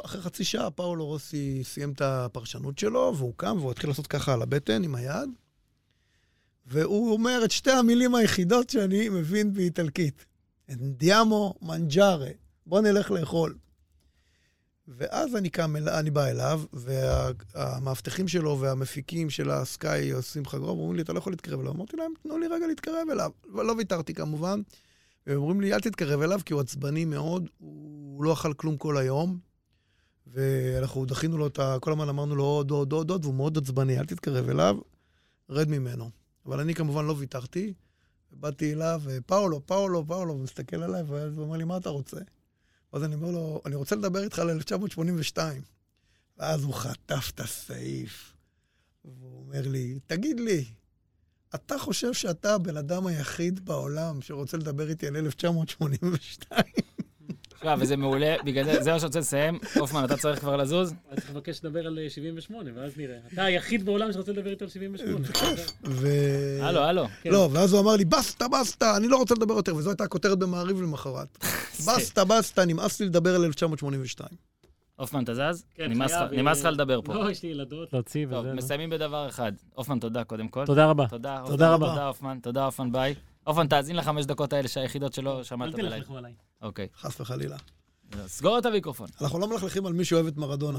אחרי חצי שעה פאולו רוסי סיים את הפרשנות שלו, והוא קם והוא התחיל לעשות ככה על הבטן עם היד, והוא אומר את שתי המילים היחידות שאני מבין באיטלקית. אנדיאמו מנג'ארה, בוא נלך לאכול. ואז אני קם, אני בא אליו, והמאבטחים שלו והמפיקים של הסקאי עושים חגרום, אומרים לי, אתה לא יכול להתקרב אליו. אמרתי להם, תנו לי רגע להתקרב אליו. ולא ויתרתי כמובן. והם אומרים לי, אל תתקרב אליו, כי הוא עצבני מאוד, הוא לא אכל כלום כל היום. ואנחנו דחינו לו את ה... כל הזמן אמרנו לו עוד, עוד, עוד, עוד, והוא מאוד עצבני, אל תתקרב אליו, רד ממנו. אבל אני כמובן לא ויתרתי, באתי אליו, פאולו, פאולו, פאולו, הוא מסתכל עליי, ואז הוא אומר לי, מה אתה רוצה? ואז אני אומר לו, אני רוצה לדבר איתך על 1982. ואז הוא חטף את הסעיף, והוא אומר לי, תגיד לי, אתה חושב שאתה הבן אדם היחיד בעולם שרוצה לדבר איתי על 1982? תשמע, וזה מעולה, בגלל זה, זה מה שאני רוצה לסיים. הופמן, אתה צריך כבר לזוז? אני צריך לבקש לדבר על אה, 78, ואז נראה. אתה היחיד בעולם שרוצה לדבר איתו על 78. ו... הלו, הלו. כן. לא, ואז הוא אמר לי, בסטה, בסטה, אני לא רוצה לדבר יותר, וזו הייתה הכותרת במעריב למחרת. בסטה, בסטה, נמאס לי לדבר על 1982. הופמן, אתה זז? כן, נמאס לך- חייב, נמאס לך אה, לדבר פה. לא, יש לי ילדות להוציא tov, וזה. לא. מסיימים בדבר אחד. הופמן, תודה קודם כל. תודה רבה. תודה, רבה. תודה, הופמן, תודה, הופמן, ביי. הופמן, תאזין לחמש דקות האלה שהיחידות שלא שמעת אל בלילה. תלכלכו עליי. אוקיי. חס וחלילה. סגור את המיקרופון. אנחנו לא מלכלכים על מי שאוהב את מרדונה.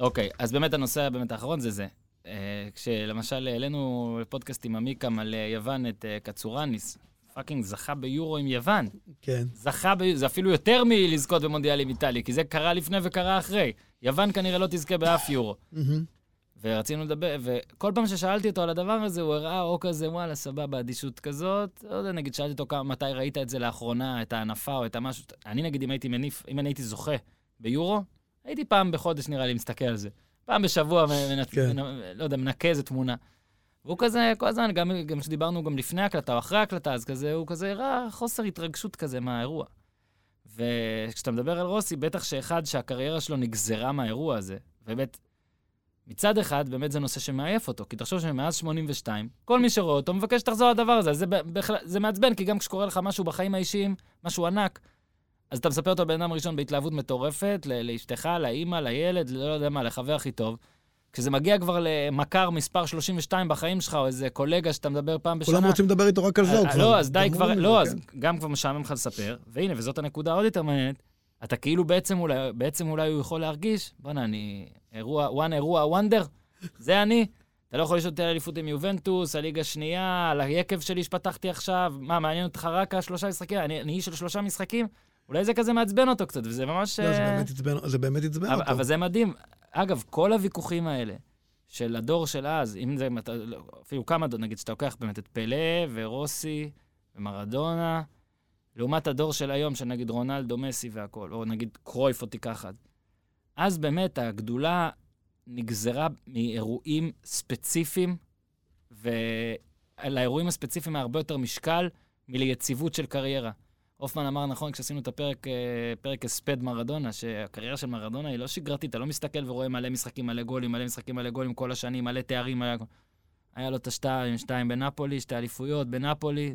אוקיי, אז באמת הנושא באמת האחרון זה זה. אה, כשלמשל העלינו לפודקאסט עם עמיקם על אה, יוון את אה, קצורניס, פאקינג זכה ביורו עם יוון. כן. זכה, ב... זה אפילו יותר מלזכות במונדיאל עם איטליה, כי זה קרה לפני וקרה אחרי. יוון כנראה לא תזכה באף יורו. ורצינו לדבר, וכל פעם ששאלתי אותו על הדבר הזה, הוא הראה או כזה, וואלה, סבבה, אדישות כזאת. לא יודע, נגיד, שאלתי אותו כמה, מתי ראית את זה לאחרונה, את ההנפה או את המשהו. אני נגיד, אם הייתי מניף, אם אני הייתי זוכה ביורו, הייתי פעם בחודש, נראה לי, מסתכל על זה. פעם בשבוע, מנ... כן. לא יודע, מנקה איזה תמונה. והוא כזה, כל הזמן, גם גם כשדיברנו גם לפני ההקלטה או אחרי ההקלטה, אז כזה, הוא כזה הראה חוסר התרגשות כזה מהאירוע. וכשאתה מדבר על רוסי, בטח שאחד שהקריירה שלו נגזרה מהאירוע הזה, ובאמת, מצד אחד, באמת זה נושא שמעייף אותו, כי תחשוב שמאז 82, כל מי שרואה אותו מבקש שתחזור לדבר הזה, זה, בכלל, זה מעצבן, כי גם כשקורה לך משהו בחיים האישיים, משהו ענק, אז אתה מספר אותו לבן אדם ראשון בהתלהבות מטורפת, לאשתך, לאימא, לילד, לא יודע מה, לחבר הכי טוב. כשזה מגיע כבר למכר מספר 32 בחיים שלך, או איזה קולגה שאתה מדבר פעם בשנה... כולם רוצים לדבר איתו רק על זה, אה, כבר... לא, אז די כבר, לא, אז כן. גם כבר משעמם לך לספר, והנה, וזאת הנקודה העוד יותר מעניינת, אתה כאילו בעצם אולי, בעצם אולי הוא יכול להרגיש, בואנה, אני אירוע, וואן אירוע וונדר, זה אני. אתה לא יכול לשאול אותי על אליפות עם יובנטוס, הליגה השנייה, על היקב שלי שפתחתי עכשיו, מה, מעניין אותך רק השלושה משחקים? אני אני איש של שלושה משחקים? אולי זה כזה מעצבן אותו קצת, וזה ממש... לא, זה אה, באמת עצבן- אותו. אבל זה מדהים. אגב, כל הוויכוחים האלה של הדור של אז, אם זה, לא, אפילו כמה, נגיד, שאתה לוקח באמת את פלא ורוסי ומרדונה, לעומת הדור של היום, של נגיד רונלדו, מסי והכול, או נגיד קרויף או תיקח אחד. אז באמת הגדולה נגזרה מאירועים ספציפיים, ולאירועים הספציפיים היה הרבה יותר משקל מליציבות של קריירה. הופמן אמר נכון כשעשינו את הפרק, אה, פרק הספד מרדונה, שהקריירה של מרדונה היא לא שגרתית, אתה לא מסתכל ורואה מלא משחקים, מלא גולים, מלא משחקים, מלא גולים כל השנים, מלא תארים, מלא... היה לו את השתיים, שתיים בנפולי, שתי אליפויות בנפולי,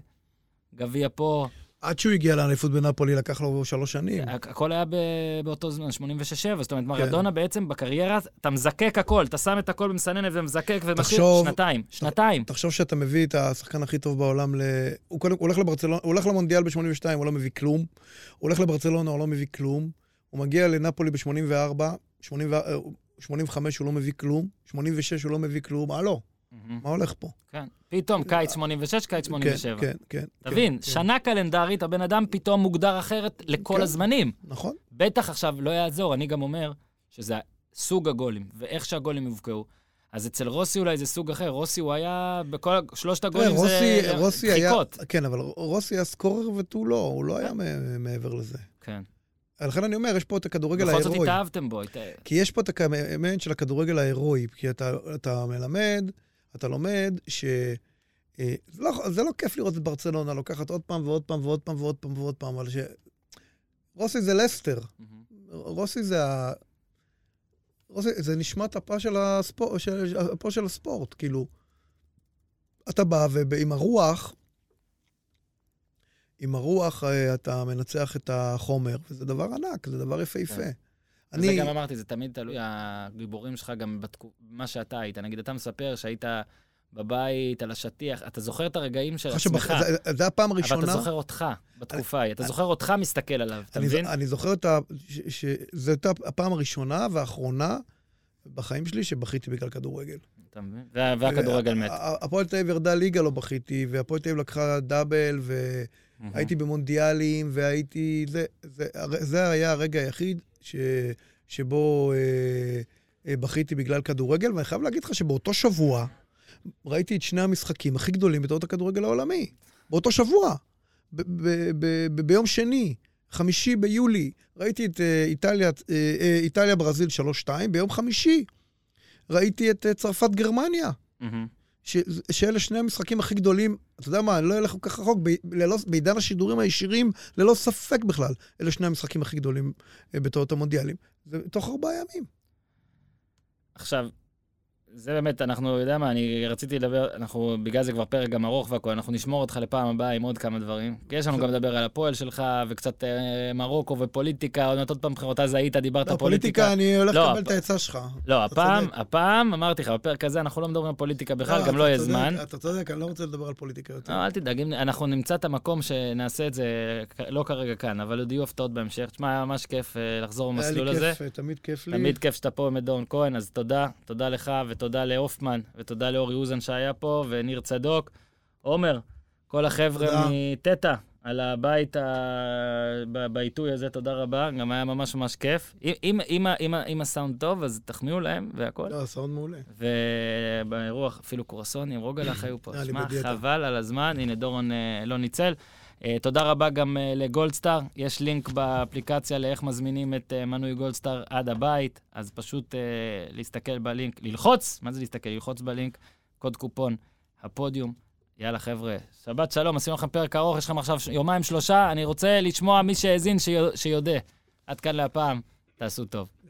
גביע פה, עד שהוא הגיע לאליפות בנפולי לקח לו שלוש שנים. הכ- הכל היה באותו זמן, 86-7, זאת אומרת, כן. מרדונה בעצם בקריירה, אתה מזקק הכל, אתה שם את הכל במסננת ומזקק תחשוב- שנתיים, שנתיים. תחשוב שאתה מביא את השחקן הכי טוב בעולם ל... הוא קודם, הולך לברצלונה, הוא הולך למונדיאל ב-82, הוא לא מביא כלום. הוא הולך לברצלונה, הוא לא מביא כלום. הוא מגיע לנפולי ב-84, 85 הוא לא מביא כלום, 86 הוא לא מביא כלום? מהמם. מה הולך פה? כן, פתאום קיץ 86, קיץ 87. כן, כן, כן. תבין, כן, שנה קלנדרית, הבן אדם פתאום מוגדר אחרת לכל כן. הזמנים. נכון. בטח עכשיו, לא יעזור, אני גם אומר שזה סוג הגולים, ואיך שהגולים יובקעו. אז אצל רוסי אולי זה סוג אחר, רוסי הוא היה, בכל שלושת תראה, הגולים רוסי, זה רוסי היה... דחיקות. כן, אבל רוסי היה סקורר ותו לא, הוא לא היה מעבר לזה. כן. לכן אני אומר, יש פה את הכדורגל בכל זאת ההירואי. התאהבתם בו. כי יש פה את האלמנט של הכדורגל ההירואי, כי אתה, אתה מלמד, אתה לומד ש... אה, זה לא, זה לא כיף לראות את ברצלונה לוקחת עוד פעם ועוד פעם ועוד פעם ועוד פעם ועוד פעם, אבל ש... רוסי זה לסטר. מהמם. רוסי זה ה... רוסי, זה נשמת אפה של הספורט, של, אפו של הספורט, כאילו. אתה בא ועם הרוח, עם הרוח אה, אתה מנצח את החומר, וזה דבר ענק, זה דבר יפהפה. כן. אני... זה גם אמרתי, זה תמיד תלוי, הגיבורים שלך גם במה שאתה היית. נגיד, אתה מספר שהיית בבית, על השטיח, אתה זוכר את הרגעים של עצמך, שבח- זה- זה הפעם אבל הראשונה. אתה זוכר אותך בתקופה ההיא, אתה זוכר אותך מסתכל עליו, אתה אני, מבין? אני זוכר את ה... שזו הייתה הפעם הראשונה והאחרונה בחיים שלי שבכיתי בגלל כדורגל. אתה מבין? וה- והכדורגל מת. הפועל תל אביב ירדה ליגה, לא בכיתי, והפועל תל אביב לקחה דאבל, והייתי במונדיאלים, והייתי... זה, זה, זה היה הרגע היחיד ש, שבו אה, אה, בכיתי בגלל כדורגל, ואני חייב להגיד לך שבאותו שבוע ראיתי את שני המשחקים הכי גדולים בתולדות הכדורגל העולמי. באותו שבוע. ב- ב- ב- ביום שני, חמישי ביולי, ראיתי את אה, איטליה, אה, אה, איטליה ברזיל 3-2, ביום חמישי ראיתי את אה, צרפת גרמניה. מהמם. ש- שאלה שני המשחקים הכי גדולים, אתה יודע מה, אני לא אלך כל כך רחוק, ב- ללא, בעידן השידורים הישירים, ללא ספק בכלל, אלה שני המשחקים הכי גדולים אה, בתולדות המונדיאלים. זה תוך ארבעה ימים. עכשיו, זה באמת, אנחנו, יודע מה, אני רציתי לדבר, אנחנו, בגלל זה כבר פרק גם ארוך והכול, אנחנו נשמור אותך לפעם הבאה עם עוד כמה דברים. כי יש לנו גם לדבר על הפועל שלך, וקצת אה, מרוקו ופוליטיקה, עוד מעט עוד פעם בחירות, אז היית, דיברת לא, פוליטיקה. פוליטיקה, אני הולך לא, לקבל את העצה שלך. לא, הפעם. הפעם, אמרתי לך, בפרק הזה אנחנו לא מדברים על פוליטיקה בכלל, גם אתה לא יהיה זמן. אתה צודק, אני לא רוצה לדבר על פוליטיקה יותר. לא, אל תדאג, אנחנו נמצא את המקום שנעשה את זה, לא כרגע כאן, אבל עוד יהיו הפתעות בהמשך. תשמע, היה ממש כיף אה, לחזור היה במסלול לי הזה. כיף, תמיד כיף לי. תמיד כיף שאתה פה עם דורון כהן, אז תודה, תודה לך, ותודה להופמן, ותודה לאורי אוזן שהיה פה, וניר צדוק. עומר, כל החבר'ה. מטטה, על הבית, ה... ב- בעיתוי הזה, תודה רבה, גם היה ממש ממש כיף. אם, אם, אם, אם, הסאונד טוב, אז תחמיאו להם והכל. לא, סאונד מעולה. ובאירוע אפילו קורסונים, רוגלח היו פה. שמע. חבל על הזמן, הנה דורון אה, לא ניצל. אה, תודה רבה גם אה, לגולדסטאר, יש לינק באפליקציה לאיך מזמינים את אה, מנוי גולדסטאר עד הבית, אז פשוט להסתכל בלינק, ללחוץ, מה זה להסתכל? ללחוץ בלינק, קוד קופון, הפודיום. יאללה חבר'ה, שבת שלום, עשינו לכם פרק ארוך, יש לכם עכשיו יומיים שלושה, אני רוצה לשמוע מי שהאזין שיודע. עד כאן להפעם, תעשו טוב.